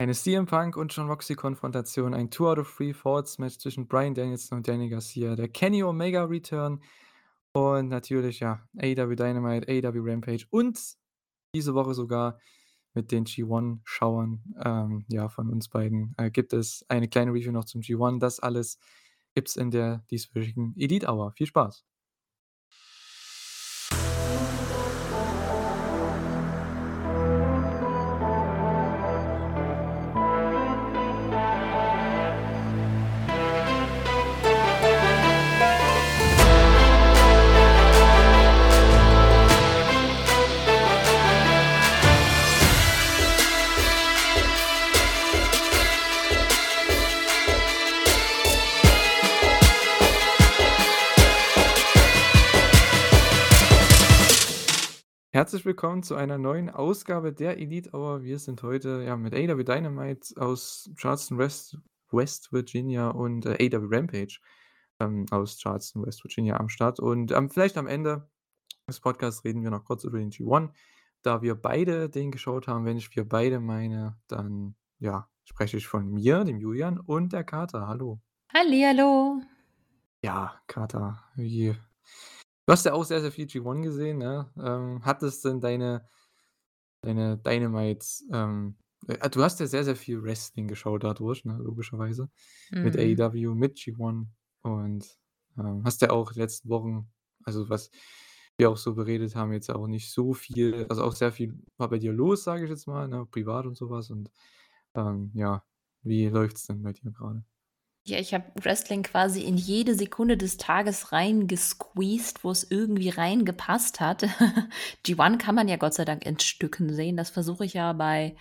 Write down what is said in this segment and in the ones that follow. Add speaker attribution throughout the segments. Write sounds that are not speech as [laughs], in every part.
Speaker 1: Eine CM Punk und Jon Moxley-Konfrontation, ein Two out of Three Falls-Match zwischen Bryan Danielson und Danny Garcia, der Kenny Omega Return und natürlich, ja, AEW Dynamite, AEW Rampage und diese Woche sogar mit den G1-Schauern, ähm, ja, von uns beiden, äh, gibt es eine kleine Review noch zum G1. Das alles gibt's in der dieswöchigen Elite Hour. Viel Spaß! Herzlich willkommen zu einer neuen Ausgabe der Elite Hour. Wir sind heute ja mit AW Dynamite aus Charleston, West, West Virginia und äh, AW Rampage ähm, aus Charleston, West Virginia am Start. Und ähm, vielleicht am Ende des Podcasts reden wir noch kurz über den G1. Da wir beide den geschaut haben, wenn ich wir beide meine, dann ja, spreche ich von mir, dem Julian und der Kater. Hallo.
Speaker 2: Hallihallo.
Speaker 1: Ja, Kater, wie Du hast ja auch sehr, sehr viel G1 gesehen, ne? Ähm, hattest denn deine deine Dynamites, ähm äh, du hast ja sehr, sehr viel Wrestling geschaut dadurch, ne, logischerweise, mit
Speaker 2: Mhm.
Speaker 1: AEW, mit G1 und, ähm, hast ja auch die letzten Wochen also, was wir auch so beredet haben, jetzt auch nicht so viel also, auch sehr viel war bei dir los, sage ich jetzt mal, ne, privat und so was und, ähm, ja, wie läuft's denn bei dir grade?
Speaker 2: Ja, ich habe Wrestling quasi in jede Sekunde des Tages reingesqueezed, wo es irgendwie reingepasst hat. [laughs] G1 kann man ja Gott sei Dank in Stücken sehen. Das versuche ich ja bei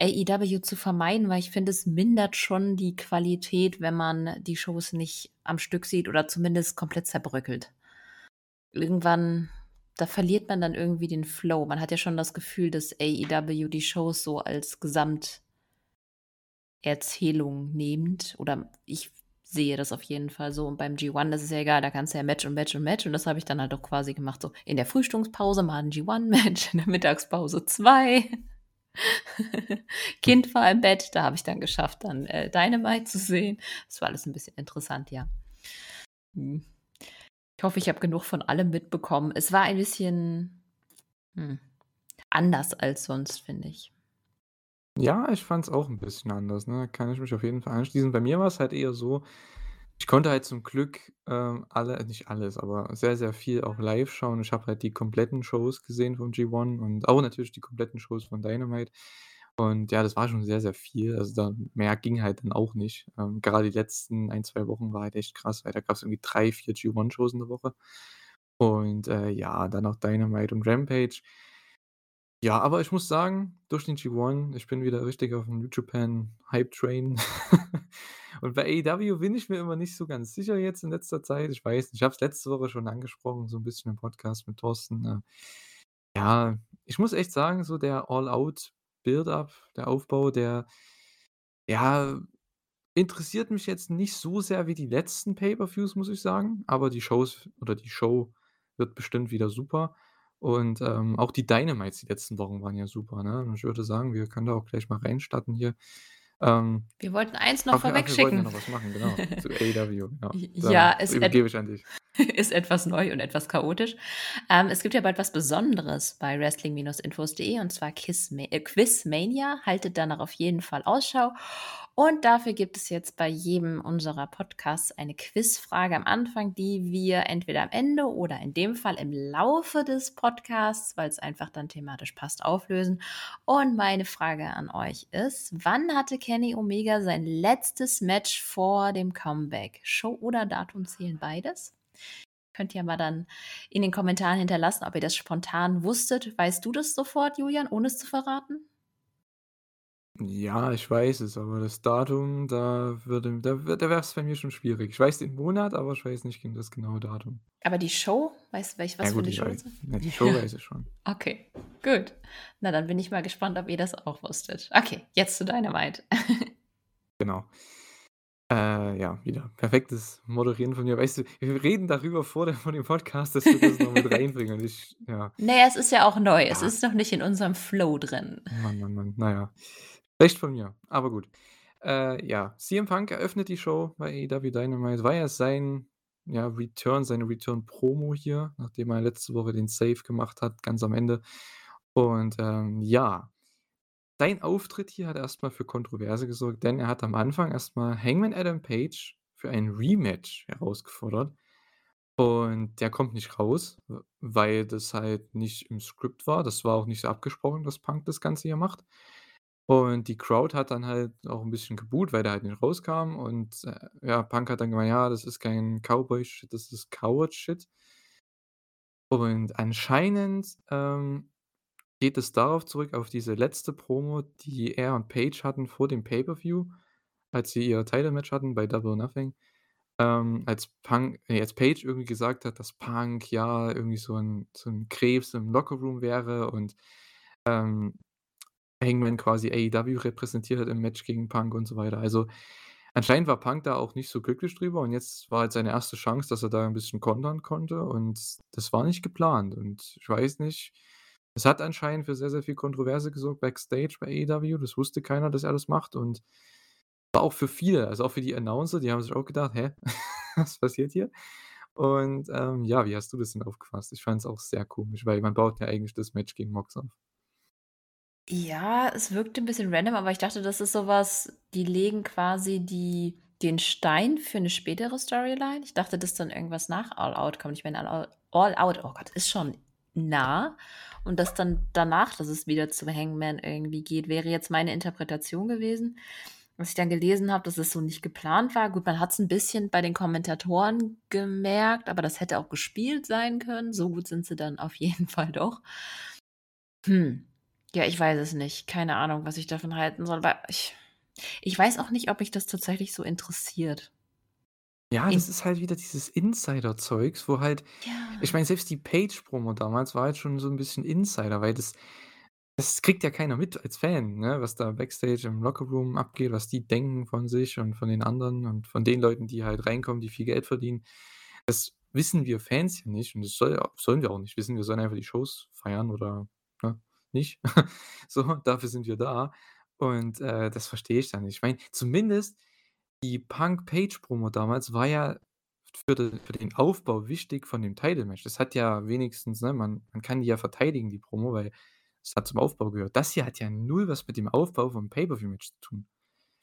Speaker 2: AEW zu vermeiden, weil ich finde, es mindert schon die Qualität, wenn man die Shows nicht am Stück sieht oder zumindest komplett zerbröckelt. Irgendwann da verliert man dann irgendwie den Flow. Man hat ja schon das Gefühl, dass AEW die Shows so als Gesamt Erzählung nehmend oder ich sehe das auf jeden Fall so. Und beim G1, das ist ja egal, da kannst du ja Match und Match und Match und das habe ich dann halt auch quasi gemacht, so in der Frühstückspause mal 'n G1-Match, in der Mittagspause 2.
Speaker 1: Hm. [laughs]
Speaker 2: Kind war im Bett, da habe ich dann geschafft, dann, äh, Dynamite zu sehen. Das war alles 'n bisschen interessant, ja. Mhm. Ich hoffe, ich habe genug von allem mitbekommen. Es war ein bisschen, hm, anders als sonst, finde ich.
Speaker 1: Ja, ich fand's auch 'n bisschen anders, ne? Kann ich mich auf jeden Fall anschließen. Bei mir war's halt eher so, ich konnte halt zum Glück, ähm, alle nicht alles, aber sehr, sehr viel auch live schauen. Ich habe halt die kompletten Shows gesehen vom G1 und auch natürlich die kompletten Shows von Dynamite. Und ja, das war schon sehr, sehr viel. Also, da mehr ging halt dann auch nicht. Ähm, gerade die letzten 1, 2 Wochen war halt echt krass, weil da gab's irgendwie 3, 4 G1-Shows in der Woche. Und, äh, ja, dann noch Dynamite und Rampage. Ja, aber ich muss sagen, durch den G1, ich bin wieder richtig auf'm New Japan Hype Train. [laughs] Und bei AEW bin ich mir immer nicht so ganz sicher jetzt in letzter Zeit. Ich weiß nicht, ich habe es letzte Woche schon angesprochen, so 'n bisschen im Podcast mit Thorsten, äh. Ja, ich muss echt sagen, so der All-Out-Build-up, der Aufbau, der ja, interessiert mich jetzt nicht so sehr wie die letzten Pay-per-Views, muss ich sagen, aber die Shows oder die Show wird bestimmt wieder super. Und, ähm, auch die Dynamites die letzten Wochen waren ja super, ne? Und ich würde sagen, wir können da auch gleich mal reinstarten hier. Ähm,
Speaker 2: Wir wollten eins noch
Speaker 1: ach ja, ach, wir wollten ja
Speaker 2: vorwegschicken.
Speaker 1: noch was machen, genau, zu [laughs] ja.
Speaker 2: J ja, et
Speaker 1: übergebe ich an dich.
Speaker 2: Ist etwas neu und etwas chaotisch. Ähm, es gibt ja bald was Besonderes bei wrestling-infos.de und zwar äh, Quizmania. Haltet danach auf jeden Fall Ausschau. Und dafür gibt es jetzt bei jedem unserer Podcasts eine Quizfrage am Anfang, die wir entweder am Ende oder in dem Fall im Laufe des Podcasts, weil's einfach dann thematisch passt, auflösen. Und meine Frage an euch ist: Wann hatte Kenny Omega sein letztes Match vor dem Comeback? Show oder Datum zählen beides? Könnt ihr mal dann in den Kommentaren hinterlassen, ob ihr das spontan wusstet. Weißt du das sofort, Julian, ohne es zu verraten?
Speaker 1: Ja, ich weiß es, aber das Datum, da würde da da wär's bei mir schon schwierig. Ich weiß den Monat, aber ich weiß nicht das genaue Datum.
Speaker 2: Aber die Show? Weißt du, welch
Speaker 1: Ja
Speaker 2: was für
Speaker 1: gut, die
Speaker 2: Show
Speaker 1: weiß ja, die Show weiß ich schon.
Speaker 2: Okay, gut. Na, dann bin ich mal gespannt, ob ihr das auch wusstet. Okay, jetzt zu Dynamite. [laughs]
Speaker 1: Genau. Äh, ja, wieder perfektes Moderieren von mir. Weißt du, wir reden darüber vor der vor dem Podcast, dass wir das noch mit reinbringen und ich ja.
Speaker 2: Na ja, es ist ja auch neu. Es
Speaker 1: Ja.
Speaker 2: ist noch nicht in unserem Flow drin.
Speaker 1: Mann, Mann, Mann, na ja. Schlecht von mir, aber gut. Äh, ja, CM Punk eröffnet die Show bei AEW Dynamite. War ja sein, ja, Return, seine Return-Promo hier, nachdem er letzte Woche den Save gemacht hat, ganz am Ende. Und, ähm, ja, sein Auftritt hier hat erst mal für Kontroverse gesorgt, denn er hat am Anfang erst mal Hangman Adam Page für ein Rematch herausgefordert. Und der kommt nicht raus, weil das halt nicht im Skript war. Das war auch nicht so abgesprochen, dass Punk das Ganze hier macht. Und die Crowd hat dann halt auch 'n bisschen geboot, weil der halt nicht rauskam und, äh, ja, Punk hat dann gemeint: „Ja, das ist kein Cowboy-Shit, das ist Coward-Shit.“ Und anscheinend, ähm, geht es darauf zurück, auf diese letzte Promo, die er und Page hatten vor dem Pay-per-View, als sie ihr Title-Match hatten bei Double Nothing. Ähm, als Punk ne, als Page irgendwie gesagt hat, dass Punk ja irgendwie so 'n so 'n Krebs im Lockerroom wäre und, ähm, Hangman quasi AEW repräsentiert hat im Match gegen Punk und so weiter. Also, anscheinend war Punk da auch nicht so glücklich drüber und jetzt war halt seine erste Chance, dass er da 'n bisschen kontern konnte und das war nicht geplant und ich weiß nicht es hat anscheinend für sehr, sehr viel Kontroverse gesorgt backstage bei AEW. Das wusste keiner, dass er das macht und war auch für viele, also auch für die Announcer, die haben sich auch gedacht: „Hä, [laughs] was passiert hier?“ Und, ähm, ja, wie hast du das denn aufgefasst? Ich fand's auch sehr komisch, weil man baut ja eigentlich das Match gegen Mox auf.
Speaker 2: Ja, es wirkte 'n bisschen random, aber ich dachte, das ist so was die legen quasi die den Stein für 'ne spätere Storyline. Ich dachte, dass dann irgendwas nach All Out kommt. Ich meine, All Out, oh Gott, ist schon nah und dass dann danach dass es wieder zum Hangman irgendwie geht, wäre jetzt meine Interpretation gewesen. Was ich dann gelesen habe, dass es so nicht geplant war. Gut, man hat's 'n bisschen bei den Kommentatoren gemerkt, aber das hätte auch gespielt sein können. So gut sind sie dann auf jeden [laughs] Fall doch. Hm, ja, ich weiß es nicht. Keine Ahnung, was ich davon halten soll, weil ich ich weiß auch nicht, ob mich das tatsächlich so interessiert.
Speaker 1: Ja, das ist halt wieder dieses Insider-Zeugs, wo halt ich
Speaker 2: Ja.
Speaker 1: meine, selbst die Page-Promo damals war halt schon so 'n bisschen Insider, weil das das kriegt ja keiner mit als Fan, ne, was da backstage im Lockerroom abgeht, was die denken von sich und von den anderen und von den Leuten, die halt reinkommen, die viel Geld verdienen. Das wissen wir Fans ja nicht und das soll ja sollen wir auch nicht wissen. Wir sollen einfach die Shows feiern oder, ne, nicht. [laughs] So, dafür sind wir da und, äh, das verstehe ich dann nicht. Ich meine, zumindest die Punk-Page-Promo damals war ja für de für den Aufbau wichtig von dem Title-Match. Das hat ja wenigstens ne, man man kann die ja verteidigen, die Promo, weil es hat zum Aufbau gehört. Das hier hat ja null was mit dem Aufbau vom Pay-per-View-Match zu tun,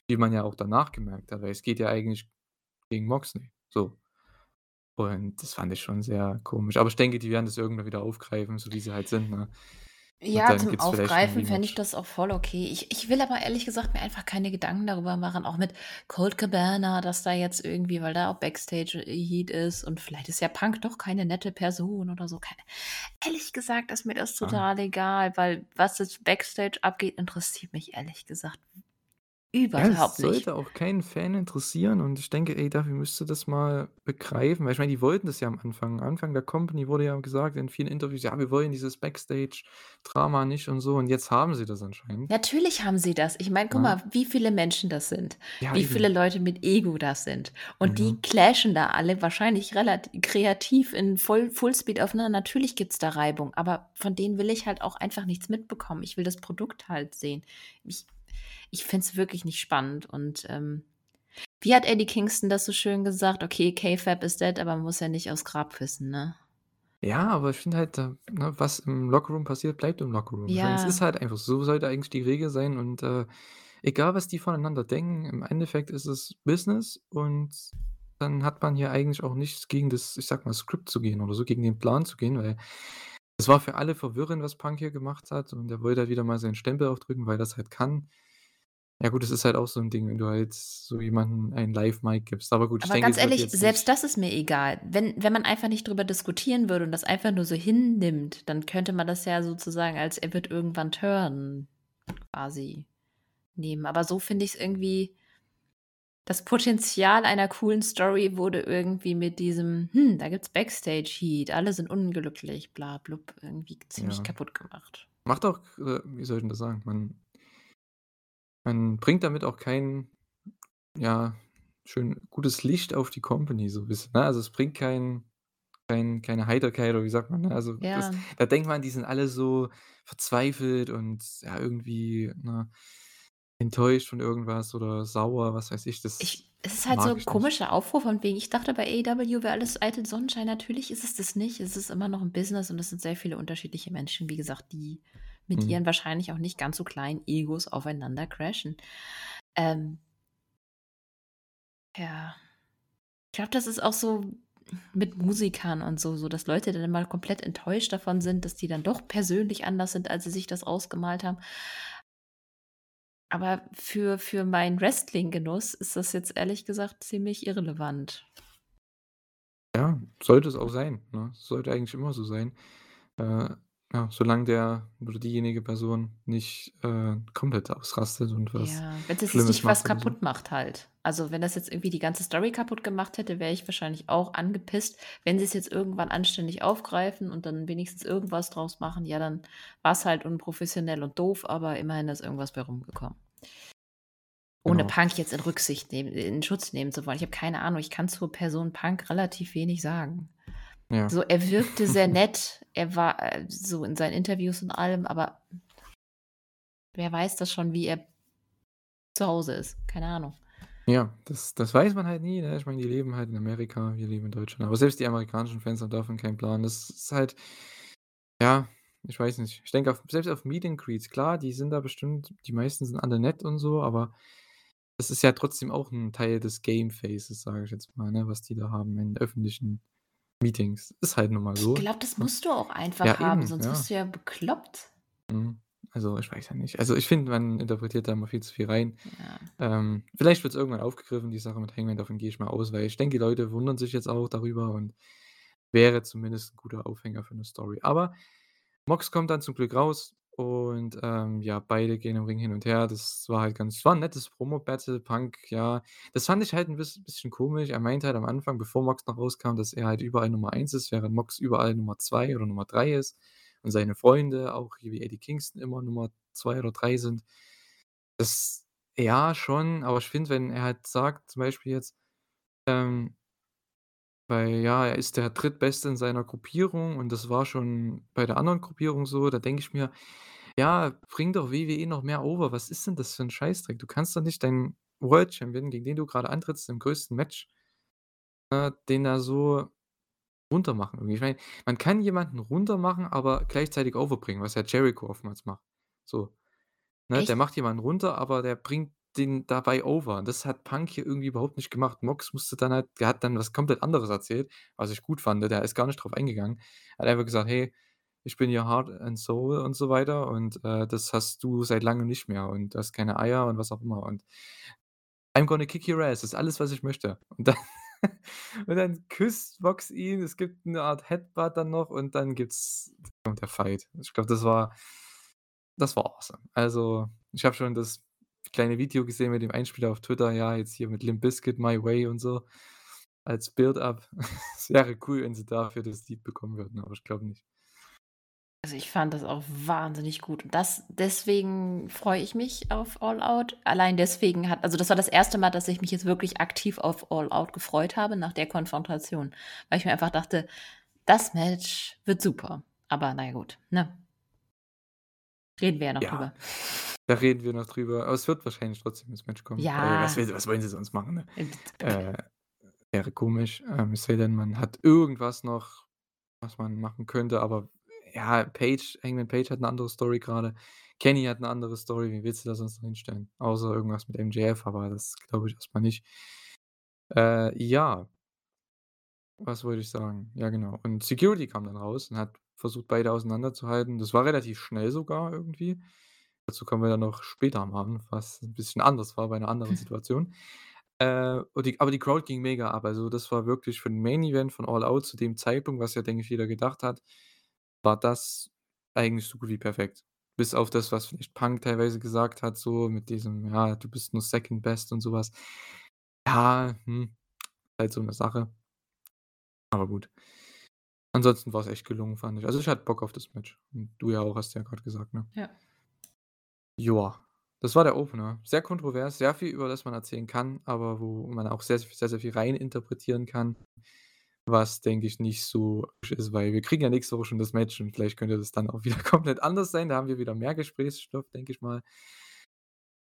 Speaker 1: wie man ja auch danach gemerkt hat, weil es geht ja eigentlich gegen Moxley, so. Und das fand ich schon sehr komisch. Aber ich denke, die werden das irgendwann wieder aufgreifen, so wie sie halt sind, ne?
Speaker 2: Ja, zum Aufgreifen fände ich das auch voll okay. Ich ich will aber ehrlich gesagt mir einfach keine Gedanken darüber machen, auch mit Colt Cabana, dass da jetzt irgendwie weil da auch Backstage Heat ist und vielleicht ist ja Punk doch keine nette Person oder so. Keine ehrlich gesagt ist mir das
Speaker 1: Ah.
Speaker 2: total egal, weil was jetzt Backstage abgeht, interessiert mich ehrlich gesagt überhaupt
Speaker 1: es
Speaker 2: nicht.
Speaker 1: sollte auch keinen Fan interessieren und ich denke, AEW müsste das mal begreifen, weil ich meine, die wollten das ja am Anfang. Anfang der Company wurde ja gesagt in vielen Interviews: „Ja, wir wollen dieses Backstage-Drama nicht“ und so und jetzt haben sie das anscheinend.
Speaker 2: Natürlich haben sie das. Ich meine, guck
Speaker 1: Ne?
Speaker 2: mal, wie viele Menschen das sind,
Speaker 1: Ja,
Speaker 2: wie viele
Speaker 1: eben.
Speaker 2: Leute mit Ego das sind. Und
Speaker 1: Ja.
Speaker 2: die clashen da alle wahrscheinlich relat kreativ in Voll Fullspeed aufeinander. Natürlich gibt's da Reibung, aber von denen will ich halt auch einfach nichts mitbekommen. Ich will das Produkt halt sehen. Ich ich finde es wirklich nicht spannend und, ähm, wie hat Eddie Kingston das so schön gesagt: „Okay, K-Fab is dead, aber man muss ja nicht aufs Grab küssen“, ne?
Speaker 1: Ja, aber ich finde halt, ne, was im Lockerroom passiert, bleibt im Lockerroom. Meine, es ist
Speaker 2: Ja.
Speaker 1: halt einfach so sollte eigentlich die Regel sein und, äh, egal was die voneinander denken, im Endeffekt ist es Business und dann hat man hier eigentlich auch nichts gegen das, ich sage mal, Skript zu gehen oder so, gegen den Plan zu gehen, weil es war für alle verwirrend, was Punk hier gemacht hat und er wollte halt wieder mal seinen Stempel aufdrücken, weil das halt kann. Ja gut, das ist halt auch so 'n Ding, wenn du halt so jemanden ein Live-Mic gibst. Aber gut, ich
Speaker 2: Aber
Speaker 1: denke,
Speaker 2: ganz
Speaker 1: es wird
Speaker 2: ehrlich,
Speaker 1: jetzt
Speaker 2: selbst
Speaker 1: nicht
Speaker 2: das ist mir egal. Wenn wenn man einfach nicht drüber diskutieren würde und das einfach nur so hinnimmt, dann könnte man das ja sozusagen als „er wird irgendwann turnen“ quasi nehmen. Aber so finde ich's irgendwie das Potenzial einer coolen Story wurde irgendwie mit diesem: „Hm, da gibt's Backstage-Heat, alle sind unglücklich, bla blub“ irgendwie ziemlich
Speaker 1: Ja.
Speaker 2: kaputtgemacht.
Speaker 1: Macht auch äh, wie soll ich 'n das sagen? Man man bringt damit auch kein, ja, schön gutes Licht auf die Company so bisschen, ne? Also, es bringt kein kein keine Heiterkeit oder wie sagt man, ne? Also, das
Speaker 2: Ja.
Speaker 1: da denkt man, die sind alle so verzweifelt und ja, irgendwie, ne enttäuscht von irgendwas oder sauer, was weiß ich,
Speaker 2: Ich
Speaker 1: das
Speaker 2: es ist halt so
Speaker 1: mag
Speaker 2: 'n
Speaker 1: ich nicht.
Speaker 2: komischer Aufruf von wegen ich dachte, bei AEW wäre alles eitel Sonnenschein. Natürlich ist es das nicht. Es ist immer noch 'n Business und es sind sehr viele unterschiedliche Menschen, wie gesagt, die mit
Speaker 1: Mhm.
Speaker 2: ihren wahrscheinlich auch nicht ganz so kleinen Egos aufeinander crashen. Ähm Ja. Ich glaube, das ist auch so mit Musikern und so so, dass Leute dann mal komplett enttäuscht davon sind, dass die dann doch persönlich anders sind, als sie sich das ausgemalt haben. Aber für für meinen Wrestling-Genuss ist das jetzt ehrlich gesagt ziemlich irrelevant.
Speaker 1: Ja, sollte es auch sein, ne? Sollte eigentlich immer so sein. Äh, ja, solange der oder diejenige Person nicht, äh, komplett ausrastet und was
Speaker 2: Ja, wenn's jetzt
Speaker 1: Schlimmes
Speaker 2: nicht was
Speaker 1: macht oder so.
Speaker 2: kaputt macht halt. Also, wenn das jetzt irgendwie die ganze Story kaputt gemacht hätte, wäre ich wahrscheinlich auch angepisst. Wenn sie's jetzt irgendwann anständig aufgreifen und dann wenigstens irgendwas draus machen, ja, dann war's halt unprofessionell und doof, aber immerhin ist irgendwas bei rumgekommen. Ohne
Speaker 1: Genau.
Speaker 2: Punk jetzt in Rücksicht nehmen in Schutz nehmen zu wollen. Ich habe keine Ahnung, ich kann zur Person Punk relativ wenig sagen.
Speaker 1: Ja.
Speaker 2: So, er wirkte sehr nett. Er war, äh, so in seinen Interviews und allem, aber wer weiß das schon, wie er zu Hause ist? Keine Ahnung.
Speaker 1: Ja, das das weiß man halt nie, ne? Ich meine, die leben halt in Amerika, wir leben in Deutschland. Aber selbst die amerikanischen Fans haben davon keinen Plan. Das ist halt ja, ich weiß nicht. Ich denke auf selbst auf Meet and Greets, klar, die sind da bestimmt die meisten sind alle nett und so, aber das ist ja trotzdem auch 'n Teil des Game Faces, sage ich jetzt mal, ne, was die da haben in öffentlichen Meetings. Ist halt nun mal
Speaker 2: Ich
Speaker 1: so,
Speaker 2: glaube, das musst du auch
Speaker 1: Ja,
Speaker 2: einfach haben,
Speaker 1: eben,
Speaker 2: sonst
Speaker 1: ja.
Speaker 2: wirst du ja bekloppt.
Speaker 1: Mhm. Also, ich weiß ja nicht. Also, ich finde, man interpretiert da immer viel zu viel rein.
Speaker 2: Ja.
Speaker 1: Ähm, vielleicht wird's irgendwann aufgegriffen, die Sache mit Hangman, davon gehe ich mal aus, weil ich denke, die Leute wundern sich jetzt auch darüber und wäre zumindest 'n guter Aufhänger für 'ne Story. Aber Mox kommt dann zum Glück raus und, ähm, ja, beide gehen im Ring hin und her. Das war halt ganz war 'n nettes Promo-Battle. Punk, ja das fand ich halt 'n biss bisschen komisch. Er meinte halt am Anfang, bevor Mox noch rauskam, dass er halt überall Nummer 1 ist, während Mox überall Nummer 2 oder Nummer 3 ist und seine Freunde, auch wie Eddie Kingston, immer Nummer 2 oder 3 sind. Das ja, schon, aber ich finde, wenn er halt sagt, zum Beispiel jetzt, ähm weil ja, er ist der Drittbeste in seiner Gruppierung und das war schon bei der anderen Gruppierung so, da denke ich mir: „Ja, bring doch WWE noch mehr over. Was ist denn das für 'n Scheißdreck? Du kannst doch nicht deinen World Champion, gegen den du grade antrittst im größten Match äh, den da so runtermachen irgendwie.“ Ich meine, man kann jemanden runtermachen, aber gleichzeitig overbringen, was ja Jericho oftmals macht. So, ne? Der
Speaker 2: Echt?
Speaker 1: macht jemanden runter, aber der bringt den dabei over. Das hat Punk hier irgendwie überhaupt nicht gemacht. Mox musste dann halt der hat dann was komplett anderes erzählt, was ich gut fand. Der ist gar nicht drauf eingegangen. Er hat einfach gesagt: „Hey, ich bin hier Heart and Soul“ und so weiter und, äh, „das hast du seit Langem nicht mehr und du hast keine Eier“ und was auch immer und „I'm gonna kick your ass“, ist alles, was ich möchte. Und dann [laughs] und dann küsst Mox ihn. Es gibt 'ne Art Headbutt dann noch und dann gibt's der Fight. Ich glaube, das war das war awesome. Also, ich habe schon das kleine Video gesehen mit dem Einspieler auf Twitter, ja, jetzt hier mit Limp Bizkit „My Way“ und so als Build-up. [laughs] Es wäre cool, wenn sie dafür das Lied bekommen würden, aber ich glaube nicht.
Speaker 2: Also, ich fand das auch wahnsinnig gut. Und das deswegen freue ich mich auf All Out. Allein deswegen hat also, das war das 1. Mal, dass ich mich jetzt wirklich aktiv auf All Out gefreut habe nach der Konfrontation, weil ich mir einfach dachte: „Das Match wird super.“ Aber na ja gut, ne? Reden wir ja noch
Speaker 1: Ja,
Speaker 2: drüber.
Speaker 1: da reden wir noch drüber, aber es wird wahrscheinlich trotzdem ins Match kommen, was
Speaker 2: Ja.
Speaker 1: will was wollen sie sonst machen, ne? Äh, wäre komisch, ähm, es sei denn, man hat irgendwas noch, was man machen könnte, aber ja, Page Hangman Page hat 'ne andere Story grade. Kenny hat 'ne andere Story. Wen willst du da sonst noch hinstellen? Außer irgendwas mit MJF, aber das glaube ich erst mal nicht. Äh, ja. Was wollte ich sagen? Ja, genau. Und Security kam dann raus und hat versucht, beide auseinanderzuhalten. Das war relativ schnell sogar irgendwie. Dazu kommen wir dann noch später am Abend, was 'n bisschen anders war bei 'ner anderen [laughs] Situation. Äh, die aber die Crowd ging mega ab. Also, das war wirklich für 'n Main Event von All Out zu dem Zeitpunkt, was ja, denke ich, jeder gedacht hat, war das eigentlich so gut wie perfekt. Bis auf das, was vielleicht Punk teilweise gesagt hat, so mit diesem: „Ja, du bist nur Second Best“ und so was. Ja, hm, halt so 'ne Sache. Aber gut. Ansonsten war's echt gelungen, fand ich. Also, ich hatte Bock auf das Match. Und du ja auch, hast ja grad gesagt, ne?
Speaker 2: Ja.
Speaker 1: Joa, das war der Opener. Sehr kontrovers, sehr viel, über das man erzählen kann, aber wo man auch sehr, sehr, sehr viel rein interpretieren kann, was, denke ich, nicht so ist, weil wir kriegen ja nächste Woche schon das Match und vielleicht könnte das dann auch [laughs] wieder komplett anders sein. Da haben wir wieder mehr Gesprächsstoff, denke ich mal.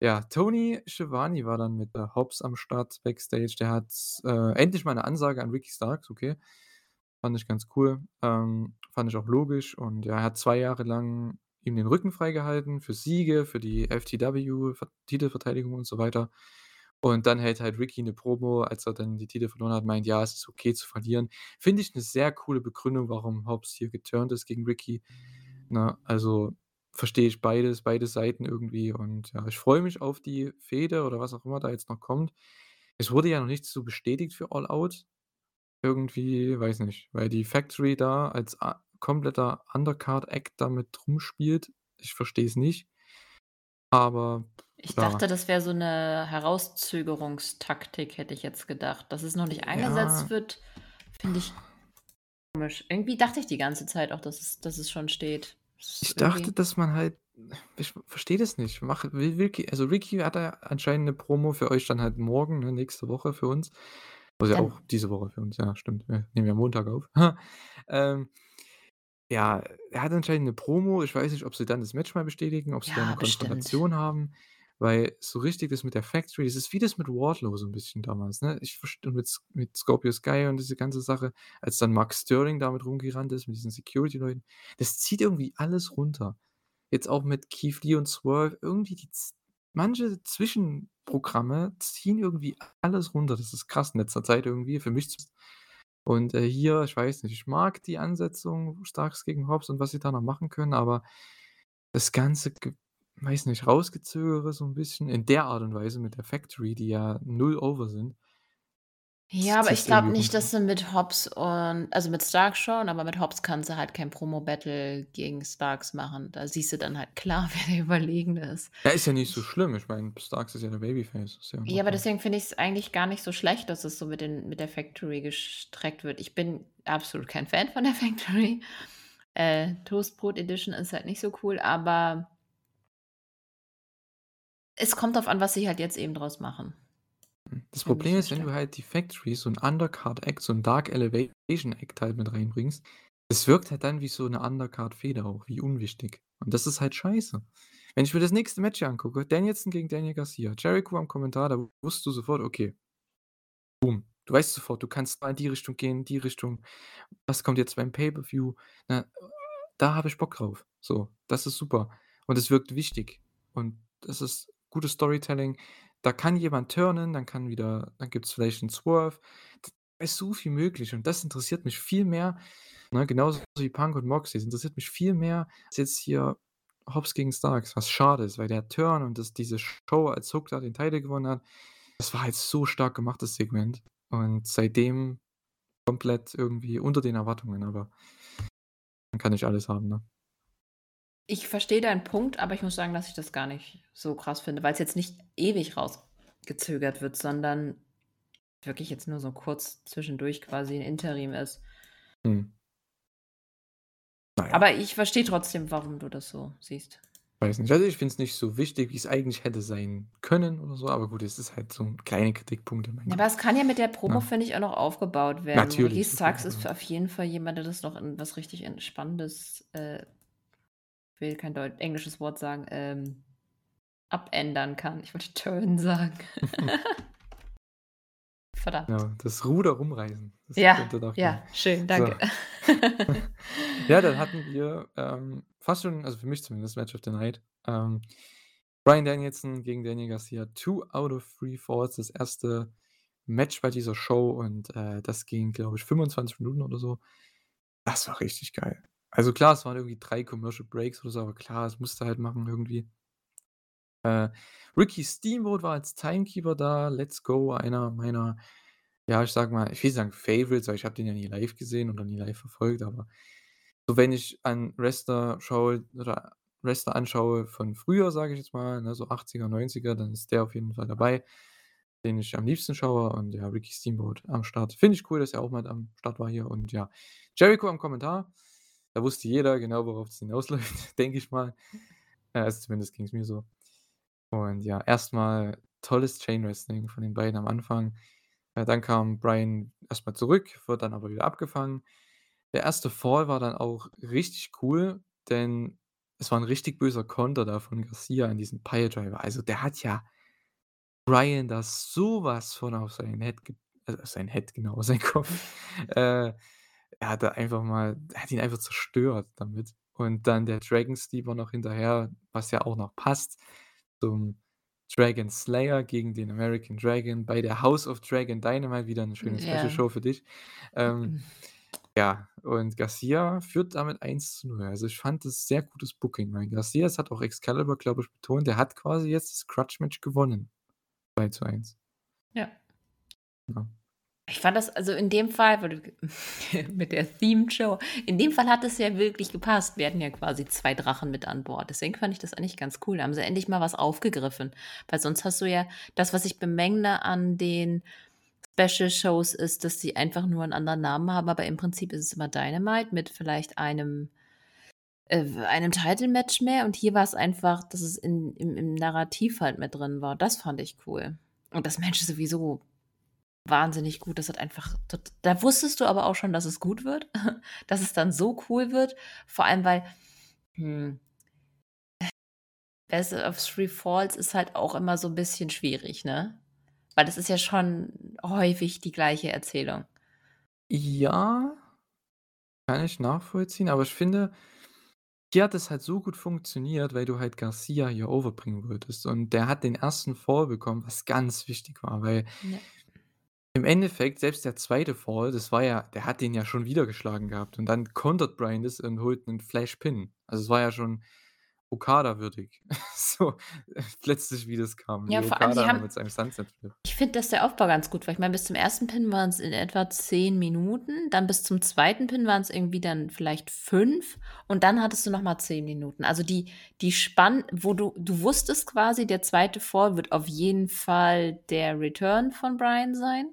Speaker 1: Ja, Tony Schiavone war dann mit, äh, Hobbs am Start backstage. Der hat, äh, endlich mal 'ne Ansage an Ricky Starks, okay. Fand ich ganz cool. Ähm, fand ich auch logisch und ja, er hat 2 Jahre lang ihm den Rücken freigehalten für Siege, für die FTW Ver Titelverteidigung und so weiter. Und dann hält halt Ricky 'ne Promo, als er dann die Titel verloren hat, meint: „Ja, es ist okay zu verlieren.“ Finde ich 'ne sehr coole Begründung, warum Hobbs hier geturnt ist gegen Ricky, ne? Also, verstehe ich beides beide Seiten irgendwie und ja, ich freue mich auf die Fehde oder was auch immer da jetzt noch kommt. Es wurde ja noch nichts so bestätigt für All Out. Irgendwie, weiß nicht, weil die Factory da als kompletter Undercard-Act da mit rumspielt. Ich verstehe es nicht. Aber
Speaker 2: Ich
Speaker 1: ja.
Speaker 2: dachte, das wäre so 'ne Herauszögerungstaktik, hätte ich jetzt gedacht. Dass es noch nicht eingesetzt
Speaker 1: Ja.
Speaker 2: wird, finde ich komisch. Irgendwie dachte ich die ganze Zeit auch, dass es dass es schon steht. Das
Speaker 1: Ich
Speaker 2: ist
Speaker 1: dachte,
Speaker 2: irgendwie
Speaker 1: dass man halt ich verstehe das nicht. Mach will Ricky also, Ricky hat da anscheinend 'ne Promo für euch dann halt morgen, ne, nächste Woche für uns. Also, ja
Speaker 2: Dann
Speaker 1: auch diese Woche für uns, ja, stimmt. Wir nehmen ja Montag auf. [laughs] Ähm, ja, er hat anscheinend 'ne Promo. Ich weiß nicht, ob sie dann das Match mal bestätigen, ob sie da 'ne
Speaker 2: Ja, bestimmt.
Speaker 1: Konfrontation haben, weil so richtig das mit der Factory das ist wie das mit Wardlow so 'n bisschen damals, ne? Ich verst und mit mit Scorpio Sky und diese ganze Sache, als dann Mark Sterling damit rumgerannt ist mit diesen Security-Leuten. Das zieht irgendwie alles runter. Jetzt auch mit Keith Lee und Swerve, irgendwie die manche Zwischenprogramme ziehen irgendwie alles runter. Das ist krass in letzter Zeit irgendwie, für mich und, äh, hier, ich weiß nicht, ich mag die Ansetzung Starks gegen Hobbs und was sie da noch machen können, aber das ganze weiß nicht, Rausgezögere so 'n bisschen in der Art und Weise mit der Factory, die ja null over sind
Speaker 2: Ja, aber ich glaube nicht, dass sie mit Hobbs und also, mit Starks schon, aber mit Hobbs kannst du halt kein Promo-Battle gegen Starks machen. Da siehst du dann halt klar, [laughs] wer der Überlegene ist.
Speaker 1: Ja, ist ja nicht so
Speaker 2: Ich
Speaker 1: schlimm. Ich meine, Starks ist ja der Babyface, ja
Speaker 2: Ja, aber deswegen finde ich's eigentlich gar nicht so schlecht, dass es so mit den mit der Factory gestreckt wird. Ich bin absolut kein Fan von der [laughs] Factory. Äh, Toastbrot Edition ist halt nicht so cool, aber es kommt drauf an, was sie halt jetzt eben draus machen.
Speaker 1: Hm, das Problem ist, wenn du halt die Factory, so 'n Undercard-Act, so 'n Dark Elevation-Act halt mit reinbringst, es wirkt halt dann wie so 'ne Undercard-Fehde auch, wie unwichtig. Und das ist halt scheiße. Wenn ich mir das nächste Match hier angucke, Danielson gegen Daniel Garcia, Jericho am Kommentar, da wusstest du sofort, okay boom. Du weißt sofort, du kannst da in die Richtung gehen, in die Richtung. Was kommt jetzt beim Pay-per-View, ne? Da habe ich Bock drauf. So, das ist super. Und es wirkt wichtig. Und das ist gutes Storytelling. Da kann jemand turnen, dann kann wieder dann gibt's vielleicht 'n Swerve. Da ist so viel möglich und das interessiert mich viel mehr, ne, genauso wie Punk und Moxley. Das interessiert mich viel mehr als jetzt hier Hobbs gegen Starks, was schade ist, weil der Turn und das diese Show, als Hook da den Title gewonnen hat, das war halt so stark gemacht, das Segment. Und seitdem komplett irgendwie unter den Erwartungen, aber man kann nicht alles haben, ne?
Speaker 2: Ich verstehe deinen Punkt, aber ich muss sagen, dass ich das gar nicht so krass finde, weil's jetzt nicht ewig rausgezögert wird, sondern wirklich jetzt nur so kurz zwischendurch quasi 'n Interim ist.
Speaker 1: Mhm. Na ja.
Speaker 2: Aber ich verstehe trotzdem, warum du das so siehst.
Speaker 1: Weiß nicht. Also, ich finde es nicht so wichtig, wie's eigentlich hätte sein können oder so, aber gut, es ist halt so 'n kleine Kritikpunkte, mein
Speaker 2: Ja, aber es kann ja mit der Promo,
Speaker 1: Ja.
Speaker 2: finde ich, auch noch aufgebaut werden.
Speaker 1: Natürlich, jeden
Speaker 2: Starks ist auf jeden Fall jemand, der das noch in was richtig Entspannendes, äh will kein Deut englisches Wort sagen, ähm, abändern kann. Ich wollte turnen [laughs] sagen. [laughs] Verdammt.
Speaker 1: Ja, das Ruder rumreißen, das
Speaker 2: Ja,
Speaker 1: könnte doch
Speaker 2: ja, schön,
Speaker 1: So.
Speaker 2: danke. [laughs]
Speaker 1: Ja, dann hatten wir, ähm, fast schon also, für mich zumindest Match of the Night. Ähm, Bryan Danielson gegen Daniel Garcia, 2 out of 3 falls, das 1. Match bei dieser Show und, äh, das ging, glaube ich, 25 Minuten oder so. Das war richtig geil. Also, klar, es waren irgendwie 3 Commercial Breaks oder so, aber klar, das musst du halt machen irgendwie. Äh, Ricky Steamboat war als Timekeeper da, Let's Go, einer meiner, ja, ich sage mal ich will sagen Favorites, weil ich habe den ja nie live gesehen oder nie live verfolgt, aber so, wenn ich an Wrestler schaue oder Wrestler anschaue von früher, sage ich jetzt mal, ne, so 80er, 90er, dann ist der auf jeden Fall dabei, den ich am liebsten schaue und ja, Ricky Steamboat am Start. Finde ich cool, dass er auch mit am Start war hier und ja. Jericho am Kommentar, da wusste jeder genau, worauf es hinausläuft, [laughs] denke ich mal. Äh, also, zumindest ging's mir so. Und ja, erst mal tolles Chain-Wrestling von den beiden am Anfang. Ja, dann kam Bryan erst mal zurück, wurde dann aber wieder abgefangen. Der 1. Fall war dann auch richtig cool, denn es war 'n richtig böser Konter da von Garcia an diesen Piledriver. Also, der hat ja Bryan da so was von auf sein Head ge also, sein Head, genau, sein Kopf. [laughs] Äh, er hat da einfach mal er hat ihn einfach zerstört damit. Und dann der Dragon Steamer noch hinterher, was ja auch noch passt zum Dragon Slayer gegen den American Dragon bei der House of Dragon Dynamite, wieder 'ne schöne Special
Speaker 2: Ja.
Speaker 1: Show für dich. Ähm, ja, und Garcia führt damit 1:0. Also, ich fand das sehr gutes Booking, weil Garcia das hat auch Excalibur, glaube ich, betont, der hat quasi jetzt das Grudge-Match gewonnen. 2:1.
Speaker 2: Ja.
Speaker 1: Ja.
Speaker 2: Ich fand das also, in dem Fall, [laughs] mit der Themed Show in dem Fall hat es ja wirklich gepasst. Wir hatten ja quasi 2 Drachen mit an Bord. Deswegen fand ich das eigentlich ganz cool. Da haben sie endlich mal was aufgegriffen, weil sonst hast du ja das, was ich bemängle an den Special Shows, ist, dass sie einfach nur 'n anderen Namen haben, aber im Prinzip ist es immer Dynamite mit vielleicht einem äh, einem Title Match mehr und hier war's einfach, dass es in im im Narrativ halt mit drin war. Das fand ich cool. Und das Match sowieso wahnsinnig gut. Das hat einfach da wusstest du aber auch schon, dass es gut wird, [laughs] dass es dann so cool wird, vor allem, weil, hm Best of 3 Falls ist halt auch immer so 'n bisschen schwierig, ne? Weil das ist ja schon häufig die gleiche Erzählung.
Speaker 1: Ja, kann ich nachvollziehen, aber ich finde, hier hat es halt so gut funktioniert, weil du halt Garcia hier overbringen wolltest. Und der hat den 1. Fall bekommen, was ganz wichtig war, weil
Speaker 2: Ja.
Speaker 1: Im Endeffekt, selbst der 2. Fall, das war ja der hat den ja schon wieder geschlagen gehabt und dann kontert Bryan das und holt 'nen Flash Pin. Also, es war ja schon Okada würdig, [laughs] so, plötzlich wie das kam, wie
Speaker 2: Ja, vor allem, sie
Speaker 1: Okada
Speaker 2: haben
Speaker 1: mit seinem Sunset Flip.
Speaker 2: ich finde, dass der Aufbau ganz gut war. Ich meine, bis zum 1. Pin waren's in etwa 10 Minuten, dann bis zum 2. Pin waren's irgendwie dann vielleicht 5 und dann hattest du noch mal 10 Minuten. Also, die die Spann wo du du wusstest quasi, der 2. Fall wird auf jeden Fall der Return von Bryan sein.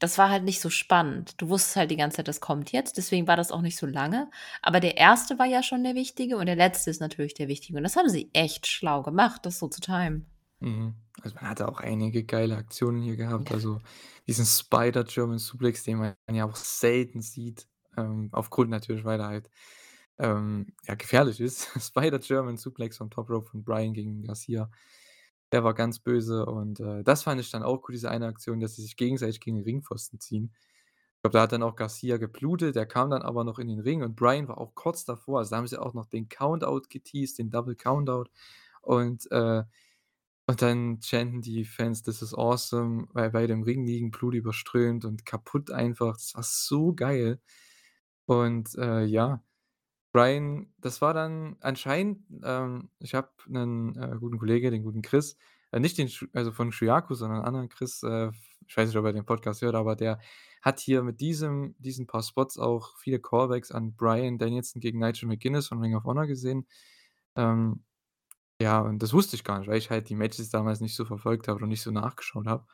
Speaker 2: Das war halt nicht so spannend. Du wusstest halt die ganze Zeit, das kommt jetzt, deswegen war das auch nicht so lange. Aber der 1. war ja schon der wichtige und der letzte ist natürlich der wichtige. Und das haben sie echt schlau gemacht, das so zu timen.
Speaker 1: Mhm. Also, man hatte auch einige geile Aktionen hier gehabt.
Speaker 2: Ja.
Speaker 1: Also, diesen Spider German Suplex, den man ja auch selten sieht, ähm, aufgrund natürlich, weil er halt, ähm, ja, gefährlich ist. [laughs] Spider German Suplex vom Top Rope von Bryan gegen Garcia. Der war ganz böse und, äh, das fand ich dann auch cool, diese eine Aktion, dass sie sich gegenseitig gegen den Ringpfosten ziehen. Ich glaube, da hat dann auch Garcia geblutet, der kam dann aber noch in den Ring und Bryan war auch kurz davor. Also, da haben sie auch noch den Countout geteased, den Double Countout und, äh und dann chanten die Fans: „This is awesome“, weil beide im Ring liegen, blutüberströmt und kaputt einfach. Das war so geil. Und, äh, ja, Bryan das war dann anscheinend ähm, ich habe 'nen, äh, guten Kollege, den guten Chris, äh, nicht den also, von Shuyaku, sondern 'n anderen Chris, äh, ich weiß nicht, ob er den Podcast hört, aber der hat hier mit diesem diesen paar Spots auch viele Callbacks an Bryan Danielson gegen Nigel McGuinness von Ring of Honor gesehen. Ähm, ja, und das wusste ich gar nicht, weil ich halt die Matches damals nicht so verfolgt habe und nicht so nachgeschaut habe.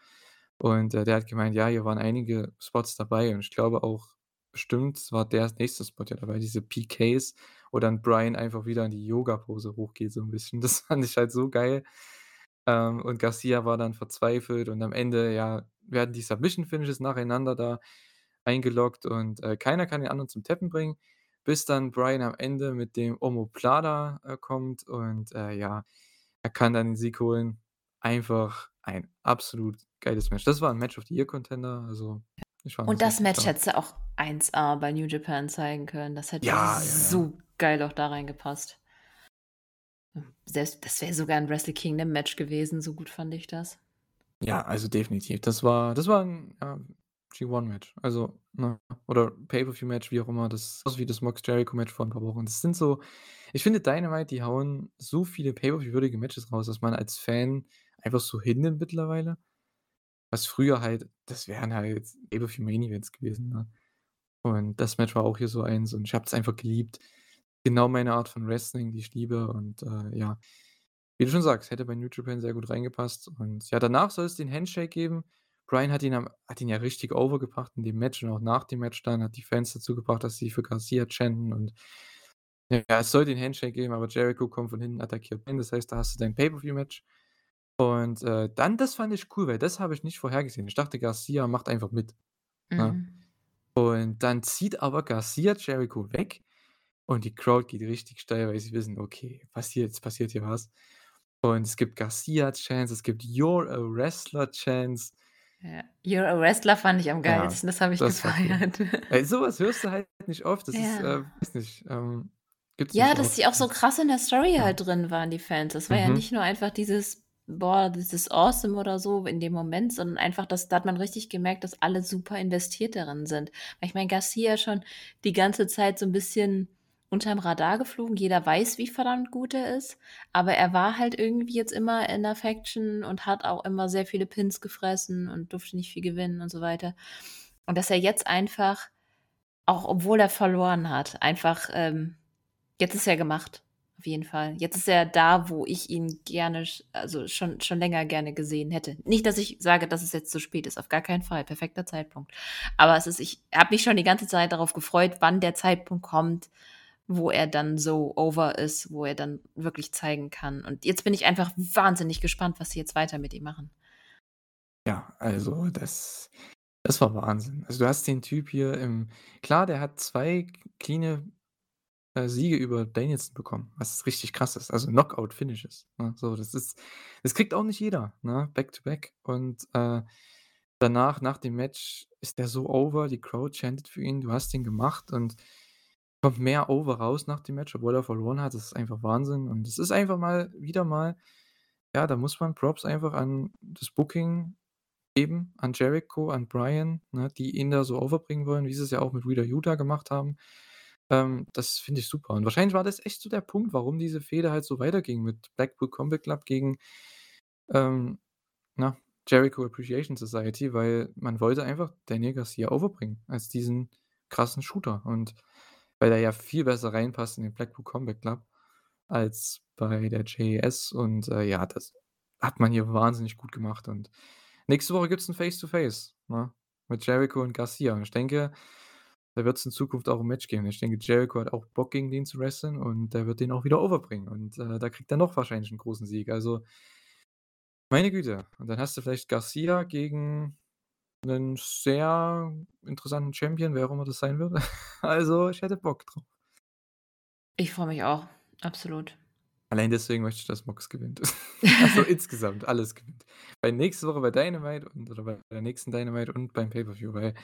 Speaker 1: Und, äh, der hat gemeint: „Ja, hier waren einige Spots dabei“ und ich glaube auch bestimmt war der nächste Spot ja dabei, diese PKs, wo dann Bryan einfach wieder in die Yogapose hochgeht so 'n bisschen. [laughs] Das fand ich halt so geil. Ähm, und Garcia war dann verzweifelt und am Ende, ja, werden die Submission Finishes nacheinander da eingeloggt und, äh, keiner kann den anderen zum Tappen bringen, bis dann Bryan am Ende mit dem Omoplata, äh, kommt und, äh, ja, er kann dann den Sieg holen. Einfach ein absolut geiles Match. Das war 'n Match of the Year Contender, also,
Speaker 2: Und
Speaker 1: das
Speaker 2: Match
Speaker 1: stark.
Speaker 2: hättest du auch 1A bei New Japan zeigen können. Das hätte
Speaker 1: Ja, ja, ja.
Speaker 2: so geil auch da reingepasst. Selbst das wäre sogar 'n Wrestle Kingdom Match gewesen, so gut fand ich das.
Speaker 1: Ja, also, definitiv. Das war das war 'n, ähm, G1-Match. Also, ne, oder Pay-per-View-Match, wie auch immer, das so wie das Mox Jericho-Match vor 'n paar Wochen. Das sind so ich finde Dynamite, die hauen so viele Pay-per-View-würdige Matches raus, dass man als Fan einfach so hinnimmt mittlerweile. Was früher halt das wären halt Pay-per-View Main Events gewesen, ne? Und das Match war auch hier so eins und ich habe es einfach geliebt. Genau meine Art von Wrestling, die ich liebe und, äh, ja. Wie du schon sagst, hätte bei New Japan sehr gut reingepasst und ja, danach soll es den Handshake geben. Bryan hat ihn am hat ihn ja richtig over gebracht in dem Match und auch nach dem Match dann, hat die Fans dazu gebracht, dass sie für Garcia chanten und ja, es soll den Handshake geben, aber Jericho kommt von hinten, attackiert. Das heißt, da hast du dein Pay-per-View-Match. Und, äh, dann das fand ich cool, weil das habe ich nicht vorhergesehen. Ich dachte, Garcia macht einfach mit, ne?
Speaker 2: Mhm.
Speaker 1: Und dann zieht aber Garcia Jericho weg Und die Crowd geht richtig steil, weil sie wissen: „Okay, passiert jetzt passiert hier was.“ Und es gibt Garcia-Chants, es gibt „You're a Wrestler“-Chants.
Speaker 2: Ja. „You're a Wrestler“ fand ich am
Speaker 1: Ja,
Speaker 2: geilsten, das habe ich
Speaker 1: das war cool.
Speaker 2: gefeiert. [laughs]
Speaker 1: Ey, so was hörst du halt nicht oft. Das ist,
Speaker 2: Ja.
Speaker 1: äh weiß nicht, ähm, gibt's
Speaker 2: Ja,
Speaker 1: nicht
Speaker 2: dass
Speaker 1: oft.
Speaker 2: die auch so krass in der Story
Speaker 1: ja.
Speaker 2: halt drin waren, die Fans. Das war ja
Speaker 1: Mhm.
Speaker 2: nicht nur einfach dieses: „Boah, this is awesome“ oder so in dem Moment, sondern einfach, dass da hat man richtig gemerkt, dass alle super investiert darin sind. Weil ich meine, Garcia schon die ganze Zeit so 'n bisschen unterm Radar geflogen. Jeder weiß, wie verdammt gut er ist, aber er war halt irgendwie jetzt immer in der Faction und hat auch immer sehr viele Pins gefressen und durfte nicht viel gewinnen und so weiter. Und dass er jetzt einfach, auch obwohl er verloren hat, einfach, ähm jetzt ist er gemacht, auf jeden Fall. Jetzt ist er da, wo ich ihn gerne also schon schon länger gerne gesehen hätte. Nicht, dass ich sage, dass es jetzt zu spät ist, auf gar keinen Fall, perfekter Zeitpunkt. Aber es ist ich habe mich schon die ganze Zeit darauf gefreut, wann der Zeitpunkt kommt, wo er dann so over ist, wo er dann wirklich zeigen kann. Und jetzt bin ich einfach wahnsinnig gespannt, was sie jetzt weiter mit ihm machen.
Speaker 1: Ja, also das das war Wahnsinn. Also, du hast den Typ hier im klar, der hat 2 k cleane, äh, Siege über Danielson bekommen, was richtig krass ist. Also, Knockout-Finishes, ne? So, das ist das kriegt auch nicht jeder, ne, back to back. Und, äh, danach, nach dem Match ist der so over, die Crowd chantet für ihn, du hast ihn gemacht und kommt mehr over raus nach dem Match, obwohl er verloren hat. Das ist einfach Wahnsinn. Und es ist einfach mal wieder mal ja, da muss man Props einfach an das Booking geben, an Jericho, an Bryan, ne, die ihn da so overbringen wollen, wie sie's ja auch mit Wheeler Yuta gemacht haben. Ähm, das finde ich super. Und wahrscheinlich war das echt so der Punkt, warum diese Fehde halt so weiterging mit Blackpool Combat Club gegen, ähm, na, Jericho Appreciation Society, weil man wollte einfach Daniel Garcia overbringen als diesen krassen Shooter. Und weil er ja viel besser reinpasst in den Blackpool Combat Club als bei der JAS. Und, äh, ja, das hat man hier wahnsinnig gut gemacht. Und nächste Woche gibt's 'n Face to Face, ne, mit Jericho und Garcia. Und ich denke, da wird's in Zukunft auch 'n Match geben. Ich denke, Jericho hat auch Bock, gegen den zu wresteln und der wird den auch wieder overbringen. Und, äh, da kriegt er noch wahrscheinlich 'n großen Sieg. Also meine Güte. Und dann hast du vielleicht Garcia gegen 'nen sehr interessanten Champion, wer auch immer das sein wird. [laughs] Also, ich hätte Bock drauf.
Speaker 2: Ich freue mich auch, absolut.
Speaker 1: Allein deswegen möchte ich, dass Mox gewinnt. [laughs] [laughs] Also, insgesamt alles gewinnt. Weil nächste Woche bei Dynamite und oder bei der nächsten Dynamite und beim Pay-per-View, weil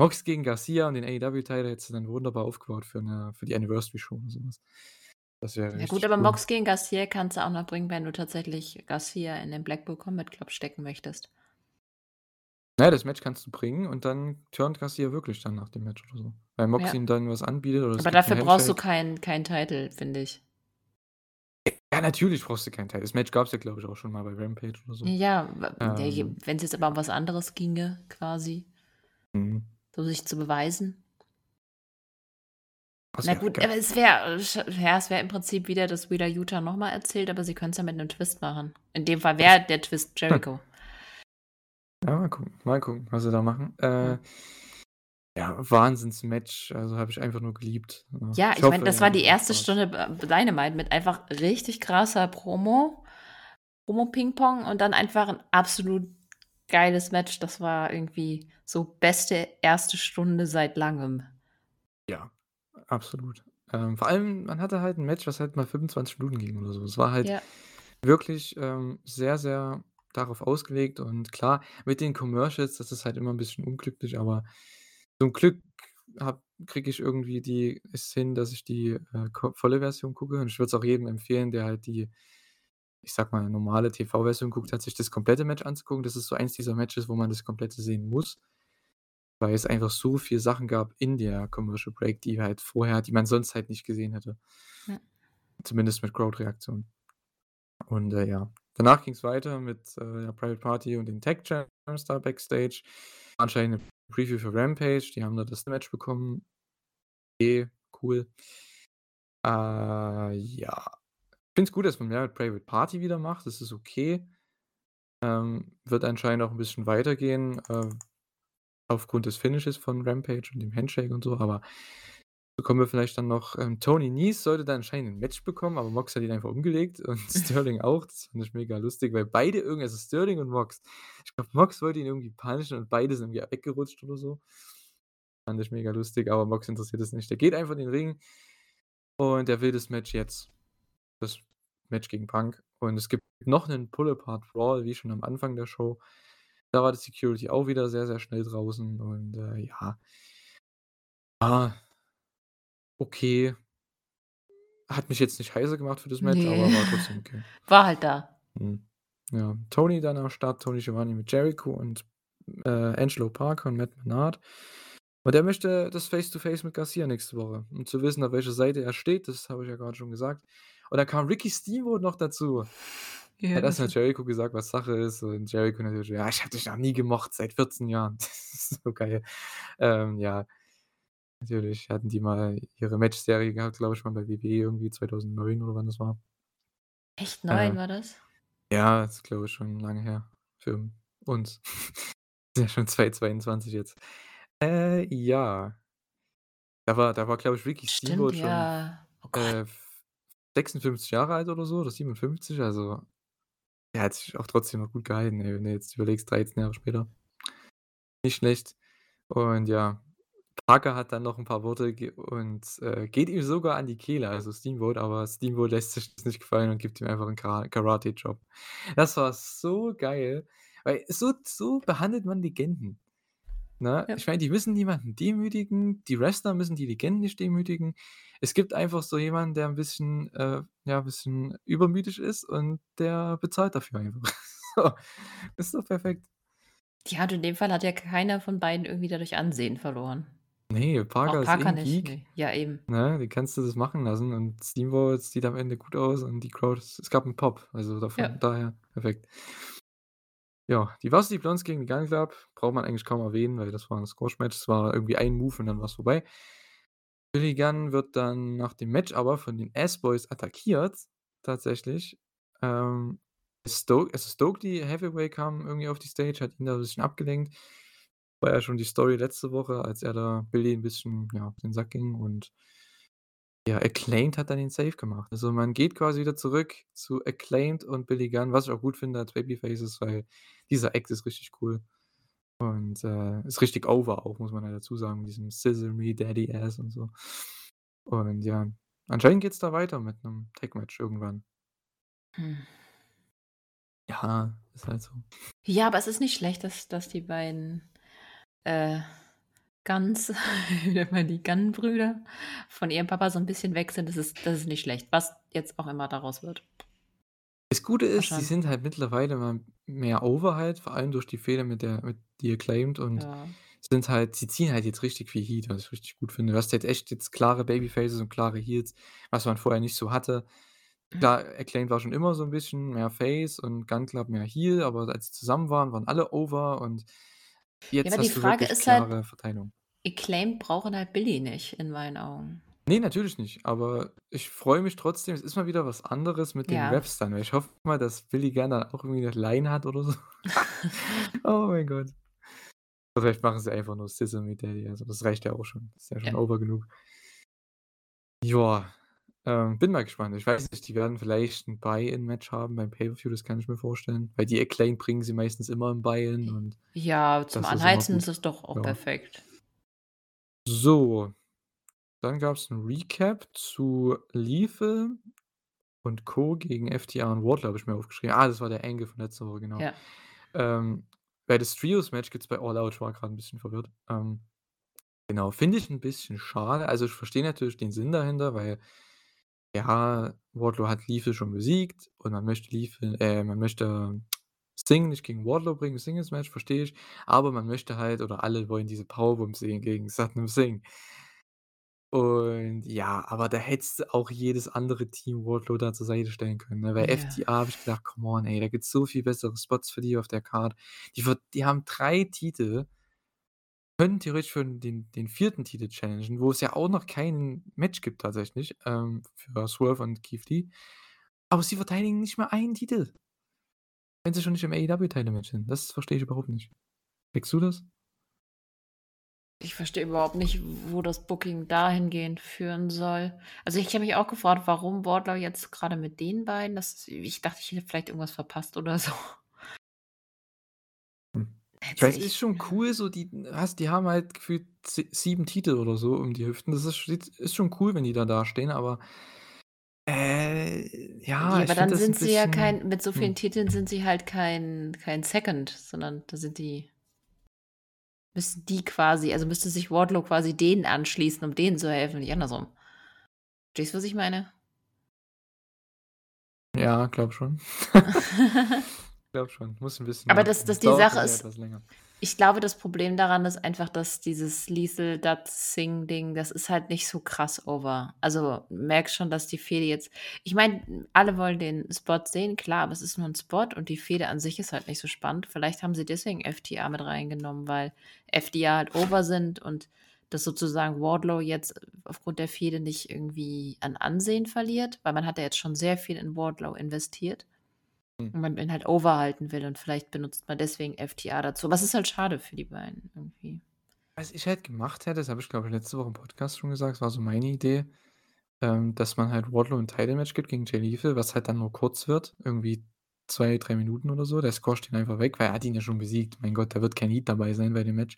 Speaker 1: Mox gegen Garcia und den AEW-Title hättest du dann wunderbar aufgebaut für 'ne für die Anniversary Show oder so was. Das wäre
Speaker 2: Ja gut, aber
Speaker 1: cool.
Speaker 2: Mox gegen Garcia kannst du auch noch bringen, wenn du tatsächlich Garcia in den Blackpool Combat Club stecken möchtest.
Speaker 1: Na ja, das Match kannst du bringen und dann turnt Garcia wirklich dann nach dem Match oder so. Weil Mox
Speaker 2: Ja.
Speaker 1: ihm dann was anbietet oder es
Speaker 2: Aber dafür brauchst du keinen keinen Title, finde ich.
Speaker 1: Ja, natürlich brauchst du keinen Title. Das Match gab's ja, glaube ich, auch schon mal bei Rampage oder so.
Speaker 2: Ja,
Speaker 1: Ähm
Speaker 2: wenn's jetzt aber um was anderes ginge quasi
Speaker 1: Mhm.
Speaker 2: So sich zu beweisen.
Speaker 1: Das
Speaker 2: Na gut, aber es wäre ja, es wäre im Prinzip wieder das Wheeler Yuta noch mal erzählt, aber sie können's ja mit 'nem Twist machen. In dem Fall wäre der Twist
Speaker 1: Hm.
Speaker 2: Jericho.
Speaker 1: Ja, mal gucken. Mal gucken, was sie da machen. Äh,
Speaker 2: Ja.
Speaker 1: ja, Wahnsinns-Match. Also, habe ich einfach nur geliebt?
Speaker 2: Ja,
Speaker 1: Ich
Speaker 2: ich meine, das war die 1.
Speaker 1: Spaß.
Speaker 2: Stunde B Dynamite mit einfach richtig krasser Promo Promo-Pingpong und dann einfach 'n absolut geiles Match. Das war irgendwie so beste 1. Stunde seit Langem.
Speaker 1: Ja, absolut. Ähm, vor allem, man hatte halt 'n Match, was halt mal 25 Minuten ging oder so. Es war halt
Speaker 2: Ja.
Speaker 1: wirklich, ähm, sehr, sehr darauf ausgelegt und klar, mit den Commercials, das ist halt immer 'n bisschen unglücklich, aber zum Glück kriege ich irgendwie die es hin, dass ich die, äh, volle Version gucke und ich würde es auch jedem empfehlen, der halt die, ich sage mal, normale TV-Version guckt hat, sich das komplette Match anzugucken. Das ist so eins dieser Matches, wo man das Komplette sehen muss. Weil es einfach so viel Sachen gab in der Commercial Break, die halt vorher die man sonst halt nicht gesehen hätte.
Speaker 2: Ja.
Speaker 1: Zumindest mit Crowd-Reaktion. Und, äh, ja, danach ging's weiter mit, äh, ja, Private Party und den Tag Champs da backstage. Anscheinend 'ne Preview für Rampage. Die haben da das Match bekommen. Okay, cool. Äh, ja. Ich finde es gut, dass man mehr mit Private Party wieder macht. Das ist okay. Ähm, wird anscheinend auch 'n bisschen weitergehen, äh, aufgrund des Finishes von Rampage und dem Handshake und so, aber dazu kommen wir vielleicht dann noch. Ähm, Tony Nese sollte da anscheinend 'n Match bekommen, aber Mox hat ihn einfach umgelegt und [laughs] Sterling auch. Das fand ich mega lustig, weil beide irgendwie also Sterling und Mox ich glaube, Mox wollte ihn irgendwie punishen und beide sind irgendwie weggerutscht oder so. Fand ich mega lustig, aber Mox interessiert es nicht. Der geht einfach in den Ring Und er will das Match jetzt. Das Match gegen Punk. Und es gibt noch 'nen Pull-Apart-Brawl, wie schon am Anfang der Show. Da war die Security auch wieder sehr, sehr schnell draußen und, äh, ja. Ah. Okay. Hat mich jetzt nicht heiser gemacht für das Match,
Speaker 2: Ne.
Speaker 1: aber war trotzdem okay. [laughs]
Speaker 2: War halt da.
Speaker 1: Mhm. Ja, Tony dann am Start, Tony Schiavone mit Jericho und, äh, Angelo Parker und Matt Menard. Und der möchte das Face to Face mit Garcia nächste Woche. Um zu wissen, auf welcher Seite er steht, das habe ich ja grad schon gesagt. Und dann kam Ricky Steamboat noch dazu.
Speaker 2: Ja,
Speaker 1: Hat erst
Speaker 2: das
Speaker 1: mal
Speaker 2: ist
Speaker 1: Jericho gesagt, was Sache ist und Jericho natürlich: „Ja, ich habe dich noch nie gemocht, seit 14 Jahren.“ [laughs] Das ist so geil. Ähm, ja. Natürlich hatten die mal ihre Matchserie gehabt, glaube ich mal bei WWE irgendwie 2009 oder wann das war.
Speaker 2: Echt,
Speaker 1: Äh.
Speaker 2: 9 war das?
Speaker 1: Ja, ist, glaube ich, schon lange her für uns. [laughs] Ist ja schon 2022 jetzt. Äh, ja. Da war da war, glaube ich, Ricky
Speaker 2: Stimmt,
Speaker 1: Steamboat schon,
Speaker 2: ja. Oh Gott.
Speaker 1: äh, 56 Jahre alt oder so oder 57, also der hat sich auch trotzdem noch gut gehalten, ey, wenn du jetzt überlegst, 13 Jahre später. Nicht schlecht. Und ja, Parker hat dann noch 'n paar Worte und, äh, geht ihm sogar an die Kehle, also Steamboat, aber Steamboat lässt sich das nicht gefallen und gibt ihm einfach 'n Kara Karate-Chop. Das war so geil, weil so so behandelt man Legenden, ne?
Speaker 2: Ja.
Speaker 1: Ich meine, die müssen niemanden demütigen, die Wrestler müssen die Legenden nicht demütigen. Es gibt einfach so jemanden, der 'n bisschen, äh, ja, bisschen übermütig ist und der bezahlt dafür einfach. [laughs] So, ist doch perfekt.
Speaker 2: Ja, und in dem Fall hat ja keiner von beiden irgendwie dadurch Ansehen verloren.
Speaker 1: Ne, Parker
Speaker 2: Auch
Speaker 1: ist eh
Speaker 2: Parker nicht,
Speaker 1: Geek,
Speaker 2: ne. Ja, eben.
Speaker 1: ne? Den kannst du das machen lassen und Steamboat sieht am Ende gut aus und die Crowd es gab 'n Pop, also davon
Speaker 2: Ja.
Speaker 1: daher perfekt. Ja, die Varsity Blondes gegen die Gunn Club braucht man eigentlich kaum erwähnen, weil das war 'n Squash-Match. Es war irgendwie ein Move und dann war's vorbei. Billy Gunn wird dann nach dem Match aber von den S-Boys attackiert tatsächlich. Ähm, Sto also Stokely Hathaway kam irgendwie auf die Stage, hat ihn da 'n bisschen abgelenkt. War ja schon die Story letzte Woche, als er da Billy 'n bisschen, ja, auf den Sack ging und ja, Acclaimed hat dann den Save gemacht. Also, man geht quasi wieder zurück zu Acclaimed und Billy Gunn, was ich auch gut finde als Babyfaces, weil dieser Act ist richtig cool und, äh, ist richtig over auch, muss man ja dazu sagen, mit diesem „Sizzle me Daddy Ass“ und so. Und ja, anscheinend geht's da weiter mit 'nem Tag-Match irgendwann.
Speaker 2: Hm.
Speaker 1: Ja, ist halt so.
Speaker 2: Ja, aber es ist nicht schlecht, dass dass die beiden, äh, [laughs] Nennt man die, Gunn-Brüder von ihrem Papa so 'n bisschen weg sind. Das ist das ist nicht schlecht, was jetzt auch immer daraus wird.
Speaker 1: Das Gute ist, sie sind halt mittlerweile mal mehr over halt, vor allem durch die Fehde mit der mit The Acclaimed und
Speaker 2: Ja.
Speaker 1: sind halt sie ziehen halt jetzt richtig viel Heat, was ich richtig gut finde. Du hast jetzt echt jetzt klare Babyfaces und klare Heels, was man vorher nicht so hatte. Klar, Acclaimed war schon immer so 'n bisschen mehr Face und Gunn Club mehr Heel, aber als sie zusammen waren, waren alle over und
Speaker 2: Ja,
Speaker 1: jetzt
Speaker 2: aber die
Speaker 1: hast du
Speaker 2: Frage
Speaker 1: wirklich
Speaker 2: ist halt,
Speaker 1: klare Verteilung.
Speaker 2: Acclaimed brauchen halt Billy nicht in meinen Augen.
Speaker 1: Ne, natürlich nicht, aber ich freue mich trotzdem. Es ist mal wieder was anderes mit den
Speaker 2: Ja.
Speaker 1: Refs dann, weil ich hoffe mal, dass Billy Gunn dann auch irgendwie 'ne Line hat oder so. [laughs] Oh mein Gott. Oder vielleicht machen sie einfach nur „Sizzle me Daddy“, also das reicht ja auch schon. Ist ja schon
Speaker 2: Ja.
Speaker 1: over genug. Joa, ähm, bin mal gespannt. Ich weiß nicht, die werden vielleicht 'n Buy-in-Match haben beim Pay-per-View, das kann ich mir vorstellen, weil die Acclaimed bringen sie meistens immer im Buy-in und
Speaker 2: ja, zum
Speaker 1: ist
Speaker 2: Anheizen ist
Speaker 1: gut.
Speaker 2: es doch auch
Speaker 1: Ja.
Speaker 2: perfekt.
Speaker 1: So, dann gab's 'n Recap zu Lethal und Co. gegen FTR und Wardlow habe ich mir aufgeschrieben. Ah, das war der Angle von letzter Woche, genau.
Speaker 2: Ja.
Speaker 1: Ähm, weil das Trios-Match gibt's bei All Out. Ich war grad 'n bisschen verwirrt. Ähm, genau, finde ich 'n bisschen schade. Also, ich verstehe natürlich den Sinn dahinter, weil, ja, Wardlow hat Lethal schon besiegt und man möchte Lethal äh, man möchte Sting nicht gegen Wardlow bringen, Singles-Match, verstehe ich, aber man möchte halt oder alle wollen diese Powerbomb sehen gegen Satnam Singh. Und ja, aber da hättest du auch jedes andere Team Wardlow da zur Seite stellen können, ne? Weil
Speaker 2: Ja.
Speaker 1: FTR habe ich gedacht: „Come on, ey, da gibt's so viel bessere Spots für die auf der Card.“ Die die haben 3 Titel können theoretisch für den den 4. Titel challengen, wo es ja auch noch kein Match gibt tatsächlich, ähm, für Swerve und Keith Lee. Aber sie verteidigen nicht mal einen Titel. Wenn sie schon nicht im AEW-Title-Match sind. Das verstehe ich überhaupt nicht. Checkst du das?
Speaker 2: Ich verstehe überhaupt nicht, wo das Booking dahingehend führen soll. Also, ich habe mich auch gefragt, warum Wardlow jetzt grade mit den beiden das ich dachte, ich hätte vielleicht irgendwas verpasst oder so.
Speaker 1: Weiß, ist schon cool, so die hast die haben halt gefühlt sie 7 Titel oder so um die Hüften. Das ist ist schon cool, wenn die da dastehen, aber äh, ja,
Speaker 2: Ja, aber dann
Speaker 1: das
Speaker 2: sind sie ja
Speaker 1: bisschen
Speaker 2: kein mit so vielen
Speaker 1: hm.
Speaker 2: Titeln sind sie halt kein kein Second, sondern da sind die müssten die quasi also, müsste sich Wardlow quasi denen anschließen, um denen zu helfen, nicht andersrum. Verstehst du, was ich meine?
Speaker 1: Ja, glaube schon. [laughs] [laughs] Glaube schon. Muss 'n bisschen
Speaker 2: Aber dass
Speaker 1: Das
Speaker 2: die Sache ist ich glaube, das Problem daran ist einfach, dass dieses Lethal Dutch Singh Ding, das ist halt nicht so krass over. Also, merkst schon, dass die Fehde jetzt ich meine, alle wollen den Spot sehen, klar, aber es ist nur 'n Spot und die Fehde an sich ist halt nicht so spannend. Vielleicht haben sie deswegen FTR mit reingenommen, weil FTR halt over sind und dass sozusagen Wardlow jetzt aufgrund der Fehde nicht irgendwie an Ansehen verliert, weil man hat ja jetzt schon sehr viel in Wardlow investiert
Speaker 1: Hm.
Speaker 2: und man ihn halt over halten will und vielleicht benutzt man deswegen FTR dazu. Es ist halt schade für die beiden irgendwie.
Speaker 1: Was ich halt gemacht hätte, das habe ich, glaube ich, letzte Woche im Podcast schon gesagt, das war so meine Idee, ähm, dass man halt Wardlow 'n Title Match gibt gegen Jay Lethal, was halt dann nur kurz wird, irgendwie 2, 3 Minuten oder so. Der squasht ihn einfach weg, weil er hat ihn ja schon besiegt. Mein Gott, da wird kein Heat dabei sein bei dem Match.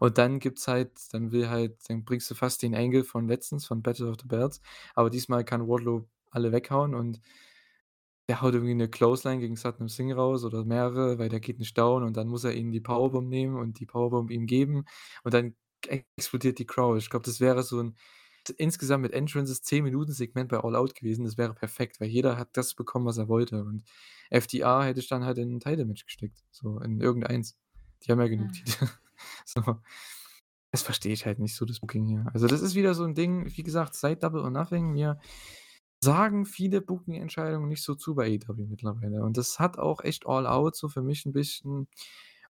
Speaker 1: Und dann gibt's halt dann will halt dann bringst du fast den Angle von letztens, von Battle of the Belts, aber diesmal kann Wardlow alle weghauen und der haut irgendwie 'ne Clothesline gegen Satnam Singh raus oder mehrere, weil der geht nicht down und dann muss er ihm die Powerbomb nehmen und die Powerbomb ihm geben und dann explodiert die Crowd. Ich glaube, das wäre so 'n insgesamt mit Entrances 10 Minuten Segment bei All Out gewesen. Das wäre perfekt, weil jeder hat das bekommen, was er wollte und FTR hätte ich dann halt in 'n Title Match gesteckt, so in irgendeins. Die haben ja genug
Speaker 2: Mhm.
Speaker 1: Titel. [laughs] So. Das verstehe ich halt nicht so, das Booking hier. Also, das ist wieder so 'n Ding, wie gesagt, seit Double or Nothing, mir sagen viele Booking-Entscheidungen nicht so zu bei AEW mittlerweile und das hat auch echt All Out so für mich 'n bisschen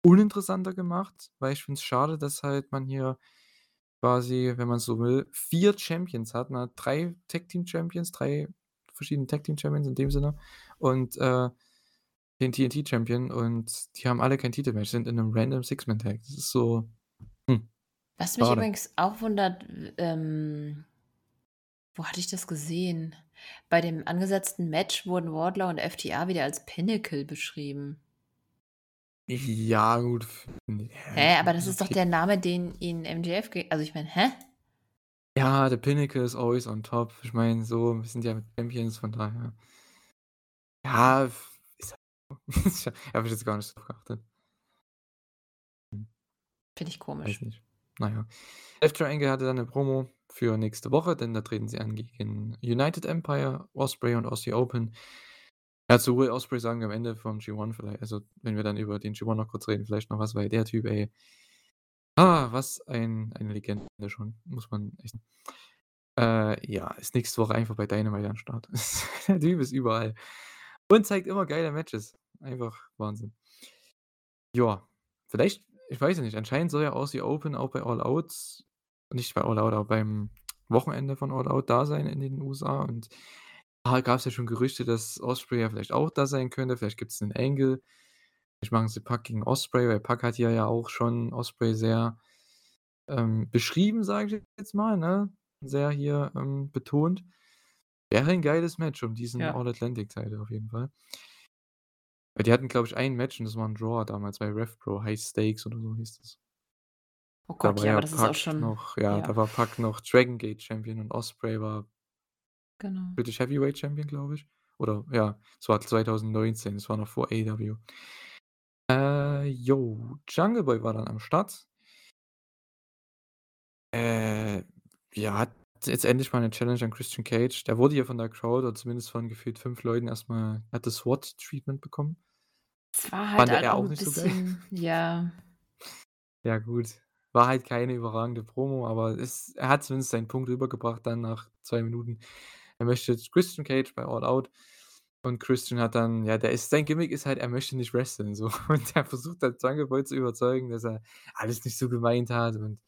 Speaker 1: uninteressanter gemacht, weil ich finde es schade, dass halt man hier quasi, wenn man so will, 4 Champions hat. Man hat 3 Tag Team Champions, 3 verschiedene Tag Team Champions in dem Sinne und, äh, den TNT Champion und die haben alle kein Titelmatch, sind in 'nem random Six-Man Tag. Das ist so, hm,
Speaker 2: Was mich
Speaker 1: schade.
Speaker 2: übrigens auch wundert, ähm wo hatte ich das gesehen? Bei dem angesetzten Match wurden Wardlow und FTR wieder als Pinnacle beschrieben.
Speaker 1: Ja, gut,
Speaker 2: Hä, aber das ist doch der Name, den ihnen MJF ge also, ich meine, hä?
Speaker 1: Ja, the Pinnacle is always on top. Ich meine, so, wir sind ja Champions, von daher. Ja, ist halt so. Habe [laughs] ich jetzt gar nicht drauf geachtet.
Speaker 2: Finde ich
Speaker 1: Weiß
Speaker 2: komisch.
Speaker 1: nicht. Na ja. Death Triangle hatte dann 'ne Promo für nächste Woche, denn da treten sie an gegen United Empire, Ospreay und Aussie Open. Ja, zu Will Ospreay sagen wir am Ende vom G1 vielleicht also, wenn wir dann über den G1 noch kurz reden, vielleicht noch was, weil der Typ, ey ah, was ein eine Legende schon, muss man echt äh, ja, ist nächste Woche einfach bei Dynamite am Start. [laughs] Der Typ ist überall und zeigt immer geile Matches. Einfach Wahnsinn. Ja, vielleicht ich weiß ja nicht, anscheinend soll ja Aussie Open auch bei All Out nicht bei All Out, aber beim Wochenende von All Out da sein in den USA und da gab's ja schon Gerüchte, dass Ospreay ja vielleicht auch da sein könnte. Vielleicht gibt's 'nen Angle. Vielleicht machen sie Pac gegen Ospreay, weil Pac hat hier ja auch schon Ospreay sehr, ähm, beschrieben, sage ich jetzt mal, ne? Sehr hier, ähm, betont. Wäre 'n geiles Match um diesen
Speaker 2: Ja.
Speaker 1: All-Atlantic-Title auf jeden Fall. Weil die hatten, glaube ich, ein Match und das war 'n Draw damals bei RevPro, High Stakes oder so hieß das.
Speaker 2: Oh
Speaker 1: Da
Speaker 2: Gott,
Speaker 1: war
Speaker 2: ja, aber das ist auch schon
Speaker 1: noch ja,
Speaker 2: ja.
Speaker 1: da war Pac noch Dragon Gate Champion und Ospreay war
Speaker 2: Genau.
Speaker 1: British Heavyweight Champion, glaube ich. Oder ja, es war 2019, das war noch vor AEW. Äh, jo, Jungle Boy war dann am Start. Äh, ja, hat jetzt endlich mal 'ne Challenge an Christian Cage. Der wurde hier von der Crowd oder zumindest von gefühlt 5 Leuten erst mal hat das SWAT-Treatment bekommen.
Speaker 2: Es war halt
Speaker 1: Fand er
Speaker 2: auch
Speaker 1: nicht so geil.
Speaker 2: bisschen ja.
Speaker 1: Ja gut, war halt keine überragende Promo, aber es er hat zumindest seinen Punkt rübergebracht dann nach 2 Minuten. Er möchte jetzt Christian Cage bei All Out und Christian hat dann ja, der ist sein Gimmick ist halt, er möchte nicht wresteln so [laughs] und er versucht halt Jungle Boy zu überzeugen, dass er alles nicht so gemeint hat und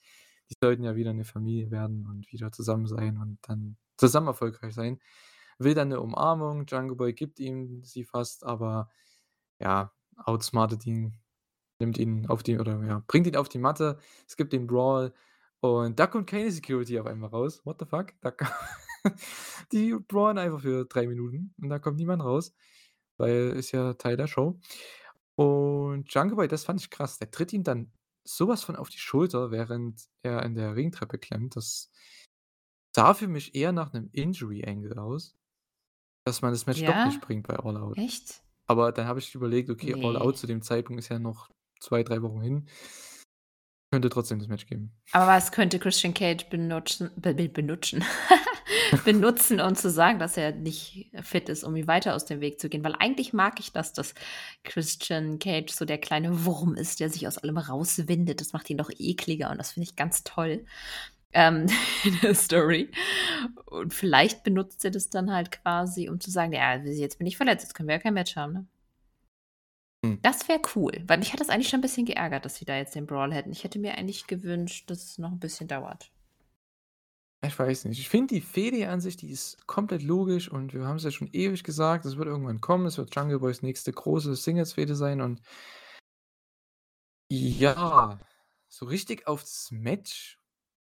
Speaker 1: die sollten ja wieder 'ne Familie werden und wieder zusammen sein und dann zusammen erfolgreich sein. Will dann 'ne Umarmung, Jungle Boy gibt ihm sie fast, aber ja, outsmartet ihn, nimmt ihn auf die oder ja, bringt ihn auf die Matte. Es gibt den Brawl und da kommt keine Security auf einmal raus. What the fuck? Da ka [laughs] die brawlen einfach für 3 Minuten und da kommt niemand raus, weil ist ja Teil der Show. Und Jungle Boy, das fand ich krass. Der tritt ihm dann so was von auf die Schulter, während er in der Ringtreppe klemmt. Das sah für mich eher nach 'nem Injury Angle aus, dass man das Match doch
Speaker 2: Ja?
Speaker 1: nicht bringt bei All Out.
Speaker 2: Echt?
Speaker 1: Aber dann habe ich überlegt: „Okay, All
Speaker 2: Ne.
Speaker 1: Out zu dem Zeitpunkt ist ja noch 2, 3 Wochen hin.“ Könnte trotzdem das Match geben.
Speaker 2: Aber was könnte Christian Cage benutschen be be benutschen [laughs] benutzen, um zu sagen, dass er nicht fit ist, um ihm weiter aus dem Weg zu gehen? Weil eigentlich mag ich das, dass Christian Cage so der kleine Wurm ist, der sich aus allem rauswindet. Das macht ihn noch ekliger und das finde ich ganz toll, ähm, [laughs] in der Story. Und vielleicht benutzt er das dann halt quasi, um zu sagen: „Ja, jetzt bin ich verletzt, jetzt können wir ja kein Match haben“, ne?
Speaker 1: Hm.
Speaker 2: Das wäre cool, weil mich hat das eigentlich schon 'n bisschen geärgert, dass wir da jetzt den Brawl hätten. Ich hätte mir eigentlich gewünscht, dass es noch 'n bisschen dauert.
Speaker 1: Ich weiß nicht. Ich finde die Fehde an sich, die ist komplett logisch und wir haben's ja schon ewig gesagt, es wird irgendwann kommen. Es wird Jungle Boys nächste große Singles-Fehde sein und ja, so richtig aufs Match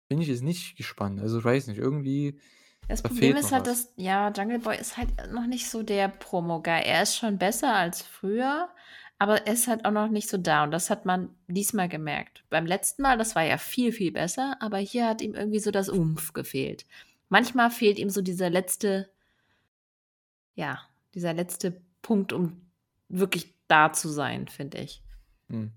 Speaker 1: bin ich jetzt nicht gespannt. Also, ich weiß nicht, irgendwie
Speaker 2: Das
Speaker 1: da
Speaker 2: Problem ist halt,
Speaker 1: was.
Speaker 2: dass ja, Jungle Boy ist halt noch nicht so der Promo-Guy. Er ist schon besser als früher, aber er ist halt auch noch nicht so da und das hat man diesmal gemerkt. Beim letzten Mal, das war ja viel, viel besser, aber hier hat ihm irgendwie so das Oomph gefehlt. Manchmal fehlt ihm so dieser letzte ja, dieser letzte Punkt, um wirklich da zu sein, finde ich.
Speaker 1: Hm.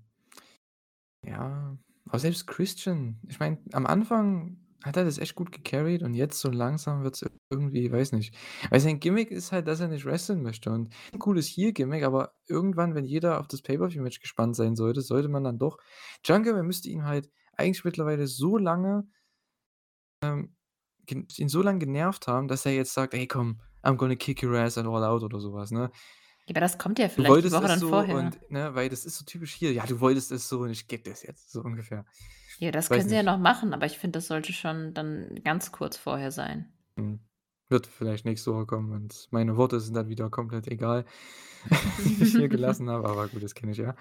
Speaker 1: Ja, aber selbst Christian, ich meine, am Anfang hat er das echt gut gecarried und jetzt so langsam wird's irgendwie weiß nicht. Weil sein Gimmick ist halt, dass er nicht wresteln möchte und 'n cooles Heel-Gimmick, aber irgendwann, wenn jeder auf das Pay-per-View-Match gespannt sein sollte, sollte man dann doch Jungle Boy müsste ihn halt eigentlich mittlerweile so lange ähm, ihn so lang genervt haben, dass er jetzt sagt: „Ey, komm, I'm gonna kick your ass at All Out“, oder so was, ne?
Speaker 2: Ja, aber das kommt ja
Speaker 1: „Du
Speaker 2: vielleicht die
Speaker 1: wolltest
Speaker 2: Woche
Speaker 1: es
Speaker 2: dann
Speaker 1: so
Speaker 2: vorher.
Speaker 1: und“ ne, weil das ist so typisch Heel: „Ja, du wolltest es so und ich gebe es jetzt“, so ungefähr.
Speaker 2: Ja, das
Speaker 1: Weiß
Speaker 2: können sie ja
Speaker 1: nicht.
Speaker 2: noch machen, aber ich finde, das sollte schon dann ganz kurz vorher sein.
Speaker 1: Hm. Wird vielleicht nächste Woche kommen und meine Worte sind dann wieder komplett egal, [laughs] die ich hier [laughs] gelassen habe, aber gut, das kenne ich ja.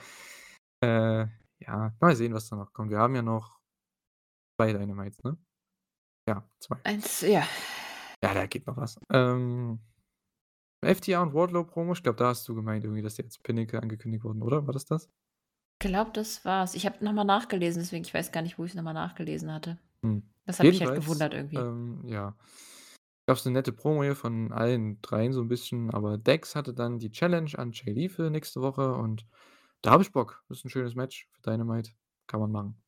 Speaker 1: Äh, ja, mal sehen, was da noch kommt. Wir haben ja noch 2 Dynamites, ne? Ja, 2.
Speaker 2: 1, ja.
Speaker 1: Ja, da geht noch was. Ähm, FTR und Wardlow Promo, ich glaube, da hast du gemeint irgendwie, dass jetzt Pinnacle angekündigt wurden, oder? War das das?
Speaker 2: Glaube, das war's. Ich habe noch mal nachgelesen, deswegen ich weiß gar nicht, wo ich's noch mal nachgelesen hatte.
Speaker 1: Hm.
Speaker 2: Das hat mich halt gewundert irgendwie.
Speaker 1: ähm, ja, gab's 'ne nette Promo hier von allen dreien so 'n bisschen, aber Dex hatte dann die Challenge an Jay Lethal nächste Woche und da habe ich Bock. Das ist 'n schönes Match für Dynamite, kann man machen.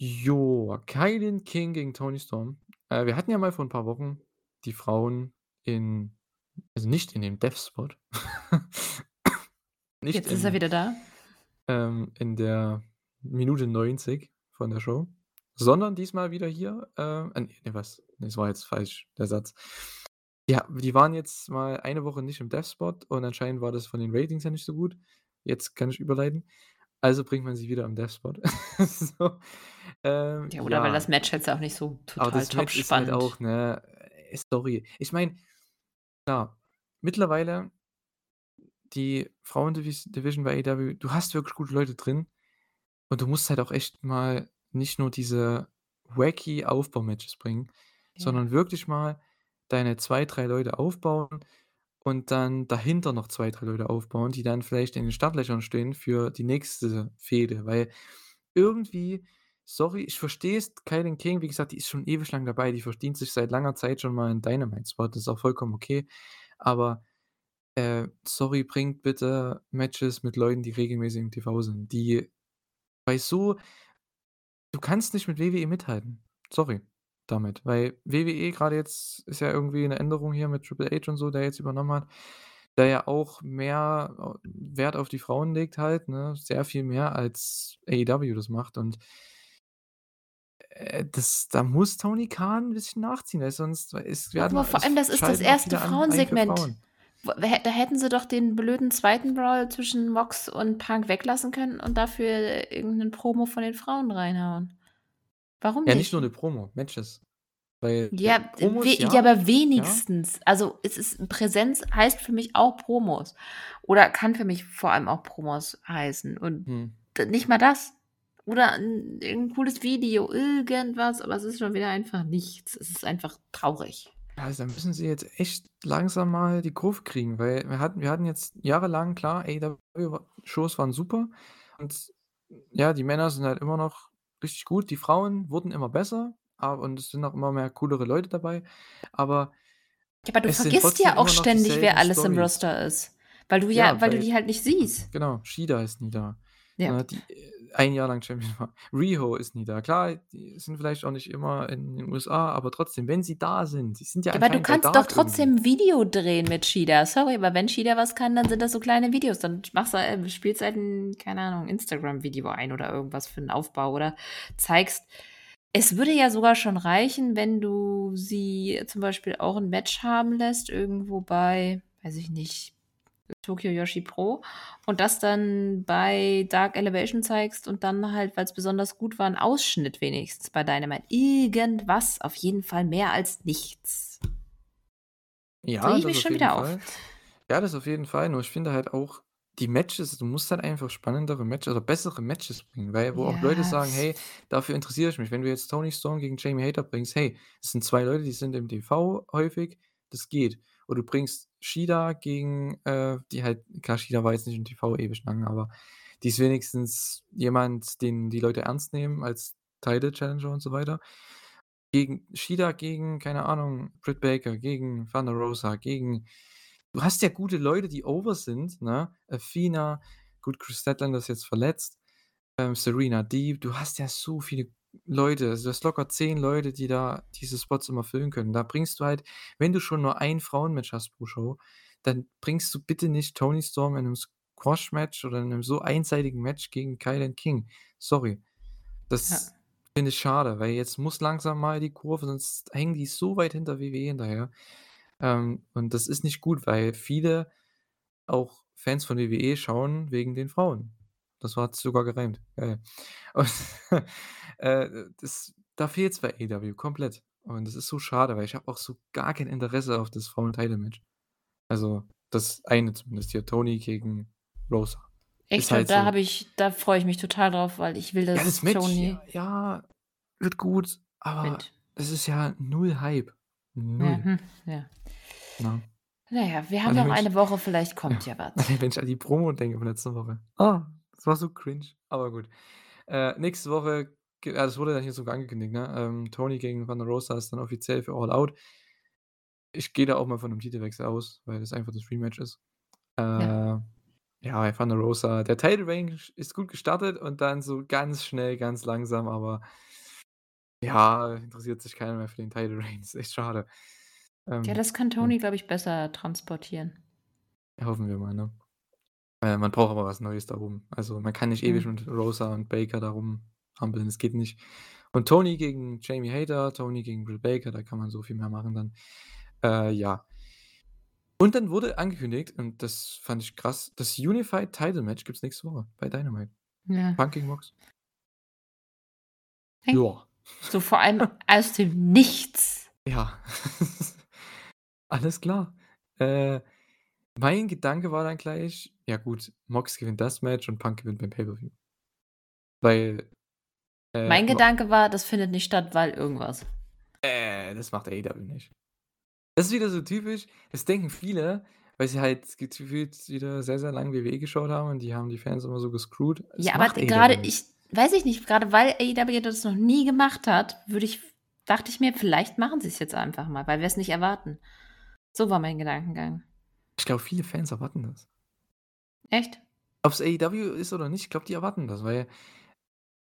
Speaker 1: Jo, Kilynn King gegen Toni Storm. Äh, wir hatten ja mal vor 'n paar Wochen die Frauen in also, nicht in dem Death Spot. [laughs] Nicht
Speaker 2: Jetzt ist er
Speaker 1: in
Speaker 2: wieder da.
Speaker 1: ähm, in der Minute 90 von der Show, sondern diesmal wieder hier, äh ah, ne, was? Ne, das war jetzt falsch, der Satz. Ja, die waren jetzt mal eine Woche nicht im Death Spot und anscheinend war das von den Ratings her nicht so gut. Jetzt kann ich überleiten. Also, bringt man sie wieder im Death Spot. [laughs] So, ähm,
Speaker 2: Ja, oder weil das
Speaker 1: ja.
Speaker 2: Match jetzt auch nicht so
Speaker 1: Aber
Speaker 2: total
Speaker 1: das
Speaker 2: top
Speaker 1: Match ist halt
Speaker 2: spannend.
Speaker 1: auch, ne, äh, Story. Ich meine, klar, mittlerweile die Frauen-Divis Division bei AEW, du hast wirklich gute Leute drin und du musst halt auch echt mal nicht nur diese wacky Aufbau-Matches bringen,
Speaker 2: Ja.
Speaker 1: sondern wirklich mal deine 2, 3 Leute aufbauen und dann dahinter noch 2, 3 Leute aufbauen, die dann vielleicht in den Startlöchern stehen für die nächste Fehde, weil irgendwie sorry, ich verstehe es, Kilynn King, wie gesagt, die ist schon ewig lang dabei, die verdient sich seit langer Zeit schon mal 'n Dynamite-Spot, das ist auch vollkommen okay. Aber, äh, sorry, bringt bitte Matches mit Leuten, die regelmäßig im TV sind, die bei so du kannst nicht mit WWE mithalten. Sorry damit, weil WWE grade jetzt ist ja irgendwie 'ne Änderung hier mit Triple H und so, der jetzt übernommen hat, der ja auch mehr, äh, Wert auf die Frauen legt halt, ne, sehr viel mehr als AEW das macht und das da muss Tony Khan 'n bisschen nachziehen, weil sonst es werden
Speaker 2: Aber vor allem, das ist das
Speaker 1: schalten auch
Speaker 2: 1.
Speaker 1: wieder an ein für
Speaker 2: Frauensegment.
Speaker 1: Frauen.
Speaker 2: Da hätten sie doch den blöden 2. Brawl zwischen Mox und Punk weglassen können und dafür irgend 'nen Promo von den Frauen reinhauen. Warum
Speaker 1: Ja, nicht nur
Speaker 2: nicht?
Speaker 1: 'ne Promo, Matches. Weil
Speaker 2: Ja, we
Speaker 1: Promos
Speaker 2: ja,
Speaker 1: ja,
Speaker 2: aber
Speaker 1: ja.
Speaker 2: wenigstens. Also, es ist Präsenz heißt für mich auch Promos oder kann für mich vor allem auch Promos heißen und d nicht mal das. Oder 'n irgend 'n cooles Video, irgendwas, aber es ist schon wieder einfach nichts. Es ist einfach traurig.
Speaker 1: Also, da müssen sie jetzt echt langsam mal die Kurve kriegen, weil wir hatten wir hatten jetzt jahrelang klar, AEW-Shows waren super und ja, die Männer sind halt immer noch richtig gut. Die Frauen wurden immer besser, aber und es sind auch immer mehr coolere Leute dabei, aber
Speaker 2: Ja, aber du vergisst ja auch ständig, wer alles im
Speaker 1: Storys.
Speaker 2: Roster ist, weil du ja
Speaker 1: Ja,
Speaker 2: weil du
Speaker 1: weil
Speaker 2: die halt nicht siehst.
Speaker 1: genau, Shida ist nie da,
Speaker 2: Ja.
Speaker 1: ne, die, äh, ein Jahr lang Champion war. Riho ist nie da. Klar, die sind vielleicht auch nicht immer in den USA, aber trotzdem, wenn sie da sind sie sind ja
Speaker 2: aber du kannst doch
Speaker 1: irgendwie.
Speaker 2: trotzdem 'n Video drehen mit Shida. Sorry, aber wenn Shida was kann, dann sind das so kleine Videos. Dann machst du äh, spielst halt 'n, keine Ahnung, Instagram-Video ein oder irgendwas für 'n Aufbau oder zeigst es würde ja sogar schon reichen, wenn du sie zum Beispiel auch 'n Match haben lässt irgendwo bei, weiß ich nicht, Tokyo Joshi Pro und das dann bei Dark Elevation zeigst und dann halt, weil's besonders gut war, 'n Ausschnitt wenigstens bei Dynamite. Irgendwas, auf jeden Fall mehr als nichts.
Speaker 1: Ja,
Speaker 2: Rege ich
Speaker 1: das
Speaker 2: mich
Speaker 1: auf
Speaker 2: schon
Speaker 1: jeden
Speaker 2: wieder
Speaker 1: Fall.
Speaker 2: auf.
Speaker 1: Ja, das auf jeden Fall, nur ich finde halt auch die Matches du musst halt einfach spannendere Matches oder bessere Matches bringen, weil wo auch Leute sagen: „Hey, dafür interessiere ich mich.“ Wenn du jetzt Toni Storm gegen Jamie Hayter bringst, hey, das sind 2 Leute, die sind im TV häufig, das geht. Oder du bringst Shida gegen, äh, die halt klar, Shida war jetzt nicht im TV ewig lang, aber die ist wenigstens jemand, den die Leute ernst nehmen als Title Challenger und so weiter. Gegen Shida gegen, keine Ahnung, Britt Baker, gegen Thunder Rosa, gegen du hast ja gute Leute, die over sind, ne? Athena, gut, Kris Statlander ist jetzt verletzt, ähm, Serena Deeb. Du hast ja so viele Leute. Also, du hast locker 10 Leute, die da diese Spots immer füllen können. Da bringst du halt wenn du schon nur ein Frauenmatch hast pro Show, dann bringst du bitte nicht Toni Storm in 'nem Squash-Match oder in 'nem so einseitigen Match gegen Kilynn King. Sorry. Das
Speaker 2: Ja.
Speaker 1: finde ich schade, weil jetzt muss langsam mal die Kurve, sonst hängen die so weit hinter WWE hinterher. Ähm, und das ist nicht gut, weil viele auch Fans von WWE schauen wegen den Frauen. Das sich sogar gereimt. Geil. Und, [laughs] äh, das da fehlt's bei AEW komplett. Und das ist so schade, weil ich habe auch so gar kein Interesse auf das Frauen-Title-Match. Also, das eine zumindest hier, Toni gegen Rosa.
Speaker 2: Echt?
Speaker 1: Halt
Speaker 2: da
Speaker 1: so
Speaker 2: habe ich da freue ich mich total drauf, weil ich will,
Speaker 1: Ja,
Speaker 2: dass
Speaker 1: das Match,
Speaker 2: Toni
Speaker 1: ja ja, wird gut, aber es ist ja null Hype.
Speaker 2: Ja,
Speaker 1: 0.
Speaker 2: hm, ja. Na ja, wir haben
Speaker 1: Also,
Speaker 2: noch eine Woche, vielleicht
Speaker 1: ja, [laughs]
Speaker 2: kommt ja was. [laughs]
Speaker 1: wenn ich an die Promo denke von letzter Woche. Ah, das war so cringe, aber gut. Äh, nächste Woche ja, das wurde dann hier sogar angekündigt, ne? Ähm, Toni gegen Thunder Rosa ist dann offiziell für All Out. Ich gehe da auch mal von 'nem Titelwechsel aus, weil das einfach das Rematch ist. Äh,
Speaker 2: Ja.
Speaker 1: ja, bei Thunder Rosa der Title Reign ist gut gestartet und dann so ganz schnell, ganz langsam, aber ja, interessiert sich keiner mehr für den Title Reign. [laughs] Ist echt schade.
Speaker 2: Ja,
Speaker 1: Ähm,
Speaker 2: das kann
Speaker 1: ja.
Speaker 2: Toni, glaube ich, besser transportieren.
Speaker 1: Hoffen wir mal, ne? Äh, man braucht aber was Neues da oben. Also, man kann nicht ewig
Speaker 2: Mhm.
Speaker 1: mit Rosa und Baker da rumhampeln, das geht nicht. Und Toni gegen Jamie Hayter, Toni gegen Britt Baker, da kann man so viel mehr machen dann. Äh, ja. Und dann wurde angekündigt, und das fand ich krass, das Unified Title Match gibt's nächste Woche bei Dynamite.
Speaker 2: Ja.
Speaker 1: Punk gegen Mox. Ja.
Speaker 2: So vor allem aus dem Nichts.
Speaker 1: Ja. [laughs] Alles klar. Äh, mein Gedanke war dann gleich: „Ja gut, Mox gewinnt das Match und Punk gewinnt beim Pay-per-View.“ Weil, äh,
Speaker 2: Mein Gedanke war, das findet nicht statt, weil irgendwas.
Speaker 1: Äh, das macht AEW nicht. Das ist wieder so typisch, das denken viele, weil sie halt gefühlt wieder sehr, sehr lange WWE geschaut haben und die haben die Fans immer so gescrewt. Das
Speaker 2: Ja, aber grade
Speaker 1: nicht.
Speaker 2: ich weiß ich nicht, grade weil AEW das noch nie gemacht hat, würde ich dachte ich mir, vielleicht machen sie's jetzt einfach mal, weil wir's nicht erwarten. So war mein Gedankengang.
Speaker 1: Ich glaube, viele Fans erwarten das.
Speaker 2: Echt?
Speaker 1: Ob's AEW ist oder nicht, ich glaube, die erwarten das, weil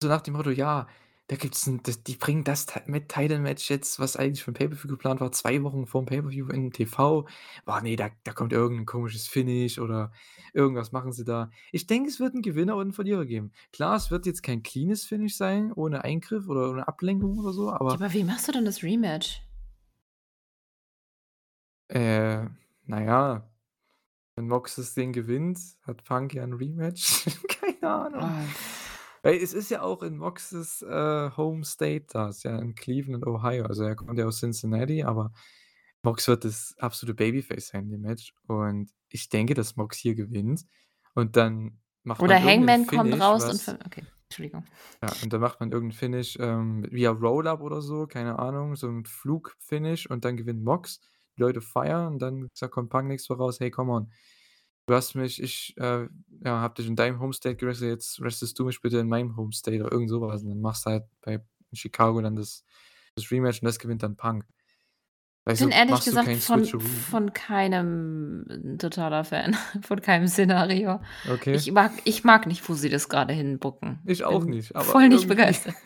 Speaker 1: so nach dem Motto: „Ja, da gibt's 'n das die bringen das mit Title Match jetzt, was eigentlich für 'n Pay-per-View geplant war, 2 Wochen vorm Pay-per-View in TV. Boah, ne, da da kommt irgend 'n komisches Finish oder irgendwas machen sie da.“ Ich denke, es wird 'n Gewinner und 'n Verlierer geben. Klar, es wird jetzt kein cleanes Finish sein, ohne Eingriff oder ohne Ablenkung oder so,
Speaker 2: Ja,
Speaker 1: aber
Speaker 2: aber wie machst du denn das Rematch?
Speaker 1: Äh, na ja, wenn Mox das Ding gewinnt, hat Punk ja 'n Rematch. [laughs] Keine Ahnung.
Speaker 2: Ah.
Speaker 1: Weil es ist ja auch in Moxes, äh, Home State da, ist ja in Cleveland, Ohio. Also, er kommt ja aus Cincinnati, aber Mox wird das absolute Babyface sein in dem Match. Und ich denke, dass Mox hier gewinnt und dann macht
Speaker 2: Oder
Speaker 1: man
Speaker 2: Hangman kommt
Speaker 1: Finish,
Speaker 2: raus und
Speaker 1: was
Speaker 2: ver okay. Entschuldigung.
Speaker 1: Ja, und dann macht man irgend 'n Finish, ähm, via Roll-Up oder so, keine Ahnung, so 'n Flug-Finish und dann gewinnt Mox. Die Leute feiern und dann sagt kommt Punk nächste Woche raus: „Hey, come on. Du hast mich ich, äh, ja, habe dich in deinem Home State gewrestelt, jetzt wrestlest du mich bitte in meinem Home State“ oder irgend so was. Und dann machst du halt bei in Chicago dann das das Rematch und das gewinnt dann Punk. Weißt
Speaker 2: Bin
Speaker 1: du,
Speaker 2: ehrlich gesagt von von keinem 'n totaler Fan, [laughs] von keinem Szenario.
Speaker 1: Okay.
Speaker 2: Ich mag ich mag nicht, wo sie das grade hinbooken.
Speaker 1: Ich auch
Speaker 2: Bin
Speaker 1: nicht, aber
Speaker 2: voll nicht
Speaker 1: irgendwie
Speaker 2: begeistert. [laughs]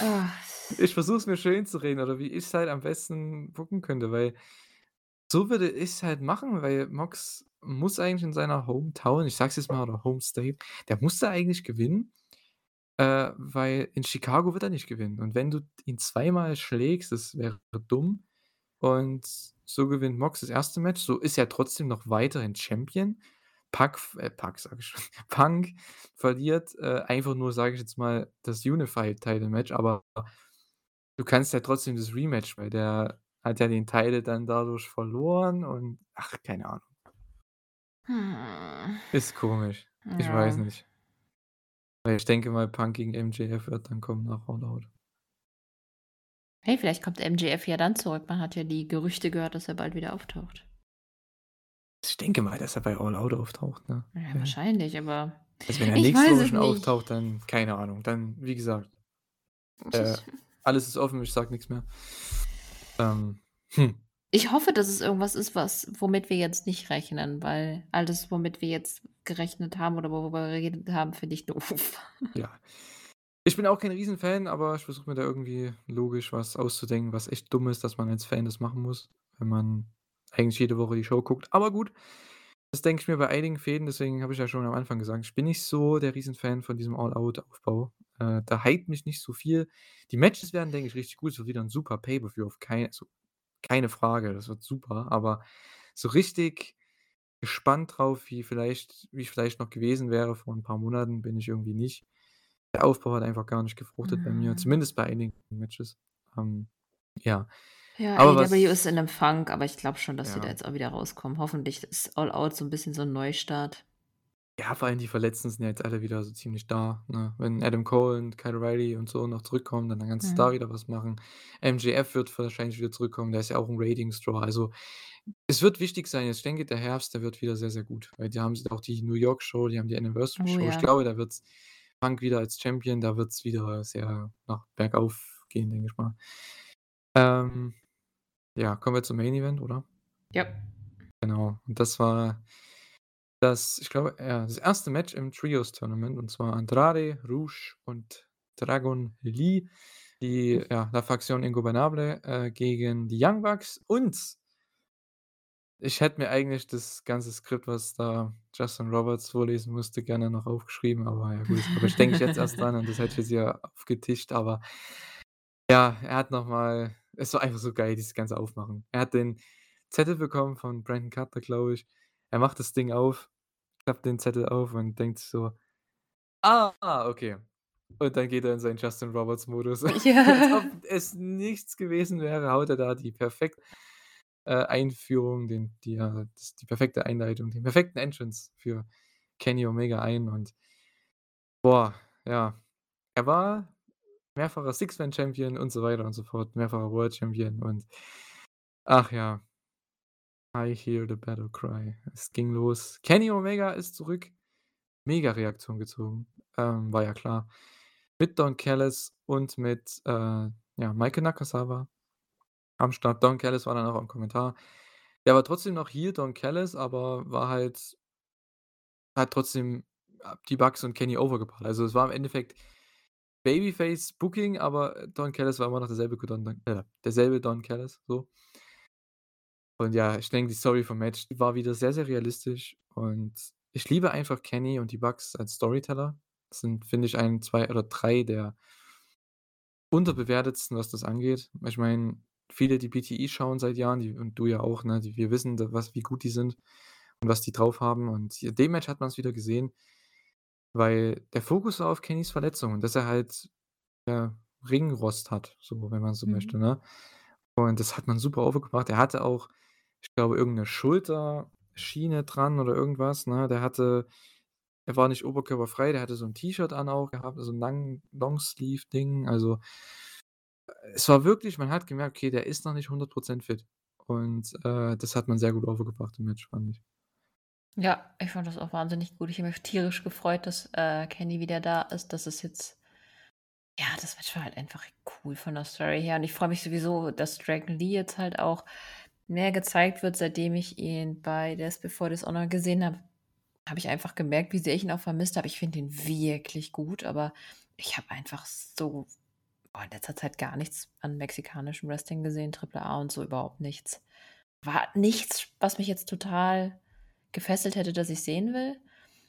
Speaker 2: Ah.
Speaker 1: Ich versuche es mir schön zu reden oder wie ich's halt am besten booken könnte, weil so würde ich's halt machen, weil Mox muss eigentlich in seiner Hometown, ich sage es jetzt mal, oder Home State, der muss da eigentlich gewinnen, äh, weil in Chicago wird er nicht gewinnen. Und wenn du ihn zweimal schlägst, das wäre dumm. Und so gewinnt Mox das 1. Match, so ist er trotzdem noch weiterhin Champion. Pack äh, Pack sage ich schon, [laughs] Punk verliert, äh, einfach nur, sage ich jetzt mal, das Unified Title Match, aber du kannst ja trotzdem das Rematch, weil der hat ja den Title dann dadurch verloren und ach, keine Ahnung.
Speaker 2: Hm.
Speaker 1: Ist komisch. Ich weiß nicht. Weil ich denke mal, Punk gegen MJF wird dann kommen nach All Out.
Speaker 2: Hey, vielleicht kommt MJF ja dann zurück. Man hat ja die Gerüchte gehört, dass er bald wieder auftaucht.
Speaker 1: Ich denke mal, dass er bei All Out auftaucht, ne?
Speaker 2: Ja,
Speaker 1: Ja.
Speaker 2: wahrscheinlich, aber
Speaker 1: Also, wenn er nächste Woche schon auftaucht, dann keine Ahnung. Dann, wie gesagt [laughs] äh, alles ist offen, ich sage nix mehr. Ähm, hm.
Speaker 2: Ich hoffe, dass es irgendwas ist, was womit wir jetzt nicht rechnen, weil alles, womit wir jetzt gerechnet haben oder worüber wir geredet haben, finde ich doof. [laughs]
Speaker 1: Ja. Ich bin auch kein Riesenfan, aber ich versuche mir da irgendwie logisch was auszudenken, was echt dumm ist, dass man als Fan das machen muss, wenn man eigentlich jede Woche die Show guckt. Aber gut, das denke ich mir bei einigen Fäden, deswegen habe ich ja schon am Anfang gesagt, ich bin nicht so der Riesenfan von diesem All-Out-Aufbau. Äh, da hypt mich nicht so viel. Die Matches werden, denke ich, richtig gut. Es wird wieder 'n super Pay-per-View auf kei also, keine Frage, das wird super, aber so richtig gespannt drauf, wie vielleicht wie ich vielleicht noch gewesen wäre vor 'n paar Monaten, bin ich irgendwie nicht. Der Aufbau hat einfach gar nicht gefruchtet bei mir,
Speaker 2: Mhm.
Speaker 1: zumindest bei einigen Matches. Ähm, ja.
Speaker 2: Ja,
Speaker 1: Aber
Speaker 2: AEW ist in Funk, aber ich glaube schon, dass sie da
Speaker 1: Ja.
Speaker 2: jetzt auch wieder rauskommen. Hoffentlich ist All Out so 'n bisschen so 'n Neustart.
Speaker 1: Ja, vor allem die Verletzten sind ja jetzt alle wieder so ziemlich da, ne? Wenn Adam Cole und Kyle O'Reilly und so noch zurückkommen, dann kannst du da
Speaker 2: Mhm.
Speaker 1: wieder was machen. MJF wird wahrscheinlich wieder zurückkommen, der ist ja auch 'n Ratings-Draw. Also, es wird wichtig sein. Ich denke, der Herbst, der wird wieder sehr, sehr gut, weil die haben s auch die New York Show, die haben die Anniversary
Speaker 2: Oh
Speaker 1: Show. Ich
Speaker 2: ja.
Speaker 1: glaube, da wird's Punk wieder als Champion, da wird's wieder sehr nach bergauf gehen, denke ich mal. Ähm, ja, kommen wir zum Main Event, oder?
Speaker 2: Ja.
Speaker 1: Genau. Und das war das ich glaube, ja, das 1. Match im Trios-Tournament und zwar Andrade, Rush und Dragon Lee, die, ja, La Facción Ingobernable, äh, gegen die Young Bucks und ich hätte mir eigentlich das ganze Skript, was da Justin Roberts vorlesen musste, gerne noch aufgeschrieben, aber ja gut, aber ich denke jetzt erst dran und das hätte ich jetzt hier aufgetischt, aber ja, er hat noch mal es war einfach so geil, dieses ganze Aufmachen. Er hat den Zettel bekommen von Brandon Cutler, glaube ich. Er macht das Ding auf, klappt den Zettel auf und denkt so: „Ah, okay.“ Und dann geht er in seinen Justin Roberts Modus. [laughs] [laughs] Als ob
Speaker 2: Ja.
Speaker 1: es nichts gewesen wäre, haut er da die perfekt äh, Einführung, den die ja, das die perfekte Einleitung, den perfekten Entrance für Kenny Omega ein und boah, ja. Er war mehrfacher Six-Man-Champion und so weiter und so fort, mehrfacher World Champion und ach ja. I hear the battle cry. Es ging los. Kenny Omega ist zurück. Mega-Reaktion gezogen. Ähm, war ja klar. Mit Don Callis und mit, äh, ja, Meike Nakasawa am Start. Don Callis war dann auch im Kommentar. Der war trotzdem noch Heel Don Callis, aber war halt hat trotzdem, die Bucks und Kenny overgebracht. Also, es war im Endeffekt Babyface-Booking, aber Don Callis war immer noch derselbe Don äh, derselbe Don Callis, so. Und ja, ich denke, die Story vom Match war wieder sehr, sehr realistisch und ich liebe einfach Kenny und die Bucks als Storyteller. Das sind, finde ich, 1, 2 oder 3 der unterbewertetsten, was das angeht. Ich meine, viele, die BTE schauen seit Jahren, die und du ja auch, ne, die wir wissen, was wie gut die sind und was die drauf haben und in dem Match hat man's wieder gesehen, weil der Fokus war auf Kennys Verletzung und dass er halt, ja, Ringrost hat, so, wenn man so möchte,
Speaker 2: Mhm.
Speaker 1: ne? Und das hat man super overgebracht. Er hatte auch, ich glaube, irgend 'ne Schulterschiene dran oder irgendwas, ne? Der hatte er war nicht oberkörperfrei, der hatte so 'n T-Shirt an auch gehabt, so 'n langen Longsleeve-Ding. Also, äh, es war wirklich man hat gemerkt, okay, der ist noch nicht 100% fit. Und, äh, das hat man sehr gut overgebracht im Match, fand ich.
Speaker 2: Ja, ich fand das auch wahnsinnig gut. Ich habe mich tierisch gefreut, dass, äh, Kenny wieder da ist. Das ist jetzt ja, das Match war halt einfach cool von der Story her. Und ich freue mich sowieso, dass Dragon Lee jetzt halt auch mehr gezeigt wird, seitdem ich ihn bei Death Before Dishonor gesehen habe. Habe ich einfach gemerkt, wie sehr ich ihn auch vermisst habe. Ich finde ihn wirklich gut, aber ich habe einfach so boah, in letzter Zeit gar nichts an mexikanischem Wrestling gesehen, Triple A und so überhaupt nichts. War nichts, was mich jetzt total gefesselt hätte, dass ich sehen will.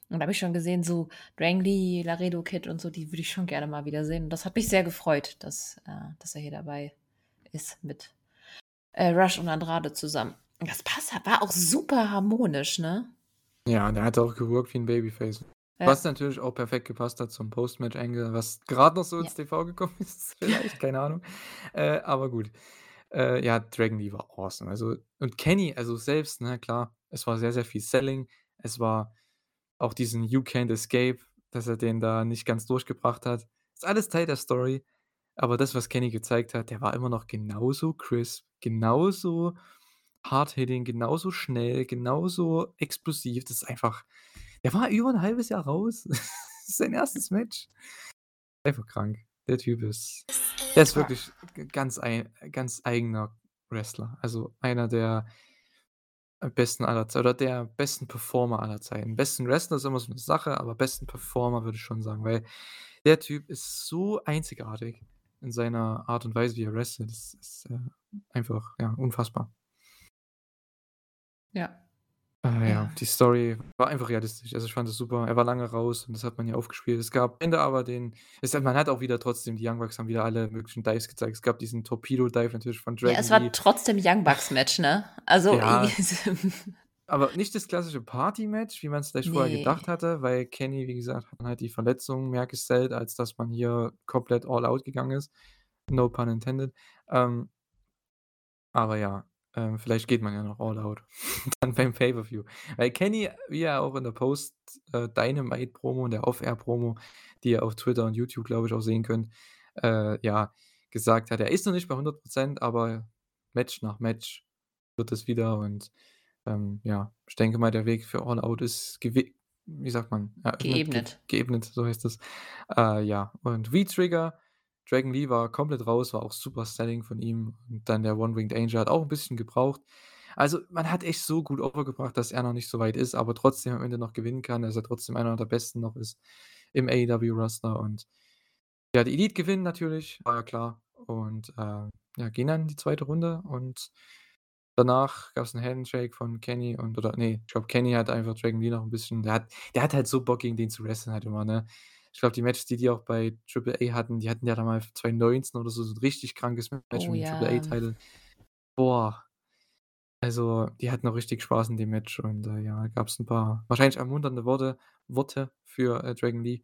Speaker 2: Und da habe ich schon gesehen, so Drangly, Laredo Kid und so, die würde ich schon gerne mal wieder sehen. Und das hat mich sehr gefreut, dass, äh, dass er hier dabei ist mit äh, Rush und Andrade zusammen. Das passt, war auch super harmonisch, ne?
Speaker 1: Ja, und er hat auch gewirkt wie ein Babyface. Ja. Was natürlich auch perfekt gepasst hat zum Post-Match-Angle, was gerade noch so ins ja. TV gekommen ist, [laughs] vielleicht, keine Ahnung. Äh, aber gut. Äh, ja, Dragon Lee war awesome. Also, und Kenny, also selbst, ne, klar, es war sehr, sehr viel Selling. Es war auch diesen You Can't Escape, dass er den da nicht ganz durchgebracht hat. Ist alles Teil der Story. Aber das, was Kenny gezeigt hat, der war immer noch genauso crisp, genauso hard-hitting, genauso schnell, genauso explosiv. Das ist einfach. Der war über ein halbes Jahr raus. das [laughs] ist sein erstes Match. Einfach krank. Der Typ ist. Der ist wirklich ganz, ein, ganz eigener Wrestler. Also einer der besten aller Zeiten oder der besten Performer aller Zeiten. Besten Wrestler ist immer so eine Sache, aber besten Performer würde ich schon sagen, weil der Typ ist so einzigartig in seiner Art und Weise, wie er wrestelt. Das ist, äh, einfach, ja, unfassbar.
Speaker 2: Ja.
Speaker 1: Äh, ja. Ja. die Story war einfach realistisch. Also, ich fand es super. Er war lange raus und das hat man ja aufgespielt. Es gab am Ende aber den es man hat auch wieder trotzdem die Young Bucks haben wieder alle möglichen Dives gezeigt. Es gab diesen Torpedo-Dive natürlich von
Speaker 2: Ja, es war trotzdem Young Bucks-Match, ne? Also,
Speaker 1: Ja. [laughs] Aber nicht das klassische Party-Match, wie man es vielleicht vorher gedacht hatte, weil Kenny, wie gesagt, hat halt die Verletzung mehr gesellt, als dass man hier komplett all out gegangen ist. No pun intended. Ähm aber ja, ähm, vielleicht geht man ja noch all out [laughs] dann beim Pay-per-View. Weil Kenny, wie er auch in der Post äh, Dynamite-Promo und der Off-Air-Promo, die ihr auf Twitter und YouTube, glaube ich, auch sehen könnt, äh, ja, gesagt hat, er ist noch nicht bei 100% aber Match nach Match wird es wieder und, ähm, ja, ich denke mal, der Weg für All Out ist wie sagt man?
Speaker 2: Geebnet.
Speaker 1: Ge geebnet, so heißt es. Äh, ja, und V-Trigger Dragon Lee war komplett raus, war auch super Selling von ihm. Und dann der One-Winged Angel hat auch ein bisschen gebraucht. Also, man hat echt so gut overgebracht, dass er noch nicht so weit ist, aber trotzdem am Ende noch gewinnen kann, dass er trotzdem einer der Besten noch ist im AEW-Roster. Und ja, die Elite gewinnen natürlich, war ja klar. Und äh, ja, gehen dann in die zweite Runde und danach gab es einen Handshake von Kenny und oder nee, ich glaube, Kenny hat einfach Dragon Lee noch ein bisschen der hat der hat halt so Bock, gegen den zu wresteln halt immer, ne? Ich glaube, die Matches, die die auch bei Triple A hatten, die hatten ja da mal 2019 oder so so 'n richtig krankes Match
Speaker 2: Oh
Speaker 1: mit dem Triple
Speaker 2: ja.
Speaker 1: A-Title. Boah. Also, die hatten auch richtig Spaß in dem Match und, äh, ja, gab's 'n paar wahrscheinlich ermunternde Worte Worte für, äh, Dragon Lee.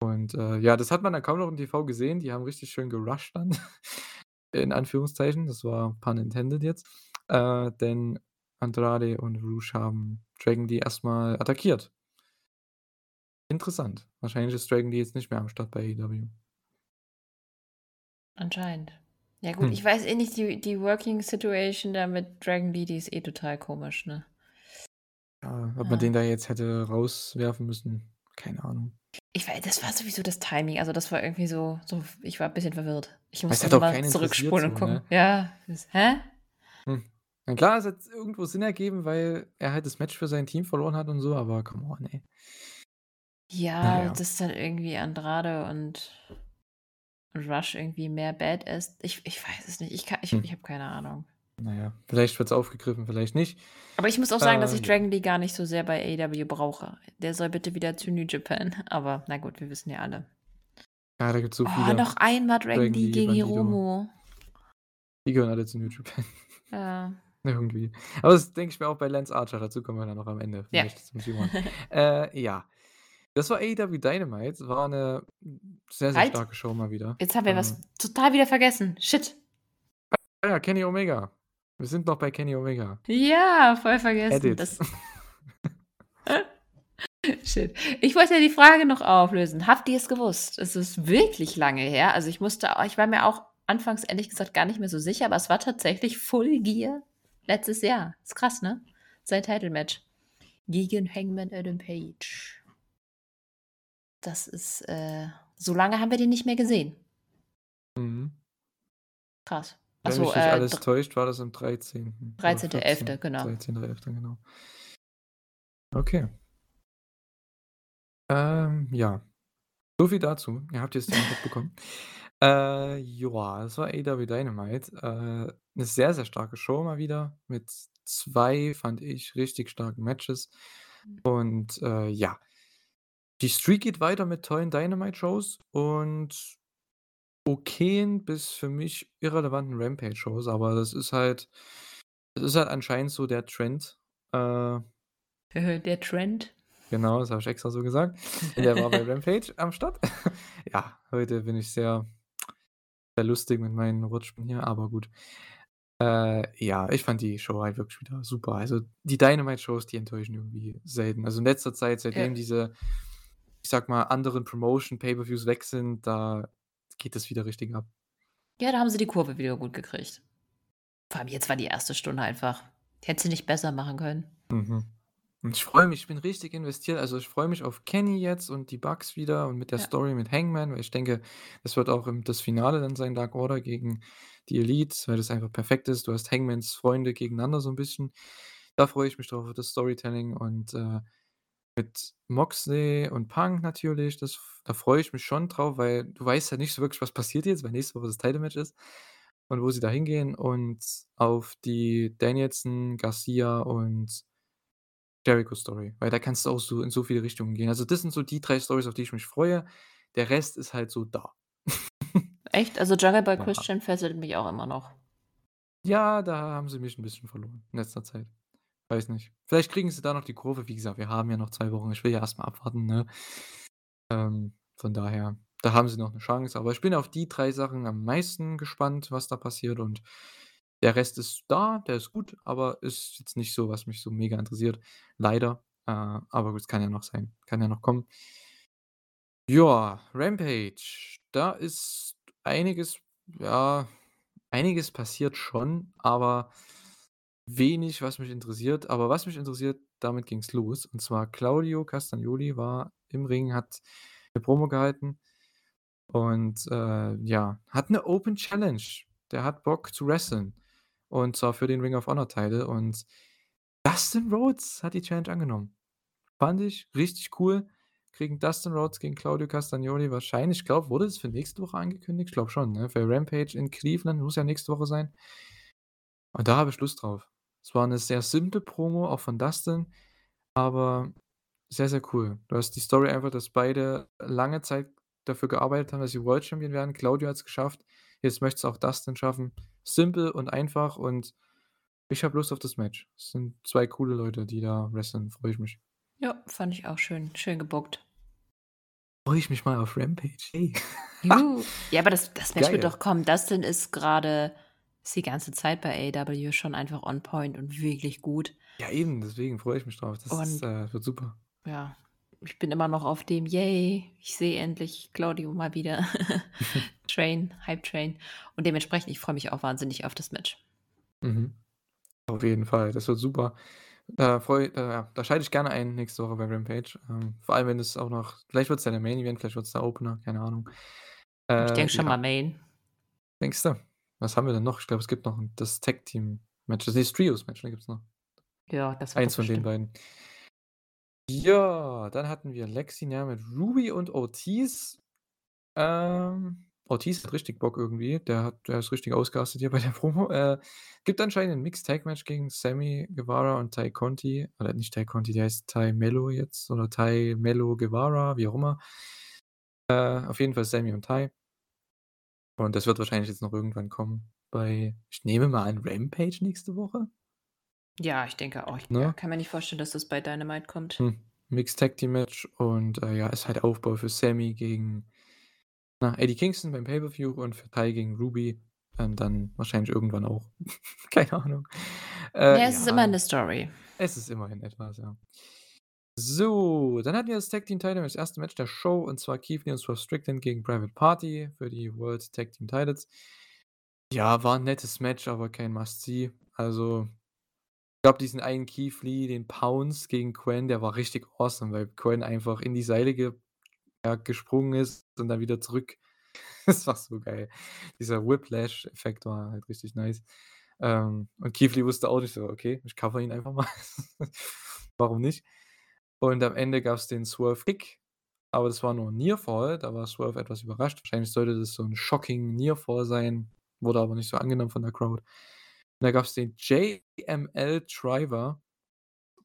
Speaker 1: Und, äh, ja, das hat man dann kaum noch im TV gesehen. Die haben richtig schön gerusht dann, [laughs] in Anführungszeichen. Das war pun intended jetzt. Äh, denn Andrade und Rush haben Dragon Lee erst mal attackiert. Interessant. Wahrscheinlich ist Dragon Lee jetzt nicht mehr am Start bei AEW.
Speaker 2: Anscheinend. Ja gut,
Speaker 1: Hm.
Speaker 2: ich weiß eh nicht, die die Working Situation da mit Dragon Lee, die ist eh total komisch, ne?
Speaker 1: Ja, ob man
Speaker 2: Ja.
Speaker 1: den da jetzt hätte rauswerfen müssen, keine Ahnung.
Speaker 2: Ich wei das war sowieso das Timing. Also, das war irgendwie so so ich war 'n bisschen verwirrt. Ich musste mal zurückspulen und
Speaker 1: so,
Speaker 2: gucken.
Speaker 1: ne?
Speaker 2: Ja, hä?
Speaker 1: Hm. Na klar, es hat irgendwo Sinn ergeben, weil er halt das Match für sein Team verloren hat und so, aber come on, ey.
Speaker 2: Ja,
Speaker 1: ja.
Speaker 2: dass dann irgendwie Andrade und Rush irgendwie mehr Badass ich ich weiß es nicht. Ich ich
Speaker 1: Hm.
Speaker 2: ich habe keine Ahnung.
Speaker 1: Na ja, vielleicht wird's aufgegriffen, vielleicht nicht.
Speaker 2: Aber ich muss auch sagen, dass
Speaker 1: Äh,
Speaker 2: ich
Speaker 1: ja.
Speaker 2: Dragon Lee gar nicht so sehr bei AEW brauche. Der soll bitte wieder zu New Japan. [laughs] Aber na gut, wir wissen ja alle.
Speaker 1: Ja, da gibt's so
Speaker 2: Oh,
Speaker 1: viele.
Speaker 2: noch einmal Dragon
Speaker 1: Dragon
Speaker 2: Lee gegen. Hiromu.
Speaker 1: Die gehören alle zu New Japan.
Speaker 2: Ja. [laughs]
Speaker 1: Irgendwie. Aber das denke ich mir auch bei Lance Archer, dazu kommen wir dann noch am Ende
Speaker 2: Ja.
Speaker 1: vielleicht zum Simon. [laughs] Äh, ja. Das war AEW Dynamite, war 'ne sehr, sehr
Speaker 2: Halt!
Speaker 1: starke Show mal wieder.
Speaker 2: Jetzt haben wir
Speaker 1: Ähm
Speaker 2: was total wieder vergessen. Shit.
Speaker 1: Ah ja, Kenny Omega. Wir sind noch bei Kenny Omega.
Speaker 2: Ja, voll vergessen.
Speaker 1: Edit. [laughs]
Speaker 2: Shit. Ich wollte ja die Frage noch auflösen. Habt ihr es gewusst? Es ist wirklich lange her. Also ich musste ich war mir auch anfangs ehrlich gesagt gar nicht mehr so sicher, aber es war tatsächlich Full Gear letztes Jahr. Ist krass, ne? Sein Title Match gegen Hangman Adam Page. Das ist äh, so lange haben wir den nicht mehr gesehen.
Speaker 1: Mhm.
Speaker 2: Krass.
Speaker 1: Wenn
Speaker 2: Achso,
Speaker 1: mich nicht
Speaker 2: äh,
Speaker 1: alles täuscht, war das am 13. oder
Speaker 2: 13.11.,
Speaker 1: 14..
Speaker 2: genau.
Speaker 1: 13.11., genau. Okay. Ähm, ja. So viel dazu. Ihr habt jetzt die Antwort bekommen. [laughs] Äh, ja, das war AEW Dynamite. Äh, 'ne sehr, sehr starke Show mal wieder mit 2, fand ich, richtig starken Matches. Und, äh, ja. Die Streak geht weiter mit tollen Dynamite-Shows und okayen bis für mich irrelevanten Rampage-Shows, aber das ist halt das ist halt anscheinend so der Trend. Äh
Speaker 2: Der Trend.
Speaker 1: Genau, das habe ich extra so gesagt. [laughs] Der war bei Rampage am Start. [laughs] Ja, heute bin ich sehr sehr lustig mit meinen Wortspielen hier, aber gut. Äh, ja, ich fand die Show halt wirklich wieder super. Also, die Dynamite-Shows, die enttäuschen irgendwie selten. Also, in letzter Zeit,
Speaker 2: Ja.
Speaker 1: seitdem diese, ich sage mal, anderen Promotion-Pay-per-Views weg sind, da geht das wieder richtig ab.
Speaker 2: Ja, da haben sie die Kurve wieder gut gekriegt. Vor allem jetzt war die erste Stunde einfach hätte sie nicht besser machen können.
Speaker 1: Mhm. Und ich freue mich, ich bin richtig investiert. Also, ich freue mich auf Kenny jetzt und die Bucks wieder und mit der
Speaker 2: Ja.
Speaker 1: Story mit Hangman, weil ich denke, das wird auch im das Finale dann sein, Dark Order gegen die Elite, weil das einfach perfekt ist. Du hast Hangmans Freunde gegeneinander so 'n bisschen. Da freue ich mich drauf auf das Storytelling und, äh, mit Moxley und Punk natürlich, das f da freue ich mich schon drauf, weil du weißt ja nicht so wirklich, was passiert jetzt, weil nächste Woche das Title-Match ist und wo sie da hingehen und auf die Danielson, Garcia und Jericho-Story, weil da kannst du auch so in so viele Richtungen gehen. Also, das sind so die 3 Storys, auf die ich mich freue. Der Rest ist halt so da.
Speaker 2: Echt? Also, Jungle Boy [laughs]
Speaker 1: Ja.
Speaker 2: Christian fesselt mich auch immer noch.
Speaker 1: Ja, da haben sie mich 'n bisschen verloren in letzter Zeit. Weiß nicht. Vielleicht kriegen sie da noch die Kurve. Wie gesagt, wir haben ja noch 2 Wochen. Ich will ja erst mal abwarten, ne? Ähm, von daher, da haben sie noch 'ne Chance. Aber ich bin auf die 3 Sachen am meisten gespannt, was da passiert und der Rest ist da, der ist gut, aber ist jetzt nicht so, was mich so mega interessiert, leider. Äh, aber gut, es kann ja noch sein. Kann ja noch kommen. Ja, Rampage. Da ist einiges ja, einiges passiert schon, aber wenig, was mich interessiert. Aber was mich interessiert, damit ging's los. Und zwar Claudio Castagnoli war im Ring, hat 'ne Promo gehalten und, äh, ja, hat 'ne Open Challenge. Der hat Bock zu wresteln und zwar für den Ring of Honor Title und Dustin Rhodes hat die Challenge angenommen. Fand ich richtig cool. Kriegen Dustin Rhodes gegen Claudio Castagnoli wahrscheinlich ich glaube, wurde das für nächste Woche angekündigt? Ich glaube schon, ne? Für Rampage in Cleveland, muss ja nächste Woche sein. Und da habe ich Lust drauf. Es war 'ne sehr simple Promo, auch von Dustin, aber sehr, sehr cool. Du hast die Story einfach, dass beide lange Zeit dafür gearbeitet haben, dass sie World Champion werden. Claudio hat's geschafft. Jetzt möchte's auch Dustin schaffen. Simpel und einfach und ich habe Lust auf das Match. Es sind 2 coole Leute, die da wresteln, freue ich mich.
Speaker 2: Ja, fand ich auch schön. Schön gebookt.
Speaker 1: Freue ich mich mal auf Rampage, ey. [laughs]
Speaker 2: Juhu. Ja, aber das das Match wird
Speaker 1: Geil.
Speaker 2: doch kommen. Dustin ist grade ist die ganze Zeit bei AEW schon einfach on point und wirklich gut.
Speaker 1: Ja, eben, deswegen freue ich mich drauf. Das ist, äh wird super.
Speaker 2: ja, ich bin immer noch auf dem: „Yay, ich sehe endlich Claudio mal wieder.“ [laughs] Train, Hype Train. Und dementsprechend, ich freue mich auch wahnsinnig auf das Match.
Speaker 1: Mhm. Auf jeden Fall, das wird super. Da ja, da schalte ich gerne ein nächste Woche bei Rampage. Ähm, vor allem, wenn es auch noch vielleicht wird's ja der Main Event, vielleicht wird's der Opener, keine Ahnung.
Speaker 2: Ich
Speaker 1: Äh,
Speaker 2: denke schon
Speaker 1: ja.
Speaker 2: mal Main.
Speaker 1: Denkst du? Was haben wir denn noch? Ich glaube, es gibt noch das Tag Team Match, das Trios Match, ne, gibt's noch.
Speaker 2: Ja, das wird
Speaker 1: Eins von den
Speaker 2: bestimmt.
Speaker 1: beiden. Ja, dann hatten wir Lexi Nair mit Ruby und Ortiz. Ähm, Ortiz hat richtig Bock irgendwie. Der hat der ist richtig ausgerastet hier bei der Promo. Äh, gibt anscheinend 'n Mixed Tag Match gegen Sammy Guevara und Tay Conti. Oder nicht Tay Conti, der heißt Tay Melo jetzt oder Tay Melo Guevara, wie auch immer. Äh, auf jeden Fall Sammy und Tay. Und das wird wahrscheinlich jetzt noch irgendwann kommen bei ich nehme mal an, Rampage nächste Woche?
Speaker 2: Ja, ich denke auch. Ich
Speaker 1: Ne?
Speaker 2: kann mir nicht vorstellen, dass das bei Dynamite kommt.
Speaker 1: Hm, Mixed Tag Team Match und, äh, ja, ist halt Aufbau für Sammy gegen, na, Eddie Kingston beim Pay-per-View und für Tay gegen Ruby, ähm, dann wahrscheinlich irgendwann auch. [laughs] Keine Ahnung. Äh,
Speaker 2: Ja, es ist immer
Speaker 1: ja,
Speaker 2: 'ne Story.
Speaker 1: es ist immerhin etwas, ja. So, dann hatten wir das Tag Team Title das erste Match der Show und zwar Keith Lee und Swerve Strickland gegen Private Party für die World Tag Team Titles. Ja, war 'n nettes Match, aber kein Must-See. Also, glaube, diesen einen Keith den Pounce gegen Quen, der war richtig awesome, weil Quen einfach in die Seile ge ja, gesprungen ist und dann wieder zurück. [laughs] Das war so geil. Dieser Whiplash-Effekt war halt richtig nice. Ähm, und Keith wusste auch nicht so: „Okay, ich cover ihn einfach mal. [laughs] Warum nicht?“ Und am Ende gab's den Swerve Kick, aber das war nur 'n Nearfall, da war Swerve etwas überrascht. Wahrscheinlich sollte das so 'n shocking Nearfall sein, wurde aber nicht so angenommen von der Crowd. Und da gab's den JML Driver,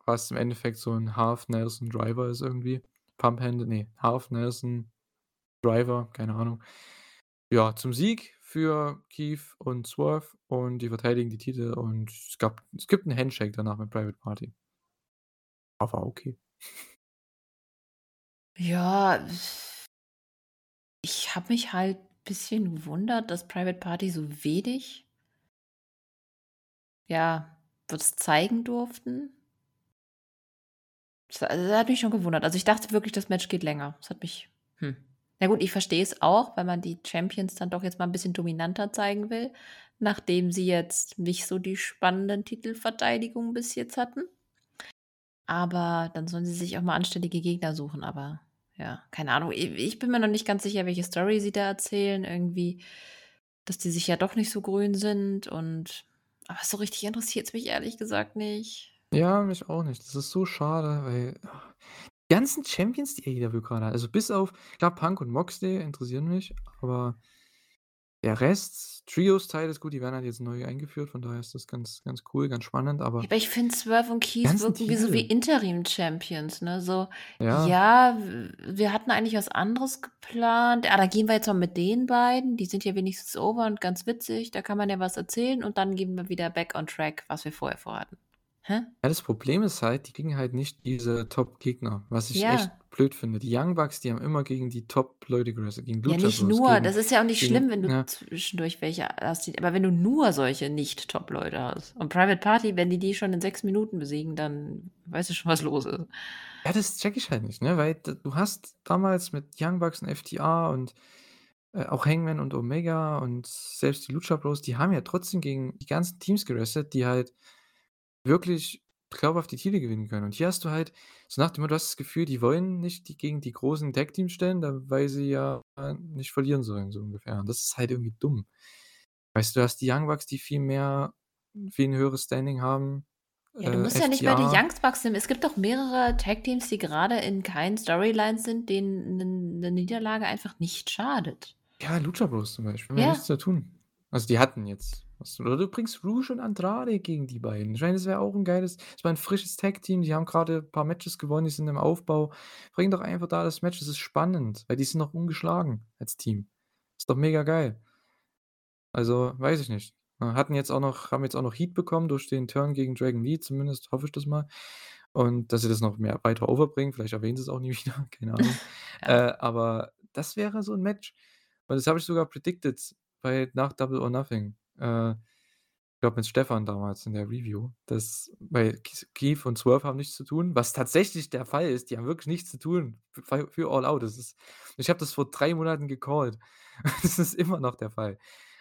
Speaker 1: was im Endeffekt so 'n Half Nelson Driver ist irgendwie. Pump Handle ne, Half Nelson Driver, keine Ahnung. Ja, zum Sieg für Keith und Swerve und die verteidigen die Titel und es gab es gibt 'n Handshake danach mit Private Party. Aber okay.
Speaker 2: Ja. Ich habe mich halt bisschen gewundert, dass Private Party so wenig ja, was zeigen durften. Das das hat mich schon gewundert. Also, ich dachte wirklich, das Match geht länger. Das hat mich hm. Na gut, ich verstehe es auch, weil man die Champions dann doch jetzt mal 'n bisschen dominanter zeigen will, nachdem sie jetzt nicht so die spannenden Titelverteidigungen bis jetzt hatten. Aber dann sollen sie sich auch mal anständige Gegner suchen, aber ja, keine Ahnung. Ich bin mir noch nicht ganz sicher, welche Story sie da erzählen irgendwie, dass die sich ja doch nicht so grün sind und aber so richtig interessiert's mich ehrlich gesagt nicht.
Speaker 1: Ja, mich auch nicht. Das ist so schade, weil die ganzen Champions, die AEW grade hat, also bis auf klar, Punk und Moxley interessieren mich, aber der Rest, Trios-Titles, gut, die werden halt jetzt neu eingeführt, von daher ist das ganz ganz cool, ganz spannend, aber
Speaker 2: aber ich finde, Swerve und
Speaker 1: ganzen
Speaker 2: wirken wie so wie Interim-Champions, ne? So,
Speaker 1: Ja.
Speaker 2: ja, wir hatten eigentlich was anderes geplant. Ah, da gehen wir jetzt mal mit den beiden, die sind ja wenigstens over und ganz witzig, da kann man ja was erzählen und dann gehen wir wieder back on track, was wir vorher vorhatten. Hä?
Speaker 1: Ja, das Problem ist halt, die kriegen halt nicht diese Top-Gegner, was ich echt
Speaker 2: Ja.
Speaker 1: Blöd finde. Die Young Bucks, die haben immer gegen die Top-Leute gewrestelt, gegen
Speaker 2: Ja, nicht nur.
Speaker 1: gegen
Speaker 2: Das ist ja auch nicht schlimm,
Speaker 1: gegen
Speaker 2: wenn du
Speaker 1: ja.
Speaker 2: zwischendurch welche hast, aber wenn du nur solche Nicht-Top-Leute hast und Private Party, wenn die die schon in 6 Minuten besiegen, dann weißt du schon, was los ist.
Speaker 1: Ja, das checke ich halt nicht, ne, weil du hast damals mit Young Bucks und FTR und, äh, auch Hangman und Omega und selbst die Lucha Bros, die haben ja trotzdem gegen die ganzen Teams gewrestelt, die halt wirklich glaubhaft die Titel gewinnen können. Und hier hast du halt so nach dem Motto du hast das Gefühl, die wollen nicht die gegen die großen Tag-Teams stellen, da weil sie ja nicht verlieren sollen, so ungefähr. Und das ist halt irgendwie dumm. Weißt du, du hast die Young Bucks, die viel mehr viel 'n höheres Standing haben,
Speaker 2: Ja, du
Speaker 1: äh,
Speaker 2: musst ja nicht die
Speaker 1: FTR
Speaker 2: Young Bucks nehmen. Es gibt doch mehrere Tag-Teams, die grade in keinen Storylines sind, denen 'nen 'ne Niederlage einfach nicht schadet.
Speaker 1: Ja, Lucha Bros zum Beispiel, Ja. nichts zu tun. Also, die hatten jetzt was oder du bringst Rush und Andrade gegen die beiden. Ich meine, das wäre auch 'n geiles das war 'n frisches Tag-Team, die haben grade paar Matches gewonnen, die sind im Aufbau. Bring doch einfach da das Match, das ist spannend, weil die sind noch ungeschlagen als Team. Ist doch mega geil. Also, weiß ich nicht. Hatten jetzt auch noch haben jetzt auch noch Heat bekommen durch den Turn gegen Dragon Lee, zumindest hoffe ich das mal. Und dass sie das noch mehr weiter overbringen, vielleicht erwähnen sie's auch nie [laughs] wieder, keine Ahnung. [laughs]
Speaker 2: Ja.
Speaker 1: Äh, aber das wäre so 'n Match. Und das habe ich sogar predicted bei nach Double or Nothing. Äh, ich glaube mit Stefan damals in der Review, dass Kies Keith und Swerve haben nichts zu tun, was tatsächlich der Fall ist. Die haben wirklich nichts zu tun f fei für All Out. Das ist ich habe das vor 3 Monaten gecallt. [laughs] Das ist immer noch der Fall.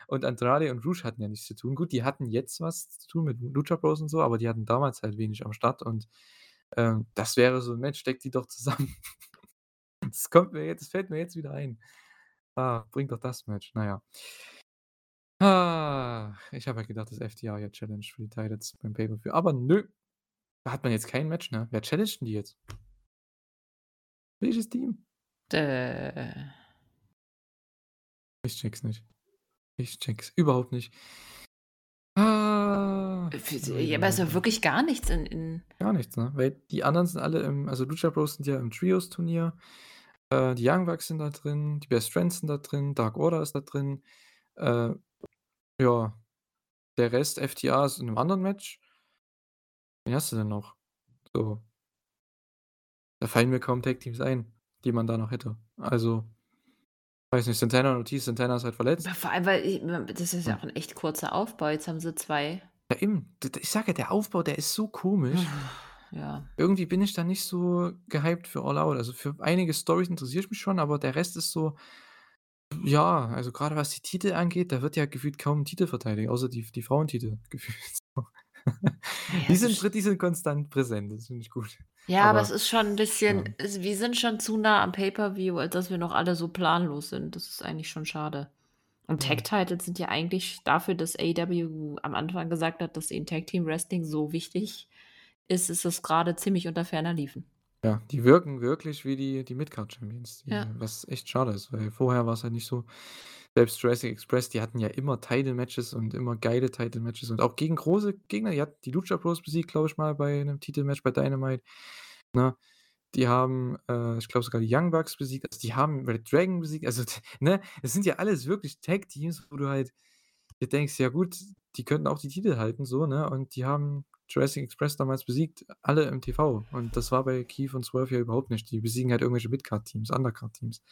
Speaker 1: Und Andrade und Rush hatten ja nichts zu tun. Gut, die hatten jetzt was zu tun mit Lucha Bros und so, aber die hatten damals halt wenig am Start und, ähm, das wäre so Match, steckt die doch zusammen. [laughs] Das kommt mir jetzt das fällt mir jetzt wieder ein. Ah, bring doch das Match, na ja. Ah, ich habe halt gedacht, dass FTR ja challenged für die Titles beim Pay-per-View, aber nö. Da hat man jetzt kein Match, ne? Wer challenged 'n die jetzt? Welches Team?
Speaker 2: Äh.
Speaker 1: Ich checke es nicht. Ich checke es überhaupt nicht. Ah.
Speaker 2: F
Speaker 1: Ui,
Speaker 2: ja, aber ist ja
Speaker 1: ui.
Speaker 2: wirklich gar nichts in in
Speaker 1: Gar nichts, ne? Weil die anderen sind alle im also Lucha Bros sind ja im Trios-Turnier. Äh, die Young Bucks sind da drin, die Best Friends sind da drin, Dark Order ist da drin. Äh, ja, der Rest, FTR ist in 'nem anderen Match. Wen hast du denn noch? So. Da fallen mir kaum Tag-Teams ein, die man da noch hätte. Also weiß nicht, Santana und Ortiz Santana ist halt
Speaker 2: Ja,
Speaker 1: verletzt.
Speaker 2: vor allem, weil i m das ist ja auch 'n echt kurzer Aufbau. Jetzt haben sie 2
Speaker 1: Ja, eben. D d ich sage ja, der Aufbau, der ist so komisch. [sighs]
Speaker 2: Ja.
Speaker 1: irgendwie bin ich da nicht so gehypt für All Out. Also, für einige Storys interessiere ich mich schon, aber der Rest ist so ja, also, grade was die Titel angeht, da wird ja gefühlt kaum 'n Titel verteidigt, außer die die Frauentitel [laughs] gefühlt so.
Speaker 2: Ja,
Speaker 1: Die sind pr die sind konstant präsent, das finde ich gut.
Speaker 2: Ja, aber es
Speaker 1: Aber
Speaker 2: ist schon 'n bisschen
Speaker 1: ja.
Speaker 2: es wir sind schon zu nah am Pay-per-View, als dass wir noch alle so planlos sind. Das ist eigentlich schon schade. Und
Speaker 1: Ja.
Speaker 2: Tag Titles sind ja eigentlich dafür, dass AEW am Anfang gesagt hat, dass ihnen Tag Team Wrestling so wichtig ist, ist es grade ziemlich unter ferner Liefen.
Speaker 1: Ja, die wirken wirklich wie die die Mid-Card Champions, die
Speaker 2: Ja.
Speaker 1: was echt schade ist, weil vorher war's halt nicht so. Selbst Jurassic Express, die hatten ja immer Title Matches und immer geile Title Matches und auch gegen große Gegner. Die hat die Lucha Bros besiegt, glaube ich mal, bei 'nem Titelmatch bei Dynamite, ne? Die haben, äh, ich glaube sogar die Young Bucks besiegt. Also, die haben Red Dragon besiegt. Also, [laughs] ne? Es sind ja alles wirklich Tag Teams, wo du halt dir denkst: „Ja gut, die könnten auch die Titel halten so“, ne? Und die haben Jurassic Express damals besiegt, alle im TV. Und das war bei Keith und Swerve ja überhaupt nicht. Die besiegen halt irgendwelche Mid-Card Teams, Undercard Teams.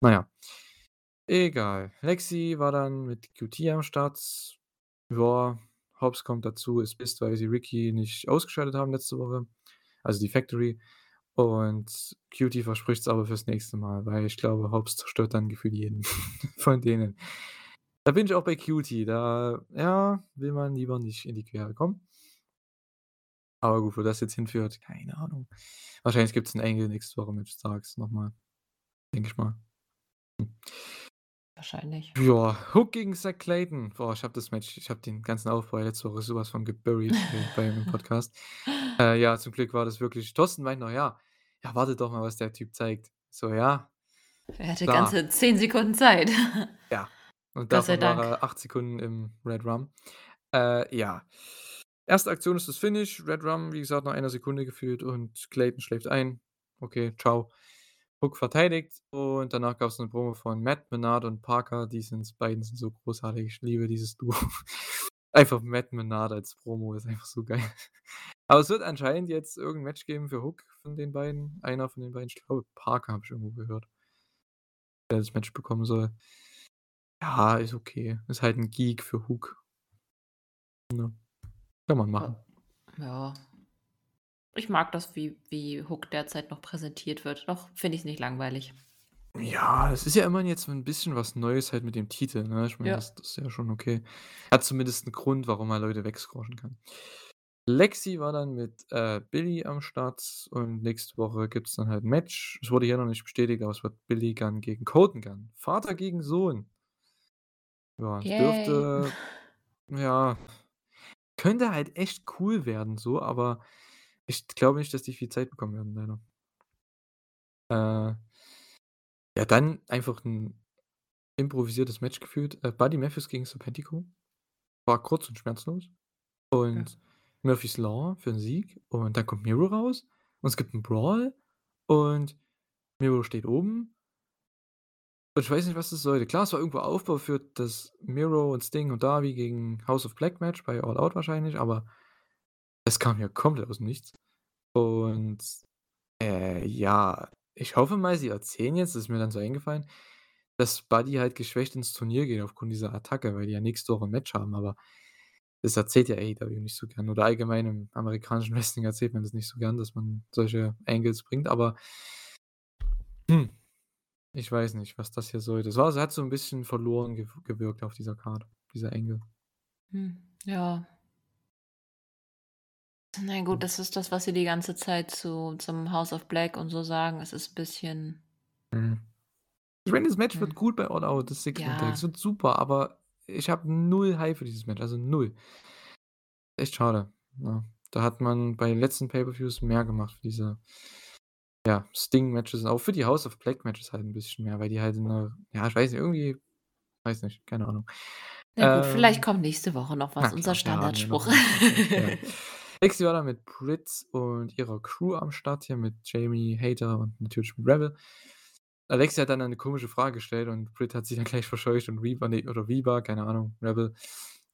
Speaker 1: Na ja. Egal. Lexi war dann mit QT am Start. Ja, Hobbs kommt dazu, ist pisst, weil sie Ricky nicht ausgeschaltet haben letzte Woche, also die Factory. Und QT verspricht's aber fürs nächste Mal, weil ich glaube, Hobbs zerstört dann gefühlt jeden [laughs] von denen. Da bin ich auch bei QT, da, ja, will man lieber nicht in die Quere kommen. Aber gut, wo das jetzt hinführt, keine Ahnung. Wahrscheinlich gibt's 'n Angle nächste Woche mit Starks noch mal. Denke ich mal. Hm.
Speaker 2: Wahrscheinlich.
Speaker 1: Ja, Hook gegen Zack Clayton. Boah, ich habe das Match ich habe den ganzen Aufbau letzte Woche so was von geburied [laughs] bei beim im Podcast. Äh, ja, zum Glück war das wirklich Thorsten meint noch: „Ja, ja, warte doch mal, was der Typ zeigt.“ So, ja.
Speaker 2: Er hatte
Speaker 1: Klar.
Speaker 2: ganze 10 Sekunden Zeit.
Speaker 1: Ja. Und [laughs]
Speaker 2: Gott
Speaker 1: davon war er 8 Sekunden im Red Rum. Äh, ja. Erste Aktion ist das Finish. Red Rum, wie gesagt, nach einer Sekunde geführt und Clayton schläft ein. Okay, tschau. Hook verteidigt und danach gab's 'ne Promo von Matt Menard und Parker. Die sind beiden sind so großartig. Ich liebe dieses Duo. [laughs] Einfach Matt Menard als Promo ist einfach so geil. [laughs] Aber es wird anscheinend jetzt irgend 'n Match geben für Hook von den beiden. Einer von den beiden, ich glaube, Parker habe ich irgendwo gehört. Der das Match bekommen soll. Ja, ist okay. Ist halt 'n Geek für Hook. Ne? Kann man machen.
Speaker 2: Ja. Ich mag das, wie wie Hook derzeit noch präsentiert wird. Noch finde ich's nicht langweilig.
Speaker 1: Ja, es ist ja immerhin jetzt 'n bisschen was Neues halt mit dem Titel, ne? Ich meine,
Speaker 2: Ja.
Speaker 1: das das ist ja schon okay. Hat zumindest 'n Grund, warum man Leute wegsquashen kann. Lexi war dann mit, äh, Billy am Start und nächste Woche gibt's dann halt 'n Match. Es wurde hier noch nicht bestätigt, aber es wird Billy Gunn gegen Colten Gunn. Vater gegen Sohn. Ja, es dürfte ja, könnte halt echt cool werden so, aber ich glaube nicht, dass die viel Zeit bekommen werden, leider. Äh. Ja, dann einfach 'n improvisiertes Match geführt. Äh, Buddy Matthews gegen Serpentico. War kurz und schmerzlos.
Speaker 2: Ja.
Speaker 1: Und Murphy's Law für 'n Sieg. Und dann kommt Miro raus und es gibt 'n Brawl und Miro steht oben. Und ich weiß nicht, was das sollte. Klar, es war irgendwo Aufbau für das Miro und Sting und Darby gegen House of Black Match bei All Out wahrscheinlich, aber es kam ja komplett aus dem Nichts. Und, äh, ja, ich hoffe mal, sie erzählen jetzt, das ist mir dann so eingefallen, dass Buddy halt geschwächt ins Turnier geht aufgrund dieser Attacke, weil die ja nächste Woche 'n Match haben, aber das erzählt ja AEW nicht so gern oder allgemein im amerikanischen Wrestling erzählt man das nicht so gern, dass man solche Angles bringt, aber hm, ich weiß nicht, was das hier sollte. Es war es hat so 'n bisschen verloren gew gewirkt auf dieser Card, dieser Angle.
Speaker 2: Hm, ja. Na gut,
Speaker 1: Hm.
Speaker 2: das ist das, was sie die ganze Zeit zu zum House of Black und so sagen. Es ist bisschen
Speaker 1: Mhm. Ich meine, das Match wird
Speaker 2: Hm.
Speaker 1: gut bei All Out, das Six-Man-Tag.
Speaker 2: Ja.
Speaker 1: Es wird super, aber ich habe 0 Hype für dieses Match, also 0. Echt schade, ja. Da hat man bei den letzten Pay-per-Views mehr gemacht für diese ja, Sting-Matches und auch für die House of Black Matches halt 'n bisschen mehr, weil die halt in 'ner ja, ich weiß nicht, irgendwie weiß nicht, keine Ahnung.
Speaker 2: Na gut, vielleicht
Speaker 1: Ähm
Speaker 2: kommt nächste Woche noch
Speaker 1: Na
Speaker 2: was, unser
Speaker 1: ja noch
Speaker 2: Standardspruch. [laughs]
Speaker 1: ja. Lexi war da mit Britt und ihrer Crew am Start hier mit Jamie Hayter und natürlich mit Rebel. Lexi hat dann eine komische Frage gestellt und Britt hat sich dann gleich verscheucht und Reba ne, oder Reba, keine Ahnung, Rebel,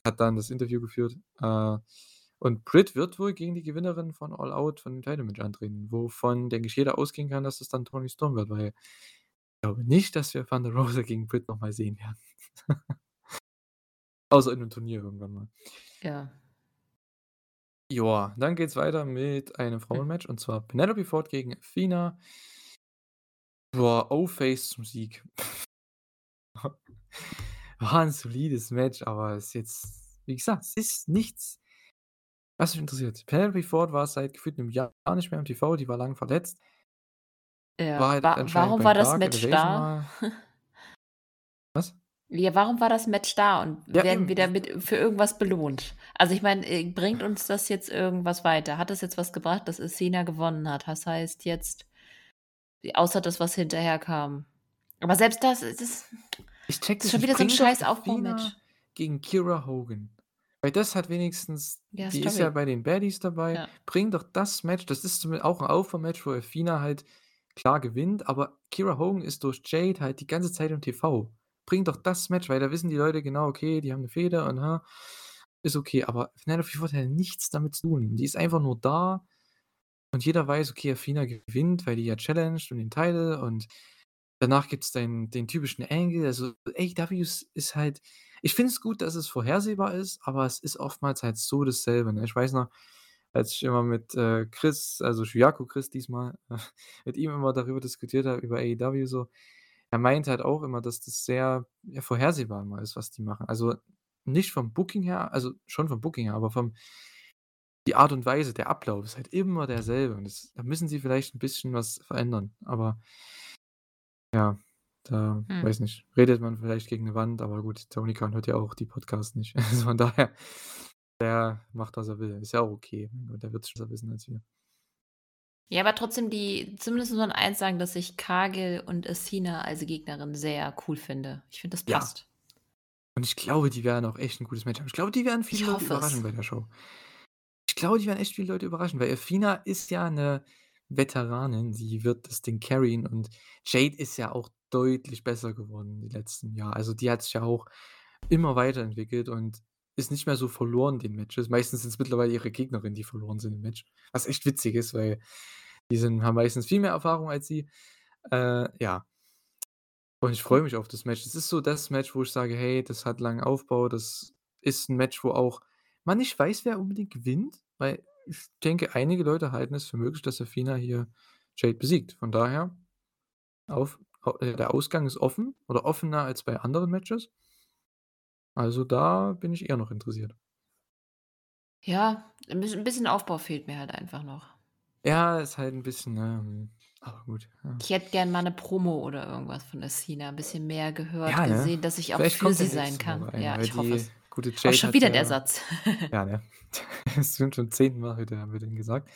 Speaker 1: hat dann das Interview geführt. Äh, und Britt wird wohl gegen die Gewinnerin von All Out von dem Title Match antreten, wovon, denke ich, jeder ausgehen kann, dass es dann Toni Storm wird, weil ich glaube nicht, dass wir Thunder Rosa gegen Britt noch mal sehen werden. [laughs] Außer in 'nem Turnier irgendwann mal.
Speaker 2: Ja.
Speaker 1: Ja, dann geht's weiter mit einem. Frauenmatch und zwar Penelope Ford gegen Athena. Boah, O-Face zum Sieg. [laughs] War 'n solides Match, aber ist jetzt wie gesagt, es ist nichts, was mich interessiert. Penelope Ford war seit gefühlt 'nem Jahr nicht mehr im TV, die war lang verletzt.
Speaker 2: Ja,
Speaker 1: War halt
Speaker 2: wa warum war das
Speaker 1: Dark
Speaker 2: Match
Speaker 1: Elevation
Speaker 2: da? [laughs]
Speaker 1: Was?
Speaker 2: Ja, warum war das Match da und
Speaker 1: Ja,
Speaker 2: werden
Speaker 1: eben.
Speaker 2: wir damit für irgendwas belohnt? Also, ich meine, äh, bringt uns das jetzt irgendwas weiter? Hat das jetzt was gebracht, dass Athena gewonnen hat? Das heißt jetzt außer das, was hinterher kam. Aber selbst das es ist
Speaker 1: Ich checke
Speaker 2: ist
Speaker 1: das
Speaker 2: schon wieder so 'n
Speaker 1: Bring doch
Speaker 2: scheiß Aufbaumatch.
Speaker 1: gegen Kiera Hogan. Weil das hat wenigstens
Speaker 2: Ja,
Speaker 1: die ist ja
Speaker 2: Story.
Speaker 1: bei den Baddies dabei.
Speaker 2: Ja.
Speaker 1: Bring doch das Match das ist zum auch 'n Aufbaumatch, wo Athena halt klar gewinnt, aber Kiera Hogan ist durch Jade halt die ganze Zeit im TV. Bring doch das Match, weil da wissen die Leute genau: „Okay, die haben 'ne Fehde und, ha“ ist okay, aber Penelope Ford hat nichts damit zu tun. Die ist einfach nur da und jeder weiß, okay, Athena gewinnt, weil die ja challenged um den Title und danach gibt's den den typischen Angle. Also, AEWs ist halt ich finde es gut, dass es vorhersehbar ist, aber es ist oftmals halt so dasselbe, ne? Ich weiß noch, als ich immer mit, äh, Chris, also Shuyaku Chris diesmal, [laughs] mit ihm immer darüber diskutiert habe, über AEW so. Er meinte halt auch immer, dass das sehr, ja, vorhersehbar immer ist, was die machen. Also, nicht vom Booking her, also schon vom Booking her, aber vom die Art und Weise, der Ablauf ist halt immer derselbe und das da müssen sie vielleicht 'n bisschen was verändern, aber ja, da
Speaker 2: Hm.
Speaker 1: weiß nicht, redet man vielleicht gegen 'ne Wand, aber gut, Tony Khan hört ja auch die Podcasts nicht. [laughs] Also, von daher, der macht, was er will. Ist ja auch okay. Der wird's besser wissen als wir.
Speaker 2: Ja, aber trotzdem die zumindest muss man eins sagen, dass ich Cargill und Athena als Gegnerin sehr cool finde. Ich finde, das
Speaker 1: Ja.
Speaker 2: passt.
Speaker 1: Und ich glaube, die werden auch echt 'n gutes Match haben. Ich glaube, die werden viele
Speaker 2: Ich
Speaker 1: Leute überraschen
Speaker 2: es.
Speaker 1: bei der Show. Ich glaube, die werden echt viele Leute überraschen, weil Athena ist ja 'ne Veteranin. Sie wird das Ding carryen und Jade ist ja auch deutlich besser geworden die letzten Jahre. Also, die hat sich ja auch immer weiterentwickelt und ist nicht mehr so verloren den Matches. Meistens sind's mittlerweile ihre Gegnerinnen, die verloren sind im Match, was echt witzig ist, weil die sind haben meistens viel mehr Erfahrung als sie. Äh, ja. Und ich freue mich auf das Match. Das ist so das Match, wo ich sage: „Hey, das hat langen Aufbau.“ Das ist 'n Match, wo auch man nicht weiß, wer unbedingt gewinnt, weil ich denke, einige Leute halten es für möglich, dass Athena hier Jade besiegt. Von daher auf au der Ausgang ist offen oder offener als bei anderen Matches. Also, da bin ich eher noch interessiert.
Speaker 2: Ja, 'n bisschen Aufbau fehlt mir halt einfach noch.
Speaker 1: Ja, ist halt 'n bisschen, ne, hm aber gut, ja.
Speaker 2: Ich hätte gern mal 'ne Promo oder irgendwas von Athena, 'n bisschen mehr gehört,
Speaker 1: Ja, ne?
Speaker 2: gesehen, dass ich auch
Speaker 1: Vielleicht
Speaker 2: für sie sein kann.
Speaker 1: Eine,
Speaker 2: Ja, ich hoffe es.
Speaker 1: gute
Speaker 2: Oh,
Speaker 1: Jade
Speaker 2: schon
Speaker 1: hat
Speaker 2: wieder der
Speaker 1: ja
Speaker 2: Satz. [laughs]
Speaker 1: ja, ne? [laughs] Es sind schon 10. Mal heute haben wir den gesagt.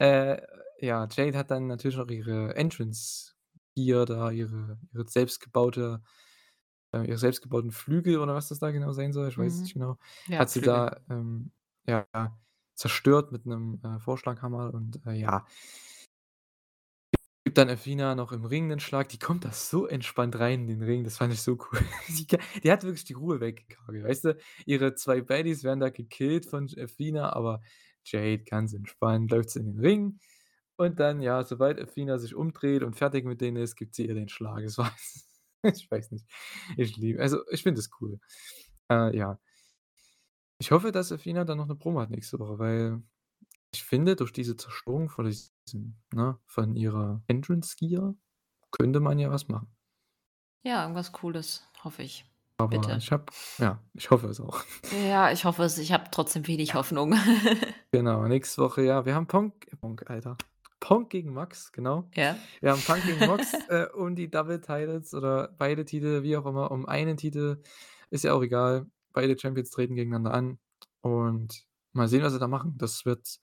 Speaker 1: Äh, ja, Jade hat dann natürlich noch ihre Entrance Gear da, ihre ihre selbstgebaute äh, ihre selbstgebauten Flügel oder was das da genau sein soll, ich weiß es nicht
Speaker 2: Mhm.
Speaker 1: genau,
Speaker 2: Ja,
Speaker 1: hat sie
Speaker 2: Flügel.
Speaker 1: da, ähm, ja, zerstört mit 'nem, äh, Vorschlaghammer und, äh, ja gibt dann Athena noch im Ring 'nen Schlag. Die kommt da so entspannt rein in den Ring, das fand ich so cool. [laughs] Die die hat wirklich die Ruhe weg, weißt du? Ihre 2 Baddies werden da gekillt von Athena, aber Jade ganz entspannt läuft sie in den Ring und dann, ja, sobald Athena sich umdreht und fertig mit denen ist, gibt sie ihr den Schlag. Es [laughs] war ich weiß nicht. Ich liebe also, ich finde es cool. Äh, ja. Ich hoffe, dass Athena dann noch 'ne Promo hat nächste Woche, weil ich finde, durch diese Zerstörung von diesem ne, von ihrer Entrance Gear könnte man ja was machen.
Speaker 2: Ja, irgendwas Cooles, hoffe ich.
Speaker 1: Aber
Speaker 2: Bitte.
Speaker 1: ich habe ja, ich hoffe es auch.
Speaker 2: Ja, ich hoffe es. Ich habe trotzdem wenig Hoffnung. [laughs]
Speaker 1: Genau, nächste Woche, ja, wir haben Punk Punk, Alter. Punk gegen Mox, genau.
Speaker 2: Ja.
Speaker 1: Wir haben Punk gegen Mox, [laughs] äh, um die Double Titles oder beide Titel, wie auch immer, um einen Titel, ist ja auch egal. Beide Champions treten gegeneinander an und mal sehen, was sie da machen. Das wird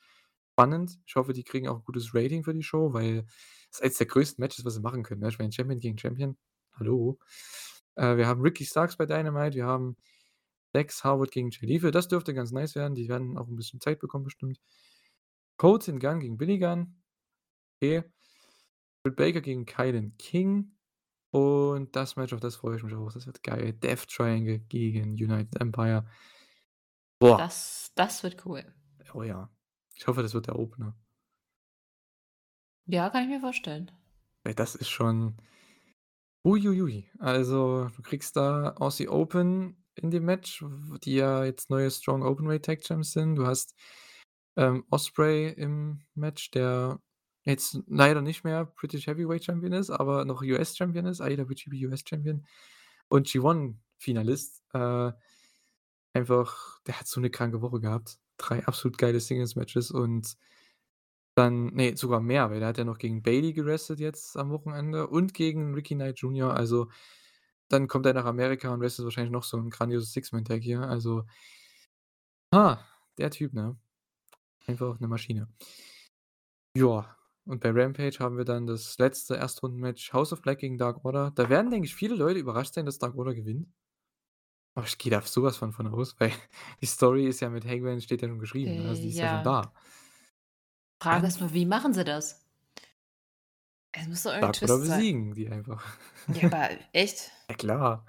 Speaker 1: spannend. Ich hoffe, die kriegen auch 'n gutes Rating für die Show, weil ist eins der größten Matches, was sie machen können, ne? Ich meine, Champion gegen Champion, hallo? Äh, wir haben Ricky Starks bei Dynamite, wir haben Dax Harwood gegen Lethal. Das dürfte ganz nice werden. Die werden auch 'n bisschen Zeit bekommen bestimmt. Colten Gunn gegen Billy Gunn. Okay. Britt Baker gegen Kilynn King und das Match, auf das freue ich mich auch. Das wird geil. Death Triangle gegen United Empire. Boah.
Speaker 2: Das das wird cool.
Speaker 1: Oh ja. Ich hoffe, das wird der Opener.
Speaker 2: Ja, kann ich mir vorstellen.
Speaker 1: Das ist schon ui, ui, ui. Also, du kriegst da Aussie Open in dem Match, die ja jetzt neue Strong Openweight Tag Champs sind. Du hast ähm, Ospreay im Match, der jetzt leider nicht mehr British Heavyweight Champion ist, aber noch US Champion ist, IWGP US Champion und G1 Finalist. Äh, einfach der hat so 'ne kranke Woche gehabt. 3 absolut geile Singles Matches und dann ne, sogar mehr, weil der hat ja noch gegen Bayley gewrestelt jetzt am Wochenende und gegen Ricky Knight Jr. Also, dann kommt er nach Amerika und wrestelt wahrscheinlich noch so 'n grandioses Six-Man-Tag hier. Also ah, der Typ, ne? Einfach 'ne Maschine. Ja, und bei Rampage haben wir dann das letzte Erstrundenmatch House of Black gegen Dark Order. Da werden, denke ich, viele Leute überrascht sein, dass Dark Order gewinnt. Aber ich gehe da so was von von aus, [laughs] weil die Story ist ja mit Hangman steht ja schon geschrieben, ne? Also,
Speaker 2: Äh,
Speaker 1: die ist ja schon
Speaker 2: ja.
Speaker 1: da.
Speaker 2: Frage ist nur, wie machen sie das? Es muss doch irgend 'n
Speaker 1: Dark Order
Speaker 2: Twist sein.
Speaker 1: besiegen die einfach.
Speaker 2: Ja, [laughs] aber echt?
Speaker 1: Ja klar.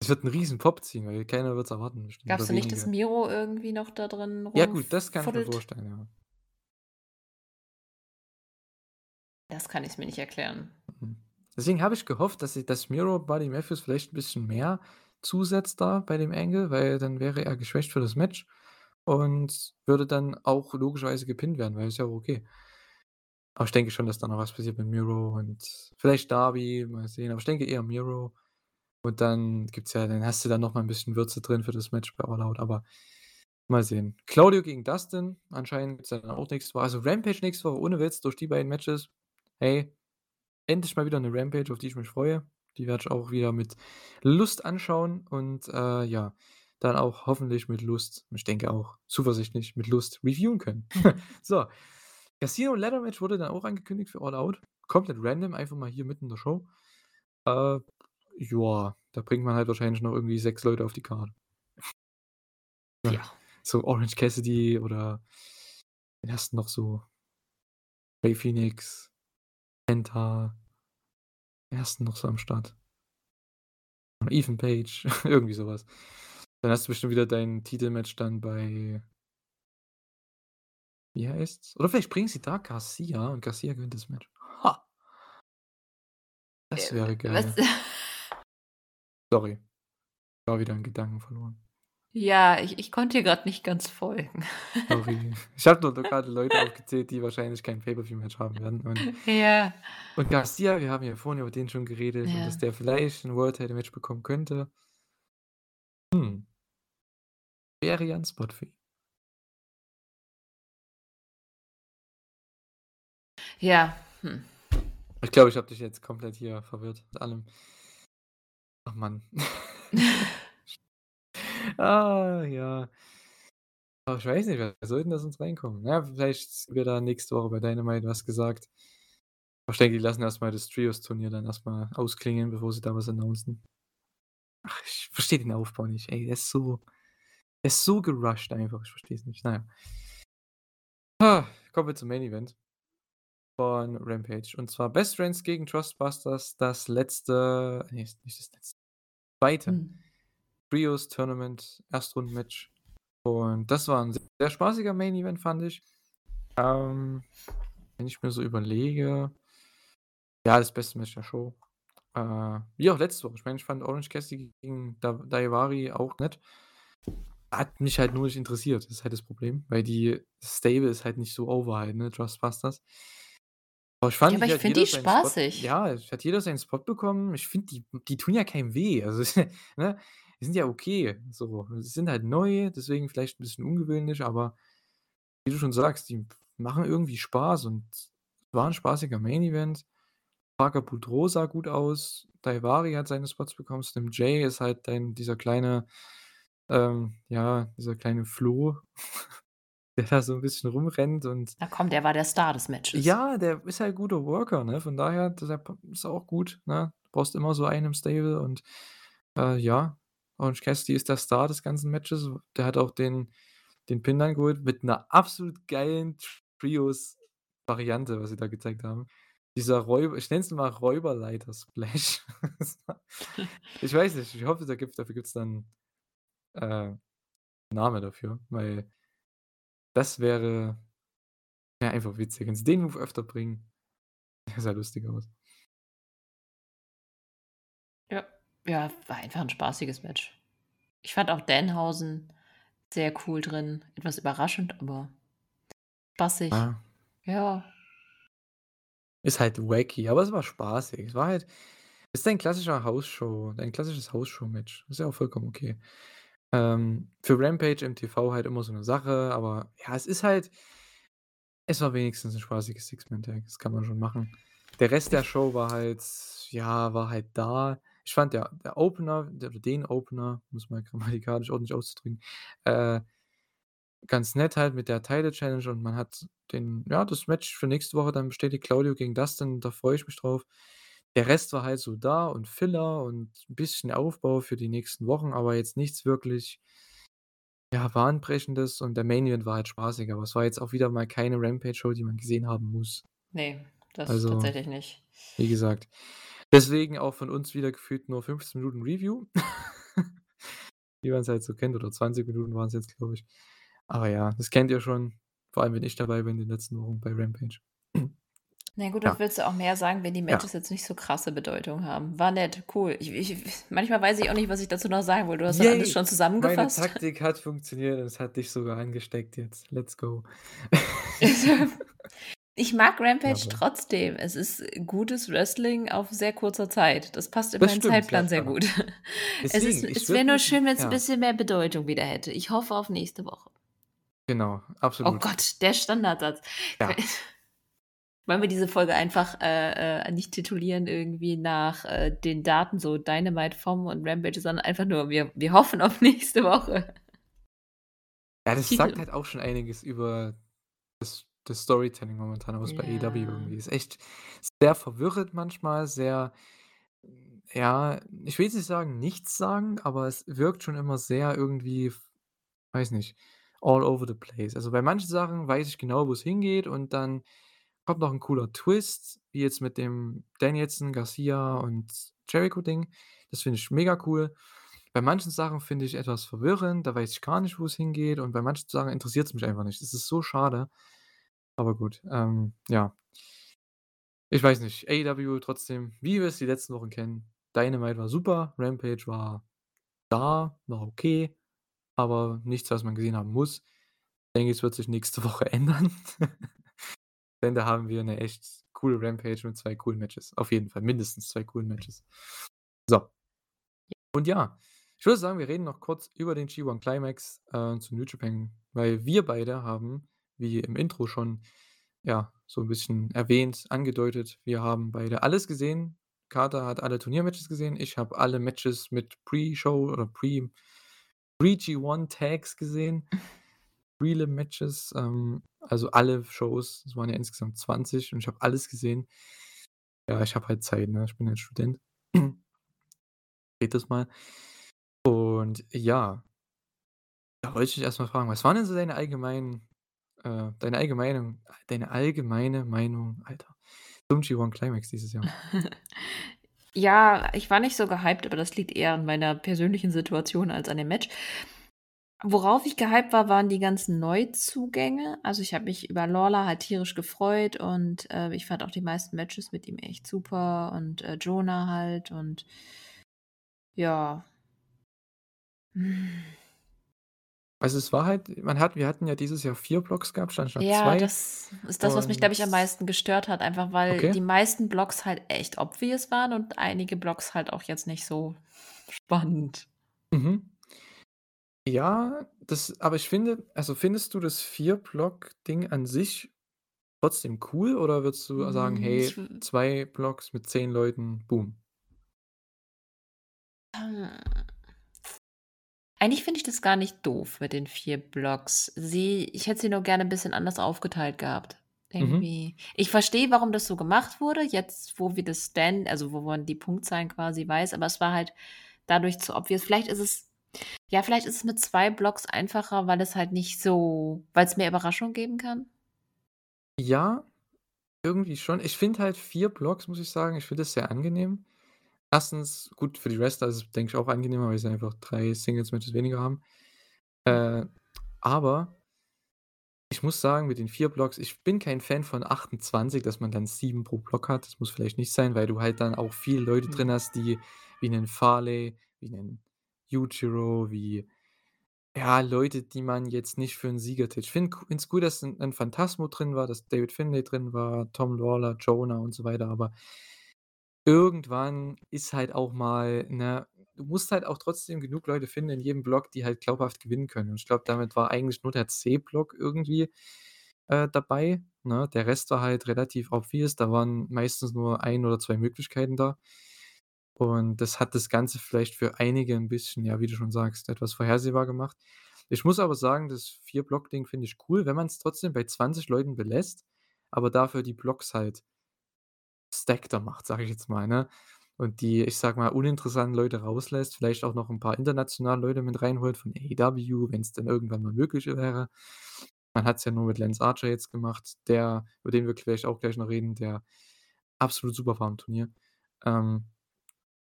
Speaker 1: Es wird 'n riesen Pop ziehen, weil keiner wird's erwarten bestimmt
Speaker 2: Glaubst
Speaker 1: oder
Speaker 2: du nicht, dass. Miro irgendwie noch da drin
Speaker 1: Ja gut, das kann ich mir vorstellen, ja.
Speaker 2: Das kann ich mir nicht erklären.
Speaker 1: Mhm. Deswegen habe ich gehofft, dass sie dass Miro Buddy Matthews vielleicht 'n bisschen mehr zusetzt da bei dem Angle, weil dann wäre er geschwächt für das Match und würde dann auch logischerweise gepinnt werden, weil ist ja auch okay. Aber ich denke schon, dass da noch was passiert mit Miro und vielleicht Darby, mal sehen, aber ich denke eher Miro. Und dann gibt's ja dann hast du da noch mal 'n bisschen Würze drin für das Match bei All Out, aber mal sehen. Claudio gegen Dustin, anscheinend gibt's dann auch Woche also, Rampage nächste Woche ohne Witz durch die beiden Matches. Hey, endlich mal wieder 'ne Rampage, auf die ich mich freue. Die werde ich auch wieder mit Lust anschauen und, äh, ja, dann auch hoffentlich mit Lust ich denke auch zuversichtlich mit Lust reviewen können. [laughs] So, Casino Ladder Match wurde dann auch angekündigt für All Out. Komplett random, einfach mal hier mitten in der Show. Äh, ja, da bringt man halt wahrscheinlich noch irgendwie 6 Leute auf die Card. Ja, so Orange Cassidy oder wen hast 'n noch so? Rey Fénix, Penta. Wer ist 'n noch so am Start? Ethan Page, [laughs] irgendwie so was. Dann hast du bestimmt wieder dein Titelmatch dann bei wie heißt's? Oder vielleicht bringen sie da Garcia und Garcia gewinnt das Match. Ha! Das wäre
Speaker 2: was?
Speaker 1: geil. [laughs] Sorry. War wieder in Gedanken verloren.
Speaker 2: Ja, ich ich konnte dir grad nicht ganz folgen. [laughs]
Speaker 1: Sorry. Ich habe nur da grade Leute aufgezählt, die wahrscheinlich kein Pay-per-view-Match haben werden und
Speaker 2: Ja.
Speaker 1: und Garcia, wir haben ja vorhin über den schon geredet und dass
Speaker 2: Ja.
Speaker 1: der vielleicht 'n World Title Match bekommen könnte. Hm. Wäre ja 'n Spot für ihn.
Speaker 2: Ja, hm.
Speaker 1: Ich glaube, ich habe dich jetzt komplett hier verwirrt mit allem. Ach Mann. [laughs] Ah, ja. Aber ich weiß nicht, wer soll denn da sonst reinkommen? Ja, vielleicht wird da nächste Woche bei Dynamite was gesagt. Aber ich denke, die lassen erst mal das Trios-Turnier dann erst mal ausklingen, bevor sie da was announcen. Ach, ich verstehe den Aufbau nicht, ey. Der ist so der ist so gerusht einfach. Ich verstehe es nicht. Na ja. Ha, kommen wir zum Main Event von Rampage. Und zwar Best Friends gegen Trustbusters, das letzte ne, ist nicht das letzte, zweite
Speaker 2: Hm.
Speaker 1: Trios Tournament Erstrundenmatch. Und das war 'n sehr spaßiger Main Event, fand ich. Ähm, wenn ich mir so überlege ja, das beste Match der Show. Äh, wie auch letzte Woche. Ich meine, ich fand Orange Cassidy gegen Da Daivari auch nett. Hat mich halt nur nicht interessiert. Das ist halt das Problem, weil die Stable ist halt nicht so over halt, ne, Trustbusters. Aber ich fand,
Speaker 2: Ja, aber ich finde die
Speaker 1: seinen Spot
Speaker 2: spaßig.
Speaker 1: ja, es hat jeder seinen Spot bekommen. Ich finde, die die tun ja keinem weh. Also, [laughs] ne? Die sind ja okay, so. Sie sind halt neu, deswegen vielleicht 'n bisschen ungewöhnlich, aber wie du schon sagst, die machen irgendwie Spaß und war 'n spaßiger Main Event. Parker Boudreaux sah gut aus. Daivari hat seine Spots bekommen. Slim J ist halt dein dieser kleine ähm, ja, dieser kleine Floh, [laughs] der da so 'n bisschen rumrennt und
Speaker 2: Na komm, der war der Star des Matches.
Speaker 1: ja, der ist halt guter Worker, ne? Von daher, deshalb ist er auch gut, ne? Du brauchst immer so einen im Stable und, äh, ja, Orange Cassidy ist der Star des ganzen Matches. Der hat auch den den Pin dann geholt mit 'ner absolut geilen Trios-Variante, was sie da gezeigt haben. Dieser Räuber ich nenne es mal Räuberleiter-Splash. [laughs] Ich weiß nicht, ich hoffe, da gibt dafür gibt's dann, äh, Name dafür, weil das wäre wäre einfach witzig. Wenn sie den Move öfter bringen, [laughs] der sah lustig aus.
Speaker 2: Ja. War einfach 'n spaßiges Match. Ich fand auch Danhausen sehr cool drin. Etwas überraschend, aber Spaßig.
Speaker 1: Ja.
Speaker 2: Ja.
Speaker 1: Ist halt wacky, aber es war spaßig. Es war halt ist dein klassischer Hausshow dein klassisches Hausshow-Match. Ist ja auch vollkommen okay. Ähm, für Rampage im TV halt immer so 'ne Sache, aber ja, es ist halt es war wenigstens 'n spaßiges Six-Man-Tag. Das kann man schon machen. Der Rest der Show war halt ja, war halt da. Ich fand der der Opener d oder den Opener, um's mal grammatikalisch [laughs] ordentlich auszudrücken, äh, ganz nett halt mit der Title Challenge und man hat den ja, das Match für nächste Woche dann bestätigt, Claudio gegen Dustin, da freue ich mich drauf. Der Rest war halt so da und Filler und 'n bisschen Aufbau für die nächsten Wochen, aber jetzt nichts wirklich ja, Bahnbrechendes und der Main Event war halt spaßig, aber es war jetzt auch wieder mal keine Rampage-Show, die man gesehen haben muss.
Speaker 2: Ne, das
Speaker 1: Also,
Speaker 2: tatsächlich nicht.
Speaker 1: wie gesagt, deswegen auch von uns wieder gefühlt nur 15 Minuten Review, [laughs] wie man's halt so kennt oder 20 Minuten waren's jetzt, glaube ich. Aber ja, das kennt ihr schon, vor allem, wenn ich dabei bin in den letzten Wochen bei Rampage.
Speaker 2: Na gut,
Speaker 1: Ja.
Speaker 2: willst du auch mehr sagen, wenn die
Speaker 1: Ja.
Speaker 2: Matches jetzt nicht so krasse Bedeutung haben? War nett, cool. Ich ich manchmal weiß ich auch nicht, was ich dazu noch sagen will. Du hast dann alles
Speaker 1: Yay!
Speaker 2: schon
Speaker 1: Meine
Speaker 2: zusammengefasst. [laughs]
Speaker 1: Taktik hat funktioniert und es hat dich sogar angesteckt jetzt. Let's go. [laughs]
Speaker 2: Ich mag Rampage
Speaker 1: Jawohl.
Speaker 2: trotzdem. Es ist gutes Wrestling auf sehr kurzer Zeit. Das passt in meinen
Speaker 1: ja
Speaker 2: Zeitplan sehr gut. [laughs] Es
Speaker 1: Deswegen, ich
Speaker 2: es wäre nur schön, wenn's 'n
Speaker 1: ja.
Speaker 2: bisschen mehr Bedeutung wieder hätte. Ich hoffe auf nächste Woche.
Speaker 1: Genau,
Speaker 2: Oh
Speaker 1: absolut.
Speaker 2: Gott, der Standardsatz.
Speaker 1: Ja. [laughs]
Speaker 2: Wollen wir diese Folge einfach, äh, äh, nicht titulieren irgendwie nach, äh, den Daten, so Dynamite vom und Rampage, sondern einfach nur: „Wir wir hoffen auf [laughs] nächste Woche.“
Speaker 1: Ja, das
Speaker 2: Titel.
Speaker 1: sagt halt auch schon einiges über das das Storytelling momentan aus bei AEW
Speaker 2: Ja.
Speaker 1: irgendwie. Ist echt sehr verwirrend manchmal, sehr ja, ich will jetzt nicht sagen nichtssagend, aber es wirkt schon immer sehr irgendwie weiß nicht, all over the place. Also, bei manchen Sachen weiß ich genau, wo's hingeht und dann kommt noch 'n cooler Twist, wie jetzt mit dem Danielson, Garcia und Jericho-Ding. Das finde ich mega cool. Bei manchen Sachen finde ich etwas verwirrend, da weiß ich gar nicht, wo's hingeht und bei manchen Sachen interessiert's mich einfach nicht. Das ist so schade. Aber gut, ähm, ja. Ich weiß nicht, AEW trotzdem, wie wir es die letzten Wochen kennen. Dynamite war super, Rampage war da, war okay, aber nichts, was man gesehen haben muss. Denke, es wird sich nächste [laughs] Woche ändern. Denn da haben wir 'ne echt coole Rampage mit 2 coolen Matches. Auf jeden Fall, mindestens 2 coolen Matches. So. Und ja, ich würde sagen, wir reden noch kurz über den G1 Climax, äh, zu New Japan, weil wir beide haben, wie im Intro schon, ja, so 'n bisschen erwähnt, angedeutet, wir haben beide alles gesehen. Carter hat alle Turniermatches gesehen. Ich habe alle Matches mit Pre-Show oder Pre Pre-G1 Tags gesehen. Prelim-Matches, ähm, also alle Shows. Es waren ja insgesamt 20 und ich habe alles gesehen. Ja, ich habe halt Zeit, ne? Ich bin halt Student. [clears throat] Geht das mal. Und ja. Da wollte ich dich erst mal fragen, was waren denn so deine allgemeinen äh, deine allgemeine deine allgemeine Meinung, Alter, zum G1 Climax dieses Jahr? [laughs]
Speaker 2: Ja, ich war nicht so gehypt, aber das liegt eher an meiner persönlichen Situation als an dem Match. Worauf ich gehypt war, waren die ganzen Neuzugänge. Also, ich habe mich über Lawler halt tierisch gefreut und, äh, ich fand auch die meisten Matches mit ihm echt super und, äh, Jonah halt und ja.
Speaker 1: Also, es war halt man hat wir hatten ja dieses Jahr 4 Blocks gehabt statt statt
Speaker 2: Ja,
Speaker 1: 2
Speaker 2: das ist das, was mich, glaube ich, am meisten gestört hat, einfach weil
Speaker 1: Okay.
Speaker 2: die meisten Blocks halt echt obvious waren und einige Blocks halt auch jetzt nicht so spannend.
Speaker 1: Mhm. Ja, das aber ich finde also, findest du das 4-Block-Ding an sich trotzdem cool oder würdest du sagen:
Speaker 2: Hm, ich
Speaker 1: „Hey,
Speaker 2: w
Speaker 1: 2 Blocks mit 10 Leuten, boom?“
Speaker 2: Hm. Eigentlich finde ich das gar nicht doof mit den 4 Blocks. Sie ich hätte sie nur gerne 'n bisschen anders aufgeteilt gehabt.
Speaker 1: Mhm.
Speaker 2: Irgendwie ich verstehe, warum das so gemacht wurde, jetzt, wo wir das Stand also, wo man die Punktzahlen quasi weiß, aber es war halt dadurch zu obvious. Vielleicht ist es ja, vielleicht ist es mit 2 Blocks einfacher, weil es halt nicht so weil's mehr Überraschung geben kann?
Speaker 1: Ja, irgendwie schon. Ich finde halt 4 Blocks, muss ich sagen ich finde das sehr angenehm. 1. gut, für die Wrestler ist es, denke ich, auch angenehmer, weil sie einfach 3 Singles-Matches weniger haben.
Speaker 2: Hm.
Speaker 1: Äh, aber ich muss sagen, mit den 4 Blocks ich bin kein Fan von 28, dass man dann 7 pro Block hat. Das muss vielleicht nicht sein, weil du halt dann auch viele Leute drin
Speaker 2: Hm.
Speaker 1: hast, die wie 'nen Farley, wie 'nen Yujiro, wie Ja, Leute, die man jetzt nicht für 'n Sieger tippt. Ich finde es gut, dass 'n 'n Phantasmo drin war, dass David Finlay drin war, Tom Lawlor, Jonah und so weiter, aber irgendwann ist halt auch mal, ne du musst halt auch trotzdem genug Leute finden in jedem Block, die halt glaubhaft gewinnen können. Und ich glaube, damit war eigentlich nur der C-Block irgendwie, äh, dabei, ne? Der Rest war halt relativ obvious. Da waren meistens nur 1 oder 2 Möglichkeiten da. Und das hat das Ganze vielleicht für einige 'n bisschen, ja, wie du schon sagst, etwas vorhersehbar gemacht. Ich muss aber sagen, das Vier-Block-Ding finde ich cool, wenn man's trotzdem bei 20 Leuten belässt, aber dafür die Blocks halt stackter macht, sage ich jetzt mal, ne? Und die, ich sage mal, uninteressanten Leute rauslässt, vielleicht auch noch 'n paar internationale Leute mit reinholt von AEW, wenn's dann irgendwann mal möglich wäre. Man hat's ja nur mit Lance Archer jetzt gemacht, der über den wir vielleicht auch gleich noch reden, der absolut super war am Turnier. Ähm,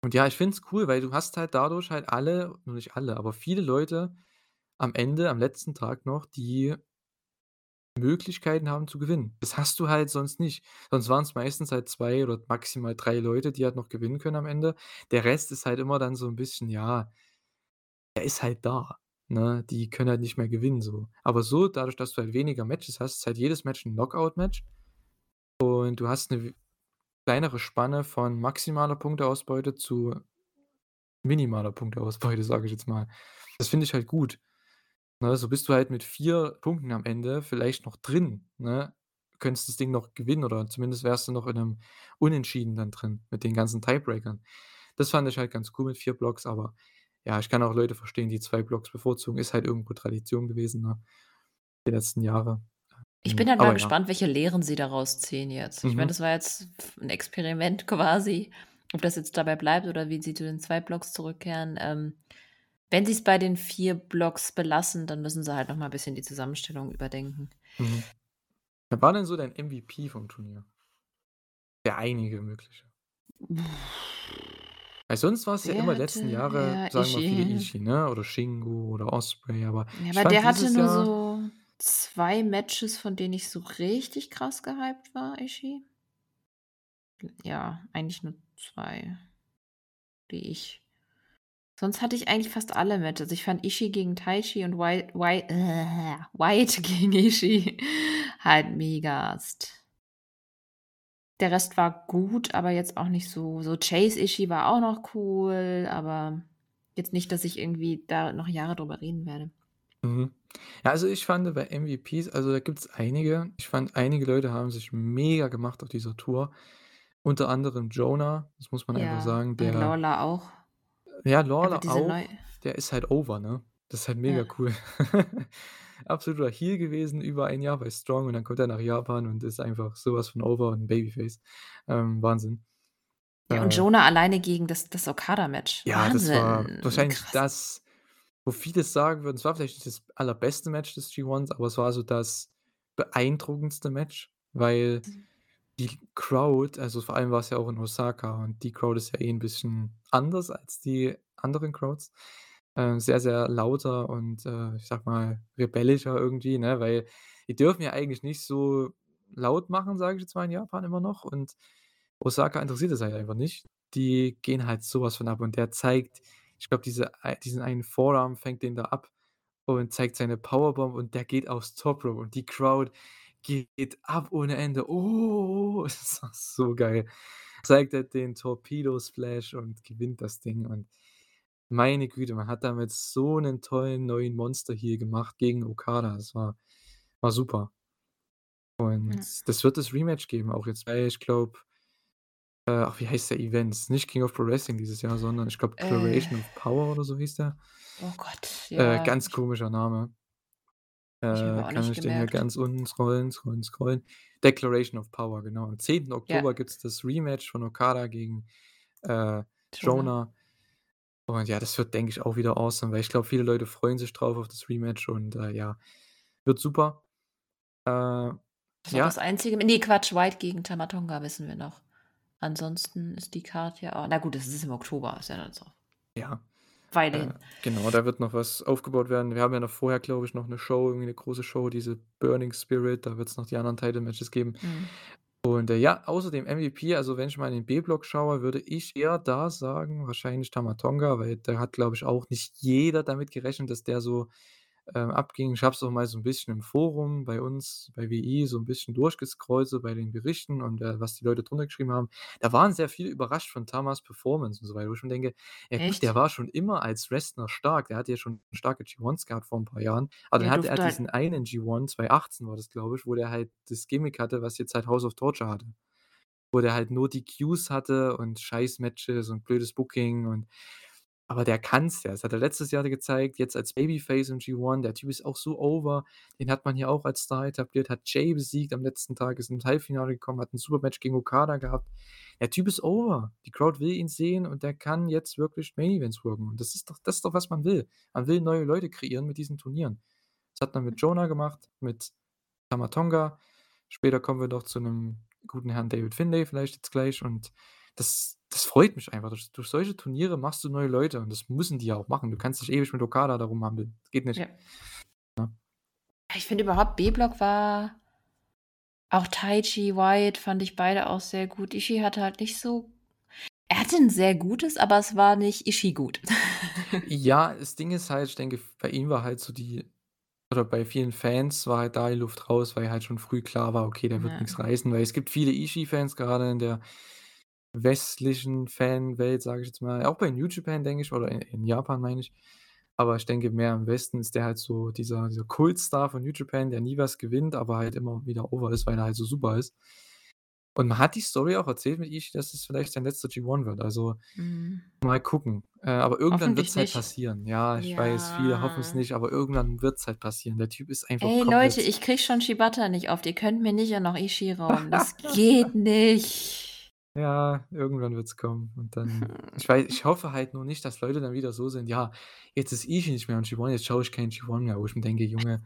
Speaker 1: und ja, ich finde es cool, weil du hast halt dadurch halt alle nur nicht alle, aber viele Leute am Ende, am letzten Tag noch, die Möglichkeiten haben zu gewinnen. Das hast du halt sonst nicht. Sonst waren's meistens halt 2 oder maximal 3 Leute, die halt noch gewinnen können am Ende. Der Rest ist halt immer dann so 'n bisschen, ja der ist halt da, ne? Die können halt nicht mehr gewinnen so. Aber so, dadurch, dass du halt weniger Matches hast, ist halt jedes Match 'n Knockout-Match und du hast 'ne w kleinere Spanne von maximaler Punkteausbeute zu minimaler Punkteausbeute, [laughs] sage ich jetzt mal. Das finde ich halt gut. Ne, so bist du halt mit 4 Punkten am Ende vielleicht noch drin, ne? Könntest das Ding noch gewinnen oder zumindest wärst du noch in 'nem Unentschieden dann drin mit den ganzen Tiebreakern. Das fand ich halt ganz cool mit 4 Blocks, aber ja, ich kann auch Leute verstehen, die 2 Blocks bevorzugen. Ist halt irgendwo Tradition gewesen, ne, die letzten Jahre.
Speaker 2: Ich bin
Speaker 1: Hm,
Speaker 2: halt mal
Speaker 1: aber ja.
Speaker 2: gespannt, welche Lehren sie daraus ziehen jetzt. Ich meine,
Speaker 1: Mhm.
Speaker 2: das war jetzt f 'n Experiment [laughs] quasi. Ob das jetzt dabei bleibt oder wie sie zu den 2 Blocks zurückkehren. Ähm, wenn sie's bei den 4 Blocks belassen, dann müssen sie halt noch mal bisschen die Zusammenstellung überdenken.
Speaker 1: Mhm. Wer war denn so dein MVP vom Turnier? Der einige mögliche. Weil sonst war's ja
Speaker 2: Der
Speaker 1: immer
Speaker 2: hatte
Speaker 1: letzten Jahre,
Speaker 2: ja,
Speaker 1: sagen wir viele.
Speaker 2: Ishii,
Speaker 1: ne, oder Shingo oder Osprey, aber
Speaker 2: Ja, aber der hatte nur
Speaker 1: Jahr
Speaker 2: so 2 Matches, von denen ich so richtig krass gehypt war, Ishii. Ja, eigentlich nur 2, die ich sonst hatte ich eigentlich fast alle Matches. Ich fand Ishii gegen Taichi und Whi Whi White gegen Ishii halt megast. Der Rest war gut, aber jetzt auch nicht so so Chase Ishii war auch noch cool, aber jetzt nicht, dass ich irgendwie da noch Jahre drüber reden werde.
Speaker 1: Mhm. Ja, also ich fand bei MVPs also da gibt's einige. Ich fand, einige Leute haben sich mega gemacht auf dieser Tour. Unter anderem Jonah, das muss man einfach
Speaker 2: Ja,
Speaker 1: sagen,
Speaker 2: und
Speaker 1: der
Speaker 2: Lawler auch.
Speaker 1: Ja, Lawler
Speaker 2: diese neu
Speaker 1: auch, der ist halt over, ne? Das ist halt mega
Speaker 2: Ja.
Speaker 1: cool. [laughs] Absoluter Heel gewesen, über 1 Jahr bei Strong und dann kommt er nach Japan und ist einfach so was von over und Babyface. Ähm, Wahnsinn.
Speaker 2: Ja, und
Speaker 1: Äh
Speaker 2: Jonah alleine gegen das das Okada-Match.
Speaker 1: Ja, das war
Speaker 2: Wahnsinn,
Speaker 1: wahrscheinlich
Speaker 2: krass.
Speaker 1: das, wo viele sagen würden, es war vielleicht nicht das allerbeste Match des G1s, aber es war so das beeindruckendste Match, weil die Crowd also vor allem war's ja auch in Osaka und die Crowd ist ja eh 'n bisschen anders als die anderen Crowds. Äh, sehr, sehr lauter und, äh, ich sage mal, rebellischer irgendwie, ne, weil die dürfen ja eigentlich nicht so laut machen, sage ich jetzt mal in Japan immer noch und Osaka interessiert das halt einfach nicht. Die gehen halt so was von ab und der zeigt ich glaube, diese ei diesen einen Forearm fängt den da ab und zeigt seine Powerbomb und der geht aufs Top Rope und die Crowd geht ab ohne Ende. Oh, [laughs] es war so geil. Zeigt er den Torpedo Splash und gewinnt das Ding und meine Güte, man hat damit so 'nen tollen neuen Monster Heel gemacht gegen Okada. Das war war super. Und
Speaker 2: Ja.
Speaker 1: das wird das Rematch geben, auch jetzt bei, ich glaube äh, ach, wie heißt der Event? Ist nicht King of Pro Wrestling dieses Jahr, sondern ich glaube
Speaker 2: Äh.
Speaker 1: Declaration of Power oder so hieß der.
Speaker 2: Oh Gott,
Speaker 1: Äh,
Speaker 2: ja,
Speaker 1: ganz
Speaker 2: ich
Speaker 1: komischer Name.
Speaker 2: Habe ich
Speaker 1: Äh,
Speaker 2: auch
Speaker 1: kann
Speaker 2: nicht
Speaker 1: ich den hier
Speaker 2: gemerkt.
Speaker 1: ganz unten scrollen, scrollen, scrollen. Declaration of Power, genau. Am 10.
Speaker 2: Ja.
Speaker 1: Oktober gibt's das Rematch von Okada gegen, äh,
Speaker 2: Jonah.
Speaker 1: Jonah. Und ja, das wird, denke ich, auch wieder awesome, weil ich glaube, viele Leute freuen sich drauf auf das Rematch und, äh, ja, wird super. Äh,
Speaker 2: Das ist auch das
Speaker 1: ja
Speaker 2: Einzige ne, Quatsch, White gegen Tama Tonga wissen wir noch. Ansonsten ist die Card ja au na gut, das ist im Oktober, ist ja dann so
Speaker 1: Ja,
Speaker 2: Weile
Speaker 1: äh, genau, da wird noch was aufgebaut werden. Wir haben ja noch vorher, glaube ich, noch 'ne Show irgendwie 'ne große Show, diese Burning Spirit, da wird's noch die anderen Title Matches geben.
Speaker 2: Mhm.
Speaker 1: Und, äh, ja, außer dem MVP, also wenn ich mal in den B-Block schaue, würde ich eher da sagen, wahrscheinlich Tama Tonga, weil da hat, glaube ich, auch nicht jeder damit gerechnet, dass der so, ähm, abging. Ich habe es auch mal so 'n bisschen im Forum bei uns bei WI so 'n bisschen durchgescrollt so bei den Berichten und, äh, was die Leute drunter geschrieben haben. Da waren sehr viele überrascht von Tamas Performance und so weiter, wo ich mir denke: „Ja gut, der war schon immer als Wrestler stark.“ Der hatte ja schon starke G1s gehabt vor 'n paar Jahren. Aber dann
Speaker 2: Ja,
Speaker 1: hatte er
Speaker 2: halt
Speaker 1: diesen einen G1, 2018 war das, glaube ich, wo der halt das Gimmick hatte, was jetzt halt House of Torture hatte. Wo der halt nur DQs hatte und Scheiß-Matches und blödes Booking und aber der kann's ja. Das hat er letztes Jahr gezeigt, jetzt als Babyface im G1. Der Typ ist auch so over. Den hat man hier auch als Star etabliert, hat Jay besiegt am letzten Tag, ist ins Halbfinale gekommen, hat 'n super Match gegen Okada gehabt. Der Typ ist over. Die Crowd will ihn sehen und der kann jetzt wirklich Main Events worken. Und das ist doch das ist doch, was man will. Man will neue Leute kreieren mit diesen Turnieren. Das hat man mit Jonah gemacht, mit Tama Tonga. Später kommen wir noch zu 'nem guten Herrn David Finlay vielleicht jetzt gleich und das das freut mich einfach. Durch durch solche Turniere machst du neue Leute und das müssen die ja auch machen. Du kannst nicht ewig mit Okada da rumhampeln. Das geht nicht.
Speaker 2: Ja.
Speaker 1: Ne?
Speaker 2: Ich finde überhaupt B-Block war auch Taichi, White fand ich beide auch sehr gut. Ishii hatte halt nicht so er hatte 'n sehr gutes, aber es war nicht Ishii gut. [laughs]
Speaker 1: Ja, das Ding ist halt, ich denke, bei ihm war halt so die oder bei vielen Fans war halt da die Luft raus, weil halt schon früh klar war: „Okay, der wird
Speaker 2: Ja.
Speaker 1: nix reißen.“ Weil es gibt viele Ishii-Fans, gerade in der westlichen Fanwelt, sage ich jetzt mal. Auch bei New Japan, denke ich, oder i in Japan, meine ich. Aber ich denke, mehr im Westen ist der halt so dieser dieser Kultstar von New Japan, der nie was gewinnt, aber halt immer wieder over ist, weil er halt so super ist. Und man hat die Story auch erzählt mit Ishii, dass es vielleicht sein letzter G1 wird. Also,
Speaker 2: Mhm.
Speaker 1: mal gucken. Äh, aber irgendwann
Speaker 2: Hoffentlich
Speaker 1: wird's halt passieren. Ja, ich weiß, viele hoffen's
Speaker 2: Ja.
Speaker 1: nicht, aber irgendwann wird's halt passieren. Der Typ ist einfach
Speaker 2: Ey, Leute, ich kriege schon Shibata nicht auf. Ihr könnt mir nicht auch noch Ishii rauben. Das [laughs] geht nicht.
Speaker 1: Ja, irgendwann wird's kommen und dann [laughs] ich wei ich hoffe halt nur nicht, dass Leute dann wieder so sind: „Ja, jetzt ist Ishii nicht mehr im G1, jetzt schaue ich keinen G1 mehr.“ Wo ich mir denke: „Junge,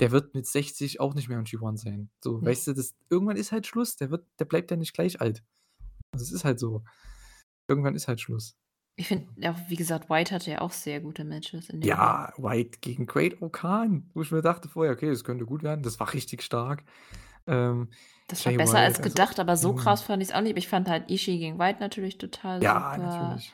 Speaker 1: der wird mit 60 auch nicht mehr im G1 sein.“ So,
Speaker 2: Ne.
Speaker 1: weißt du, das irgendwann ist halt Schluss. Der wird der bleibt ja nicht gleich alt. Also, es ist halt so. Irgendwann ist halt Schluss.
Speaker 2: Ich finde ja, wie gesagt, White hatte ja auch sehr gute Matches in dem Jahr.
Speaker 1: Ja, White gegen Great-O-Khan, wo ich mir dachte vorher: „Okay, das könnte gut werden.“ Das war richtig stark. Ähm,
Speaker 2: Das war
Speaker 1: Jay
Speaker 2: besser als
Speaker 1: White, also
Speaker 2: gedacht, aber so krass fand ich's auch nicht. Ich fand halt Ishii gegen White natürlich total
Speaker 1: Ja,
Speaker 2: super.
Speaker 1: natürlich.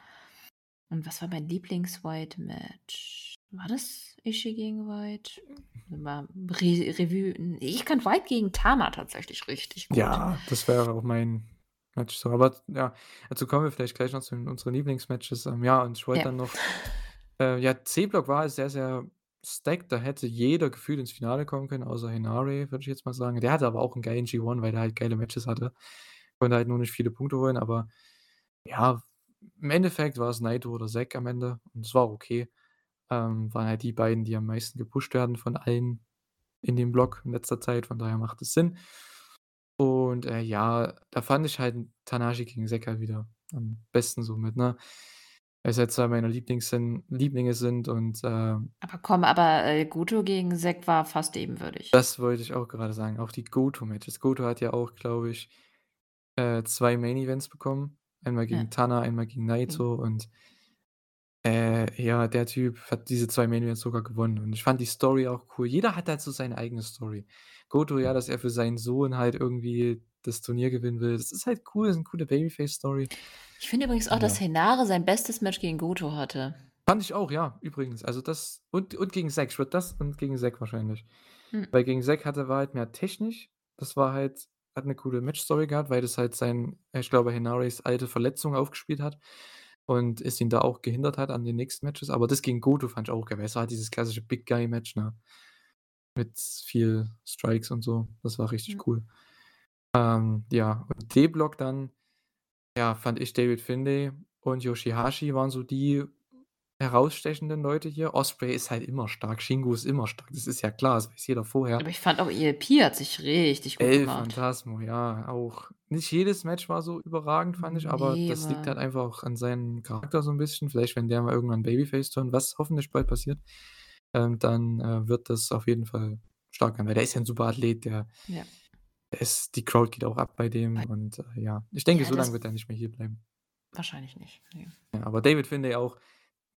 Speaker 2: Und was war mein Lieblings-White-Match? War das Ishii gegen White? Mal Re Revue ich fand White gegen Tama tatsächlich richtig gut.
Speaker 1: Ja, das wäre auch mein Match so. Aber ja, dazu kommen wir vielleicht gleich noch zu unseren Lieblingsmatches. Ähm, ja, und ich wollte
Speaker 2: Ja.
Speaker 1: dann noch äh, ja, C-Block war sehr, sehr stacked. Da hätte jeder gefühlt ins Finale kommen können, außer Henare, würde ich jetzt mal sagen. Der hatte aber auch 'n geilen G1, weil der halt geile Matches hatte. Konnte halt nur nicht viele Punkte holen, aber ja, im Endeffekt war's Naito oder Zack am Ende und es war okay. Ähm, waren halt die beiden, die am meisten gepusht werden von allen in dem Block in letzter Zeit, von daher macht es Sinn. Und, äh, ja, da fand ich halt Tanahashi gegen Zack halt wieder am besten so mit, ne? Weil's halt 2 meiner Lieblings sind Lieblinge sind und, ähm
Speaker 2: Aber komm, aber, äh, Goto gegen Zack war fast ebenwürdig.
Speaker 1: Das wollte ich auch gerade sagen, auch die Goto-Matches. Goto hat ja auch, glaube ich, äh, 2 Main Events bekommen. Einmal
Speaker 2: Ja.
Speaker 1: gegen Tana, einmal gegen
Speaker 2: Mhm.
Speaker 1: Naito und äh, ja, der Typ hat diese 2 Main Events sogar gewonnen und ich fand die Story auch cool. Jeder hat halt so seine eigene Story. Goto, ja, dass er für seinen Sohn halt irgendwie das Turnier gewinnen will. Das ist halt cool, das ist 'ne coole Babyface-Story.
Speaker 2: Ich finde übrigens auch, dass
Speaker 1: Ja.
Speaker 2: Henare sein bestes Match gegen Goto hatte.
Speaker 1: Fand ich auch, ja, übrigens. Also, das und und gegen Zack. Ich würde das und gegen Zack wahrscheinlich.
Speaker 2: Hm.
Speaker 1: Weil gegen Zack hatte war halt mehr technisch. Das war halt hat 'ne coole Match-Story gehabt, weil das halt sein ich glaube, Henares alte Verletzung aufgespielt hat und es ihn da auch gehindert hat an den nächsten Matches. Aber das gegen Goto fand ich auch geil, weil es war halt dieses klassische Big Guy-Match, ne? Mit viel Strikes und so. Das war
Speaker 2: Hm.
Speaker 1: richtig cool. Ähm, ja, und D-Block dann, ja, fand ich David Finlay und Yoshihashi waren so die herausstechenden Leute hier. Osprey ist halt immer stark, Shingo ist immer stark. Das ist ja klar, das weiß jeder vorher.
Speaker 2: Aber ich fand auch ELP hat sich richtig gut
Speaker 1: El
Speaker 2: gemacht.
Speaker 1: Phantasmo, ja, auch. Nicht jedes Match war so überragend, fand ich, aber
Speaker 2: Ne,
Speaker 1: das liegt halt einfach auch an seinem Charakter so 'n bisschen. Vielleicht, wenn der mal irgendwann Babyface turnt, was hoffentlich bald passiert, ähm, dann, äh, wird das auf jeden Fall stark werden, weil der ist ja 'n super Athlet, der
Speaker 2: Ja.
Speaker 1: Ist die Crowd geht auch ab bei dem und, äh, ja. Ich denke,
Speaker 2: Ja,
Speaker 1: so lang
Speaker 2: das
Speaker 1: wird er nicht mehr hier bleiben.
Speaker 2: Wahrscheinlich nicht, ne.
Speaker 1: Ja, aber David Finlay auch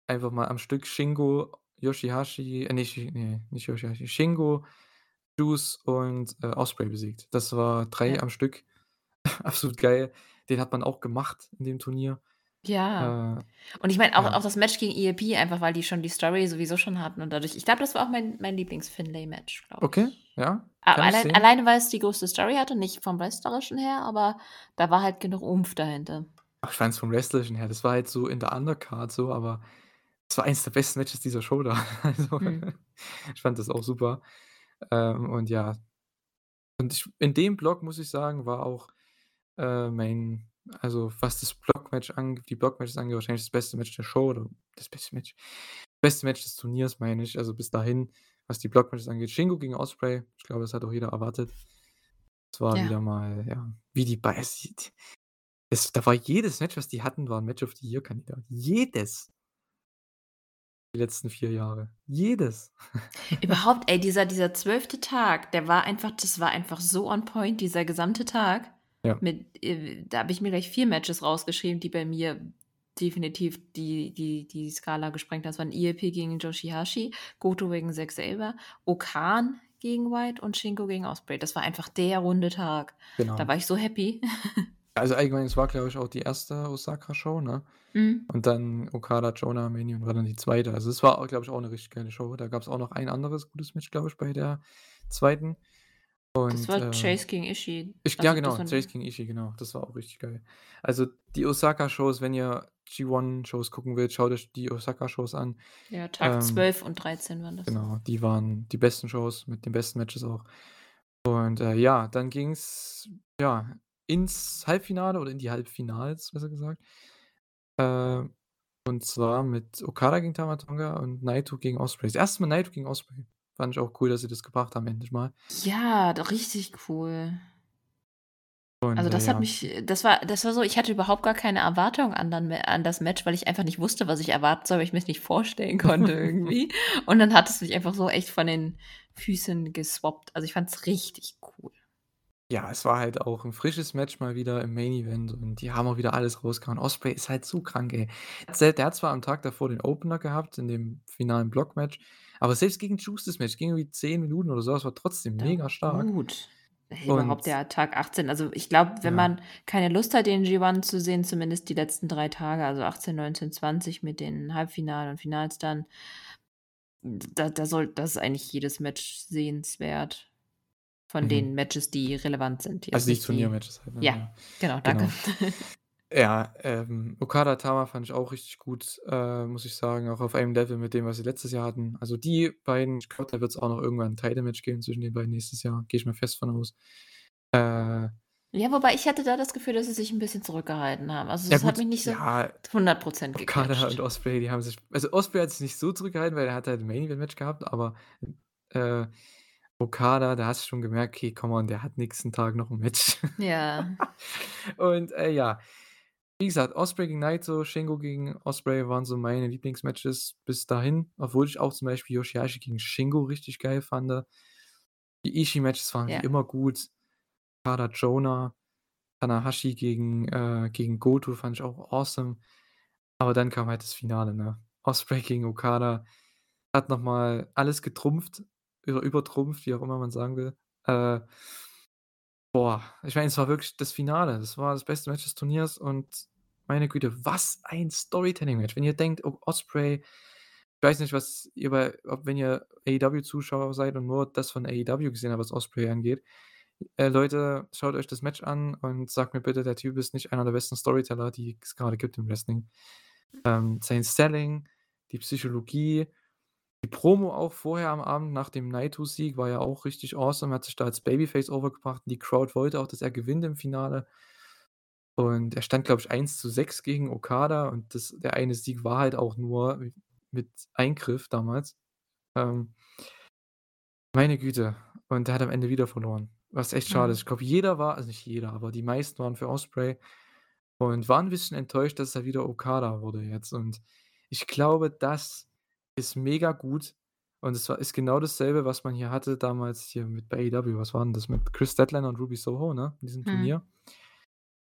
Speaker 1: einfach mal am Stück Shingo, Yoshihashi äh, nicht ne, nicht Yoshihashi, Shingo, Juice und, äh, Osprey besiegt. Das war 3
Speaker 2: Ja.
Speaker 1: am Stück. [laughs] Absolut geil. Den hat man auch gemacht in dem Turnier. Äh,
Speaker 2: Ja. Und ich meine auch
Speaker 1: ja.
Speaker 2: auch das Match gegen ELP, einfach weil die schon die Story sowieso schon hatten und dadurch ich glaube, das war auch mein mein Lieblings-Finlay-Match, glaube
Speaker 1: Okay,
Speaker 2: ich.
Speaker 1: ja,
Speaker 2: A
Speaker 1: kann ich
Speaker 2: allein alleine, weil es die größte Story hatte, nicht vom Wrestlerischen her, aber da war halt genug Umf dahinter.
Speaker 1: Ach, ich fand's vom Wrestlerischen her das war halt so in der Undercard so, aber es war eins der besten Matches dieser Show da. [laughs] Also,
Speaker 2: Mhm. [laughs]
Speaker 1: ich fand das auch super. Ähm, und ja. Und ich in dem Block, muss ich sagen, war auch, äh, mein also, was das Block-Match ange die Block-Matches angeht, wahrscheinlich das beste Match der Show oder das beste Match beste Match des Turniers, meine ich. Also, bis dahin, was die Block-Matches angeht. Shingo gegen Ospreay, ich glaube, das hat auch jeder erwartet. Es war
Speaker 2: Ja.
Speaker 1: wieder mal, ja, wie die bei es sieht es da war jedes Match, was die hatten, war 'n Match of the Year-Kandidat. Jedes. Die letzten 4 Jahre. Jedes. [laughs]
Speaker 2: Überhaupt, ey, dieser dieser 12. Tag, der war einfach das war einfach so on point, dieser gesamte Tag
Speaker 1: Ja.
Speaker 2: mit äh, da habe ich mir gleich 4 Matches rausgeschrieben, die bei mir definitiv die die die Skala gesprengt haben. Das waren ELP gegen Yoshihashi, Goto gegen Zack Sabre, O-Khan gegen White und Shingo gegen Ospreay. Das war einfach der runde Tag. Da
Speaker 1: Genau.
Speaker 2: war ich so happy. [laughs]
Speaker 1: Also, allgemein, es war, glaube ich, auch die 1. Osaka-Show, ne?
Speaker 2: Mhm.
Speaker 1: Und dann Okada, Jonah, Mania war dann die 2. Also, es war glaube ich, auch 'ne richtig geile Show. Da gab's auch noch ein anderes gutes Match, glaube ich, bei der 2.
Speaker 2: Das
Speaker 1: Und,
Speaker 2: war
Speaker 1: äh
Speaker 2: Chase gegen Ishii.
Speaker 1: ich ja,
Speaker 2: Also, das
Speaker 1: genau, Chase gegen Ishii, genau. Das war auch richtig geil. Also, die Osaka-Shows, wenn ihr G1-Shows gucken wollt, schaut euch die Osaka-Shows an.
Speaker 2: Ja, Tag
Speaker 1: Ähm
Speaker 2: 12 und 13 waren das.
Speaker 1: genau, die waren die besten Shows mit den besten Matches auch. Und, äh, ja, dann ging's, ja, ins Halbfinale oder in die Halbfinals, besser gesagt. Äh, und zwar mit Okada gegen Tama Tonga und Naito gegen Ospreay. Das 1. Mal Naito gegen Ospreay. Fand ich auch cool, dass sie das gebracht haben, endlich mal.
Speaker 2: Ja, doch richtig cool.
Speaker 1: Und,
Speaker 2: Also, das hat
Speaker 1: ja.
Speaker 2: mich das war das war so ich hatte überhaupt gar keine Erwartung an dann an das Match, weil ich einfach nicht wusste, was ich erwarten soll, weil ich mir's nicht vorstellen [laughs] konnte irgendwie. Und dann hat es mich einfach so echt von den Füßen geswappt. Also, ich fand's richtig cool.
Speaker 1: Ja, es war halt auch 'n frisches Match mal wieder im Main Event und die haben auch wieder alles rausgehauen. Ospreay ist halt so krank, ey. Der der hat zwar am Tag davor den Opener gehabt in dem finalen Block-Match, aber selbst gegen Juice das Match ging irgendwie 10 Minuten oder so, das war trotzdem
Speaker 2: Da
Speaker 1: mega stark.
Speaker 2: gut. Überhaupt der Tag 18 also, ich glaube, wenn
Speaker 1: Ja.
Speaker 2: man keine Lust hat, den G1 zu sehen, zumindest die letzten 3 Tage, also, 18, 19, 20 mit den Halbfinalen und Finals dann da da soll da ist eigentlich jedes Match sehenswert von
Speaker 1: Mhm.
Speaker 2: den Matches, die relevant sind,
Speaker 1: Also,
Speaker 2: jetzt
Speaker 1: die Turnier-Matches halt, ne?
Speaker 2: ja,
Speaker 1: Ja.
Speaker 2: genau, danke.
Speaker 1: Genau. [laughs] Ja, ähm, Okada, Tama fand ich auch richtig gut, äh, muss ich sagen, auch auf einem Level mit dem, was sie letztes Jahr hatten. Also, die beiden ich glaube, da wird's auch noch irgendwann 'n Title-Match geben zwischen den beiden nächstes Jahr, gehe ich mal fest von aus. Äh
Speaker 2: Ja, wobei ich hatte da das Gefühl, dass sie sich 'n bisschen zurückgehalten haben. Also,
Speaker 1: Ja
Speaker 2: das hat
Speaker 1: gut,
Speaker 2: mich nicht so
Speaker 1: ja
Speaker 2: 100 %
Speaker 1: Okada und. Ospreay, die haben sich also, Ospreay hat sich nicht so zurückgehalten, weil er hat halt 'n Main-Event-Match gehabt, aber, äh, Okada, da hast du schon gemerkt: „Okay, come on, der hat nächsten Tag noch 'n Match.“
Speaker 2: Ja. [laughs]
Speaker 1: Und, äh, ja, wie gesagt, Ospreay gegen Naito, Shingo gegen Ospreay waren so meine Lieblingsmatches bis dahin, obwohl ich auch zum Beispiel Yoshihashi gegen Shingo richtig geil fand. Die Ishii-Matches waren
Speaker 2: Ja.
Speaker 1: immer gut. Okada, Jonah, Tanahashi gegen äh, gegen Goto fand ich auch awesome. Aber dann kam halt das Finale, ne? Ospreay gegen Okada hat noch mal alles getrumpft oder übertrumpft, wie auch immer man sagen will. Äh boah, ich meine, es war wirklich das Finale. Das war das beste Match des Turniers und meine Güte, was ein Storytelling-Match. Wenn ihr denkt, O Ospreay ich weiß nicht, was ihr bei ob wenn ihr AEW-Zuschauer seid und nur das von AEW gesehen habt, was Ospreay angeht. Äh, Leute, schaut euch das Match an und sagt mir bitte, der Typ ist nicht einer der besten Storyteller, die es grade gibt im Wrestling. Ähm, sein Selling, die Psychologie, die Promo auch vorher am Abend nach dem Naito-Sieg war ja auch richtig awesome. Er hat sich da als Babyface overgebracht und die Crowd wollte auch, dass er gewinnt im Finale. Und er stand, glaube ich, 1:6 gegen Okada und das der eine Sieg war halt auch nur mi mit Eingriff damals. Ähm meine Güte. Und der hat am Ende wieder verloren, was echt schade ist.
Speaker 2: Mhm.
Speaker 1: Ich glaube, jeder war also, nicht jeder, aber die meisten waren für Ospreay und waren 'n bisschen enttäuscht, dass er wieder Okada wurde jetzt. Und ich glaube, das ist mega gut und es war ist genau dasselbe, was man hier hatte damals hier mit bei AEW. Was war 'n das mit Kris Statlander und Ruby Soho, ne, in diesem
Speaker 2: Mhm.
Speaker 1: Turnier?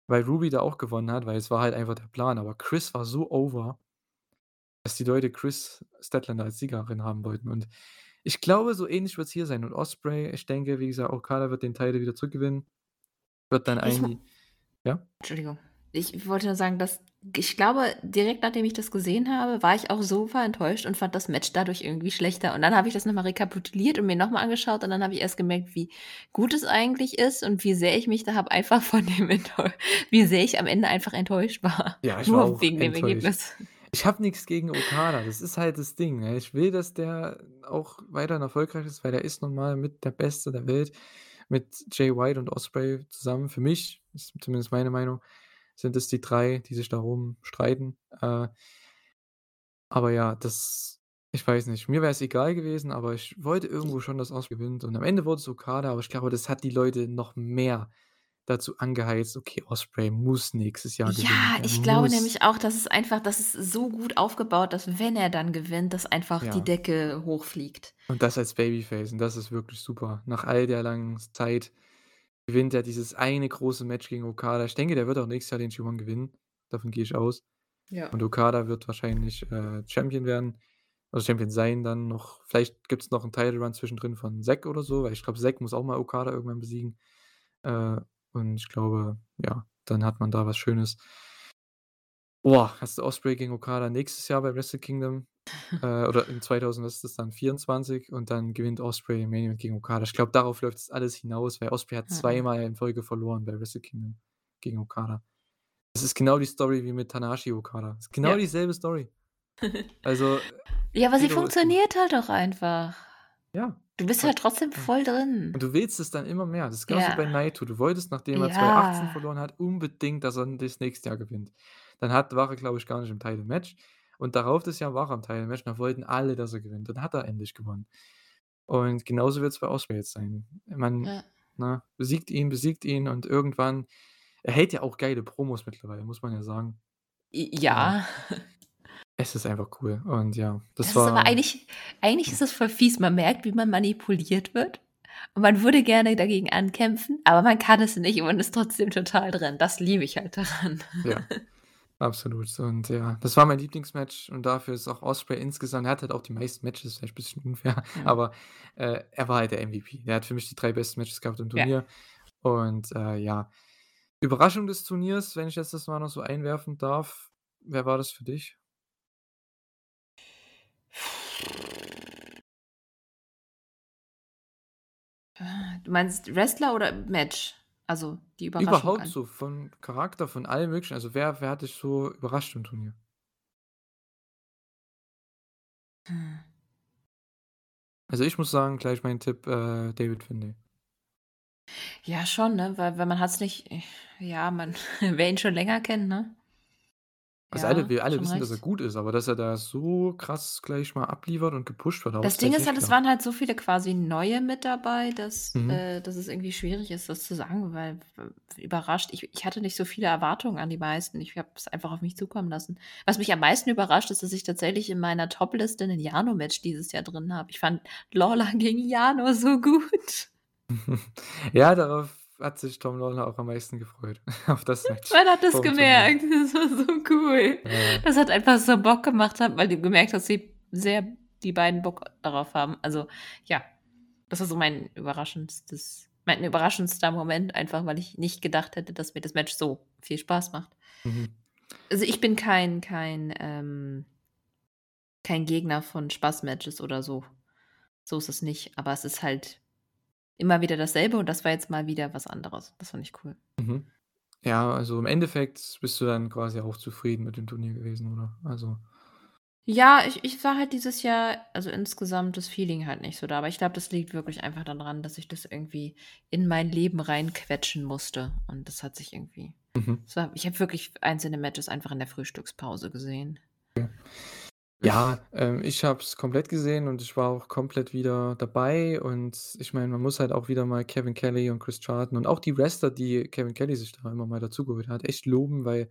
Speaker 1: Weil Ruby da auch gewonnen hat, weil es war halt einfach der Plan, aber Kris war so over dass die Leute Kris Statlander als Siegerin haben wollten. Und ich glaube, so ähnlich wird's hier sein. Und Ospreay, ich denke, wie gesagt, Okada wird den Title wieder zurückgewinnen, wird dann
Speaker 2: Ich
Speaker 1: eigentlich Ja?
Speaker 2: Entschuldigung. Ich wollte nur sagen, dass ich glaube, direkt nachdem ich das gesehen habe, war ich auch super enttäuscht und fand das Match dadurch irgendwie schlechter. Und dann habe ich das noch mal rekapituliert und mir noch mal angeschaut und dann habe ich erst gemerkt, wie gut es eigentlich ist und wie sehr ich mich da habe einfach [laughs] von dem enttäu wie sehr ich am Ende einfach enttäuscht war,
Speaker 1: Ja, ich war
Speaker 2: nur
Speaker 1: auch
Speaker 2: wegen dem
Speaker 1: enttäuscht.
Speaker 2: Ergebnis.
Speaker 1: Ich habe nix gegen Okada, das ist halt das Ding, ne? Ich will, dass der auch weiterhin erfolgreich ist, weil der ist nun mal mit der Beste der Welt mit Jay White und Ospreay zusammen. Für mich, ist zumindest meine Meinung, sind es die 3, die sich darum streiten. Äh aber ja, das ich weiß nicht. Mir wäre es egal gewesen, aber ich wollte irgendwo schon, dass Ospreay gewinnt und am Ende wurde es Okada, aber ich glaube, das hat die Leute noch mehr dazu angeheizt: „Okay, Ospreay muss nächstes Jahr gewinnen.
Speaker 2: Ja,
Speaker 1: Er
Speaker 2: ich glaube
Speaker 1: muss.“
Speaker 2: nämlich auch, dass es einfach das ist so gut aufgebaut, dass, wenn er dann gewinnt, dass einfach die
Speaker 1: Ja.
Speaker 2: Decke hochfliegt.
Speaker 1: Und das als Babyface und das ist wirklich super. Nach all der langen Zeit gewinnt er dieses eine große Match gegen Okada. Ich denke, der wird auch nächstes Jahr den G1 gewinnen. Davon gehe ich aus.
Speaker 2: Ja.
Speaker 1: Und Okada wird wahrscheinlich, äh, Champion werden also Champion sein dann noch. Vielleicht gibt's noch 'n Title Run zwischendrin von Zack oder so, weil ich glaube, Zack muss auch mal Okada irgendwann besiegen. Äh, und ich glaube, ja, dann hat man da was Schönes. Boah, hast du Ospreay gegen Okada nächstes Jahr bei Wrestle Kingdom, äh, oder in 2000 was ist das dann, 24 und dann gewinnt Ospreay Main Event gegen Okada. Ich glaube, darauf läuft das alles hinaus, weil Ospreay hat
Speaker 2: Mhm.
Speaker 1: zweimal in Folge verloren bei Wrestle Kingdom gegen Okada. Das ist genau die Story wie mit Tanahashi Okada. Ist genau
Speaker 2: Ja.
Speaker 1: dieselbe Story. [laughs] Also,
Speaker 2: Ja, aber sie funktioniert halt auch einfach.
Speaker 1: Ja.
Speaker 2: Du bist halt trotzdem
Speaker 1: ja.
Speaker 2: voll drin.
Speaker 1: Und du willst es dann immer mehr. Das ist genauso wie bei
Speaker 2: Ja.
Speaker 1: Naito. Du wolltest, nachdem er 2018
Speaker 2: Ja.
Speaker 1: verloren hat, unbedingt, dass er das nächste Jahr gewinnt. Dann hat war er, glaube ich, gar nicht im Title Match und darauf das Jahr war er im Title Match und da wollten alle, dass er gewinnt. Dann hat er endlich gewonnen. Und genauso wird's bei Ospreay jetzt sein. Man,
Speaker 2: Ja.
Speaker 1: ne, besiegt ihn, besiegt ihn und irgendwann er hält ja auch geile Promos mittlerweile, muss man ja sagen.
Speaker 2: J
Speaker 1: Äh
Speaker 2: ja. [laughs]
Speaker 1: es ist einfach cool und ja, das
Speaker 2: Das ist aber
Speaker 1: war
Speaker 2: eigentlich eigentlich ist das voll fies. Man merkt, wie man manipuliert wird und man würde gerne dagegen ankämpfen, aber man kann es nicht und man ist trotzdem total drin. Das liebe ich halt daran.
Speaker 1: Ja, [laughs] absolut. Und ja, das war mein Lieblingsmatch und dafür ist auch Ospreay insgesamt er hat halt auch die meisten Matches, vielleicht bisschen unfair,
Speaker 2: Mhm.
Speaker 1: aber, äh, er war halt der MVP. Der hat für mich die 3 besten Matches gehabt im
Speaker 2: Ja.
Speaker 1: Turnier und, äh, ja. Überraschung des Turniers, wenn ich jetzt das mal noch so einwerfen darf, wer war das für dich?
Speaker 2: Ah, du meinst Wrestler oder Match? Also, die Überraschung
Speaker 1: Überhaupt
Speaker 2: an
Speaker 1: so von Charakter, von allem Möglichen. Also, wer wer hat dich so überrascht im Turnier?
Speaker 2: Hm.
Speaker 1: Also, ich muss sagen, gleich mein Tipp, äh, David Finlay.
Speaker 2: Ja, schon, ne? Weil weil man hat's nicht ja, man [laughs] wer ihn schon länger kennt, ne?
Speaker 1: Also, alle
Speaker 2: Ja,
Speaker 1: wir alle
Speaker 2: schon
Speaker 1: wissen, dass er
Speaker 2: recht.
Speaker 1: gut ist, aber dass er da so krass gleich mal abliefert und gepusht wird,
Speaker 2: Das Ding ist halt, es waren halt so viele quasi Neue mit dabei, dass
Speaker 1: Mhm.
Speaker 2: äh, dass es irgendwie schwierig ist, das zu sagen, weil überrascht ich ich hatte nicht so viele Erwartungen an die meisten. Ich habe es einfach auf mich zukommen lassen. Was mich am meisten überrascht, ist, dass ich tatsächlich in meiner Top-Liste 'nen Yano-Match dieses Jahr drin habe. Ich fand Lawler gegen Yano so gut. [laughs]
Speaker 1: Ja, darauf hat sich Tom Lawlor auch am meisten gefreut, [laughs] auf das Match
Speaker 2: Man hat das
Speaker 1: vorm Turnier.
Speaker 2: gemerkt. [laughs] Das war so cool.
Speaker 1: Ja.
Speaker 2: Das hat einfach so Bock gemacht weil du gemerkt hast, wie sehr die beiden Bock darauf haben. Also, ja, das war so mein überraschendstes mein überraschendster Moment, einfach weil ich nicht gedacht hätte, dass mir das Match so viel Spaß macht.
Speaker 1: Mhm.
Speaker 2: Also, ich bin kein kein, ähm kein Gegner von Spaß-Matches oder so. So ist es nicht, aber es ist halt immer wieder dasselbe und das war jetzt mal wieder was anderes. Das fand ich cool.
Speaker 1: Mhm. Ja, also, im Endeffekt bist du dann quasi auch zufrieden mit dem Turnier gewesen, oder? Also
Speaker 2: Ja, ich ich war halt dieses Jahr also, insgesamt das Feeling halt nicht so da, aber ich glaube, das liegt wirklich einfach da dran, dass ich das irgendwie in mein Leben reinquetschen musste und das hat sich irgendwie
Speaker 1: Mhm.
Speaker 2: so ich habe wirklich einzelne Matches einfach in der Frühstückspause gesehen.
Speaker 1: Ja. Ja, ähm, ich habe es komplett gesehen und ich war auch komplett wieder dabei und ich meine, man muss halt auch wieder mal Kevin Kelly und Chris Charlton und auch die Wrestler, die Kevin Kelly sich da immer mal dazugeholt hat, echt loben, weil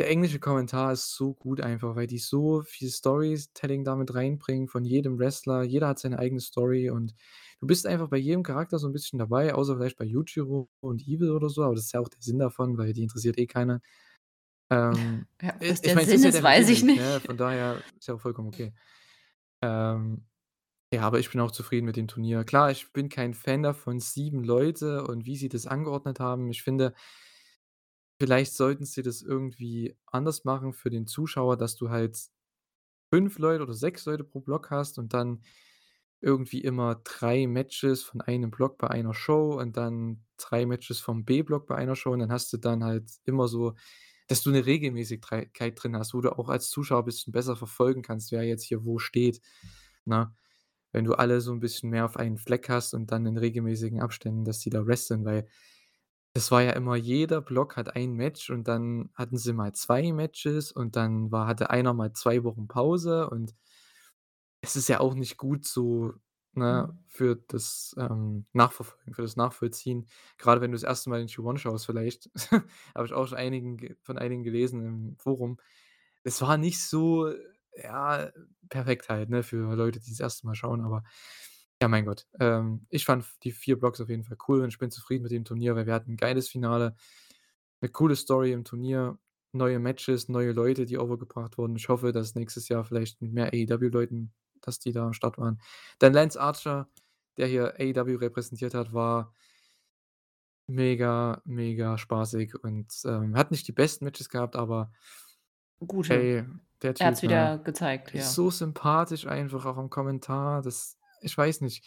Speaker 1: der englische Kommentar ist so gut einfach, weil die so viel Storytelling da mit reinbringen von jedem Wrestler. Jeder hat seine eigene Story und du bist einfach bei jedem Charakter so 'n bisschen dabei, außer vielleicht bei Yujiro und Evil oder so, aber das ist ja auch der Sinn davon, weil die interessiert eh keiner. Ähm,
Speaker 2: Ja, was
Speaker 1: ich
Speaker 2: der
Speaker 1: meine, es
Speaker 2: Sinn
Speaker 1: ist ja
Speaker 2: ist, weiß ich
Speaker 1: ne?
Speaker 2: nicht.
Speaker 1: Von daher ist ja auch vollkommen okay. Ähm, ja, aber ich bin auch zufrieden mit dem Turnier. Klar, ich bin kein Fan davon, 7 Leute und wie sie das angeordnet haben. Ich finde vielleicht sollten sie das irgendwie anders machen für den Zuschauer, dass du halt 5 Leute oder 6 Leute pro Block hast und dann irgendwie immer 3 Matches von einem Block bei einer Show und dann 3 Matches vom B-Block bei einer Show und dann hast du dann halt immer so dass du 'ne Regelmäßigkeit drin hast, wo du auch als Zuschauer bisschen besser verfolgen kannst, wer jetzt hier wo steht, ne? Wenn du alle so 'n bisschen mehr auf einen Fleck hast und dann in regelmäßigen Abständen, dass die da wresteln, weil es war ja immer jeder Block hat ein Match und dann hatten sie mal 2 Matches und dann war hatte einer mal 2 Wochen Pause und es ist ja auch nicht gut so, ne,
Speaker 2: Mhm.
Speaker 1: für das, ähm, Nachverfolgen, für das Nachvollziehen. Grade wenn du das 1. Mal den G1 schaust vielleicht, [laughs] habe ich auch schon einigen ge von einigen gelesen im Forum. Es war nicht so, ja, perfekt halt, ne, für Leute, die das 1. Mal schauen, aber ja, mein Gott. Ähm, ich fand die 4 Blocks auf jeden Fall cool und ich bin zufrieden mit dem Turnier, weil wir hatten 'n geiles Finale, 'ne coole Story im Turnier, neue Matches, neue Leute, die overgebracht wurden. Ich hoffe, dass nächstes Jahr vielleicht mit mehr AEW-Leuten dass die da am Start waren. Dann Lance Archer, der hier AEW repräsentiert hat, war mega, mega spaßig und, ähm, hat nicht die besten Matches gehabt, aber
Speaker 2: Gute.
Speaker 1: ey, der
Speaker 2: Er hat's
Speaker 1: Typ, ne,
Speaker 2: wieder gezeigt,
Speaker 1: ist
Speaker 2: ja.
Speaker 1: so sympathisch einfach auch im Kommentar, das ich weiß nicht.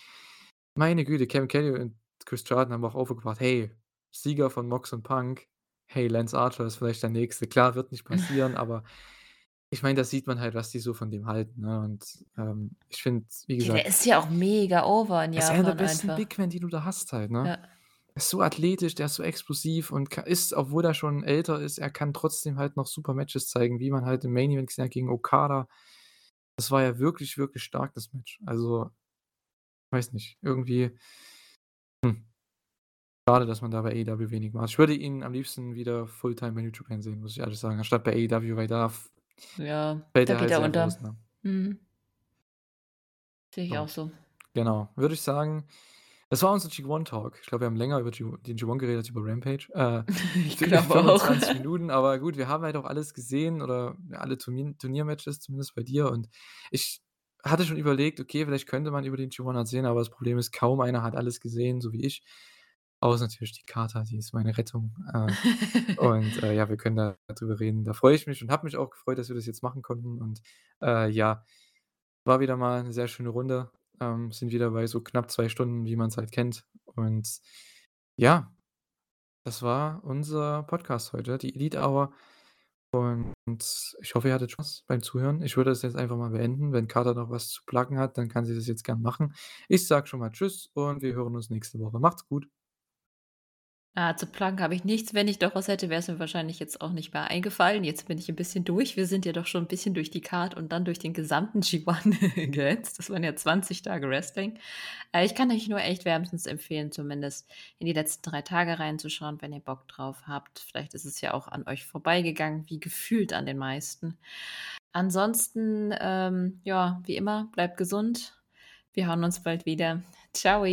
Speaker 1: Meine Güte, Kevin Kelly und Chris Charlton haben auch overgebracht: „Hey, Sieger von Mox und Punk. Hey, Lance Archer ist vielleicht der Nächste.“ Klar, wird nicht [laughs] passieren, aber ich meine, da sieht man halt, was die so von dem halten, ne? Und, ähm, ich finde, wie
Speaker 2: Ja, der
Speaker 1: gesagt
Speaker 2: ist ja auch mega over in
Speaker 1: er ist einer der
Speaker 2: Japan
Speaker 1: besten
Speaker 2: einfach.
Speaker 1: Big Men, die du da hast halt, ne?
Speaker 2: Ja.
Speaker 1: Er ist so athletisch, der ist so explosiv und ist, obwohl er schon älter ist er kann trotzdem halt noch super Matches zeigen, wie man halt im Main Event gesehen hat gegen Okada. Das war ja wirklich, wirklich stark, das Match. Also, weiß nicht, irgendwie hm, schade, dass man da bei AEW wenig macht. Ich würde ihn am liebsten wieder Fulltime bei New Japan sehen, muss ich ehrlich sagen, anstatt bei AEW, weil da
Speaker 2: Ja,
Speaker 1: fällt
Speaker 2: da
Speaker 1: er
Speaker 2: geht
Speaker 1: halt
Speaker 2: er unter.
Speaker 1: ne?
Speaker 2: Mhm. Sehe ich
Speaker 1: So,
Speaker 2: auch so.
Speaker 1: genau. Würde ich sagen, das war unser G1 Talk. Ich glaube, wir haben länger über G den G1 geredet als über Rampage. Äh, [laughs]
Speaker 2: Ich glaube auch.
Speaker 1: 25 [laughs] Minuten, aber gut, wir haben halt auch alles gesehen oder alle Turnier Turniermatches, zumindest bei dir und ich hatte schon überlegt: „Okay, vielleicht könnte man über den G1 erzählen“, aber das Problem ist, kaum einer hat alles gesehen, so wie ich. Außer natürlich die Kater, die ist meine Rettung. Äh, [laughs] und, äh, ja, wir können da drüber reden. Da freue ich mich und habe mich auch gefreut, dass wir das jetzt machen konnten und, äh, ja, war wieder mal 'ne sehr schöne Runde. Ähm, sind wieder bei so knapp 2 Stunden, wie man's halt kennt. Und ja, das war unser Podcast heute, die Elite Hour. Und ich hoffe, ihr hattet Spaß beim Zuhören. Ich würde das jetzt einfach mal beenden. Wenn Kater noch was zu pluggen hat, dann kann sie das jetzt gern machen. Ich sage schon mal tschüss und wir hören uns nächste Woche. Macht's gut.
Speaker 2: Ah, zu pluggen habe ich nichts. Wenn ich doch was hätte, wäre es mir wahrscheinlich jetzt auch nicht mehr eingefallen. Jetzt bin ich 'n bisschen durch. Wir sind ja doch schon 'n bisschen durch die Card und dann durch den gesamten G1 [laughs] gehetzt. Das waren ja 20 Tage Wrestling. Äh, ich kann euch nur echt wärmstens empfehlen, zumindest in die letzten 3 Tage reinzuschauen, wenn ihr Bock drauf habt. Vielleicht ist es ja auch an euch vorbeigegangen, wie gefühlt an den meisten. Ansonsten, ähm, ja, wie immer, bleibt gesund. Wir hören uns bald wieder. Tschau.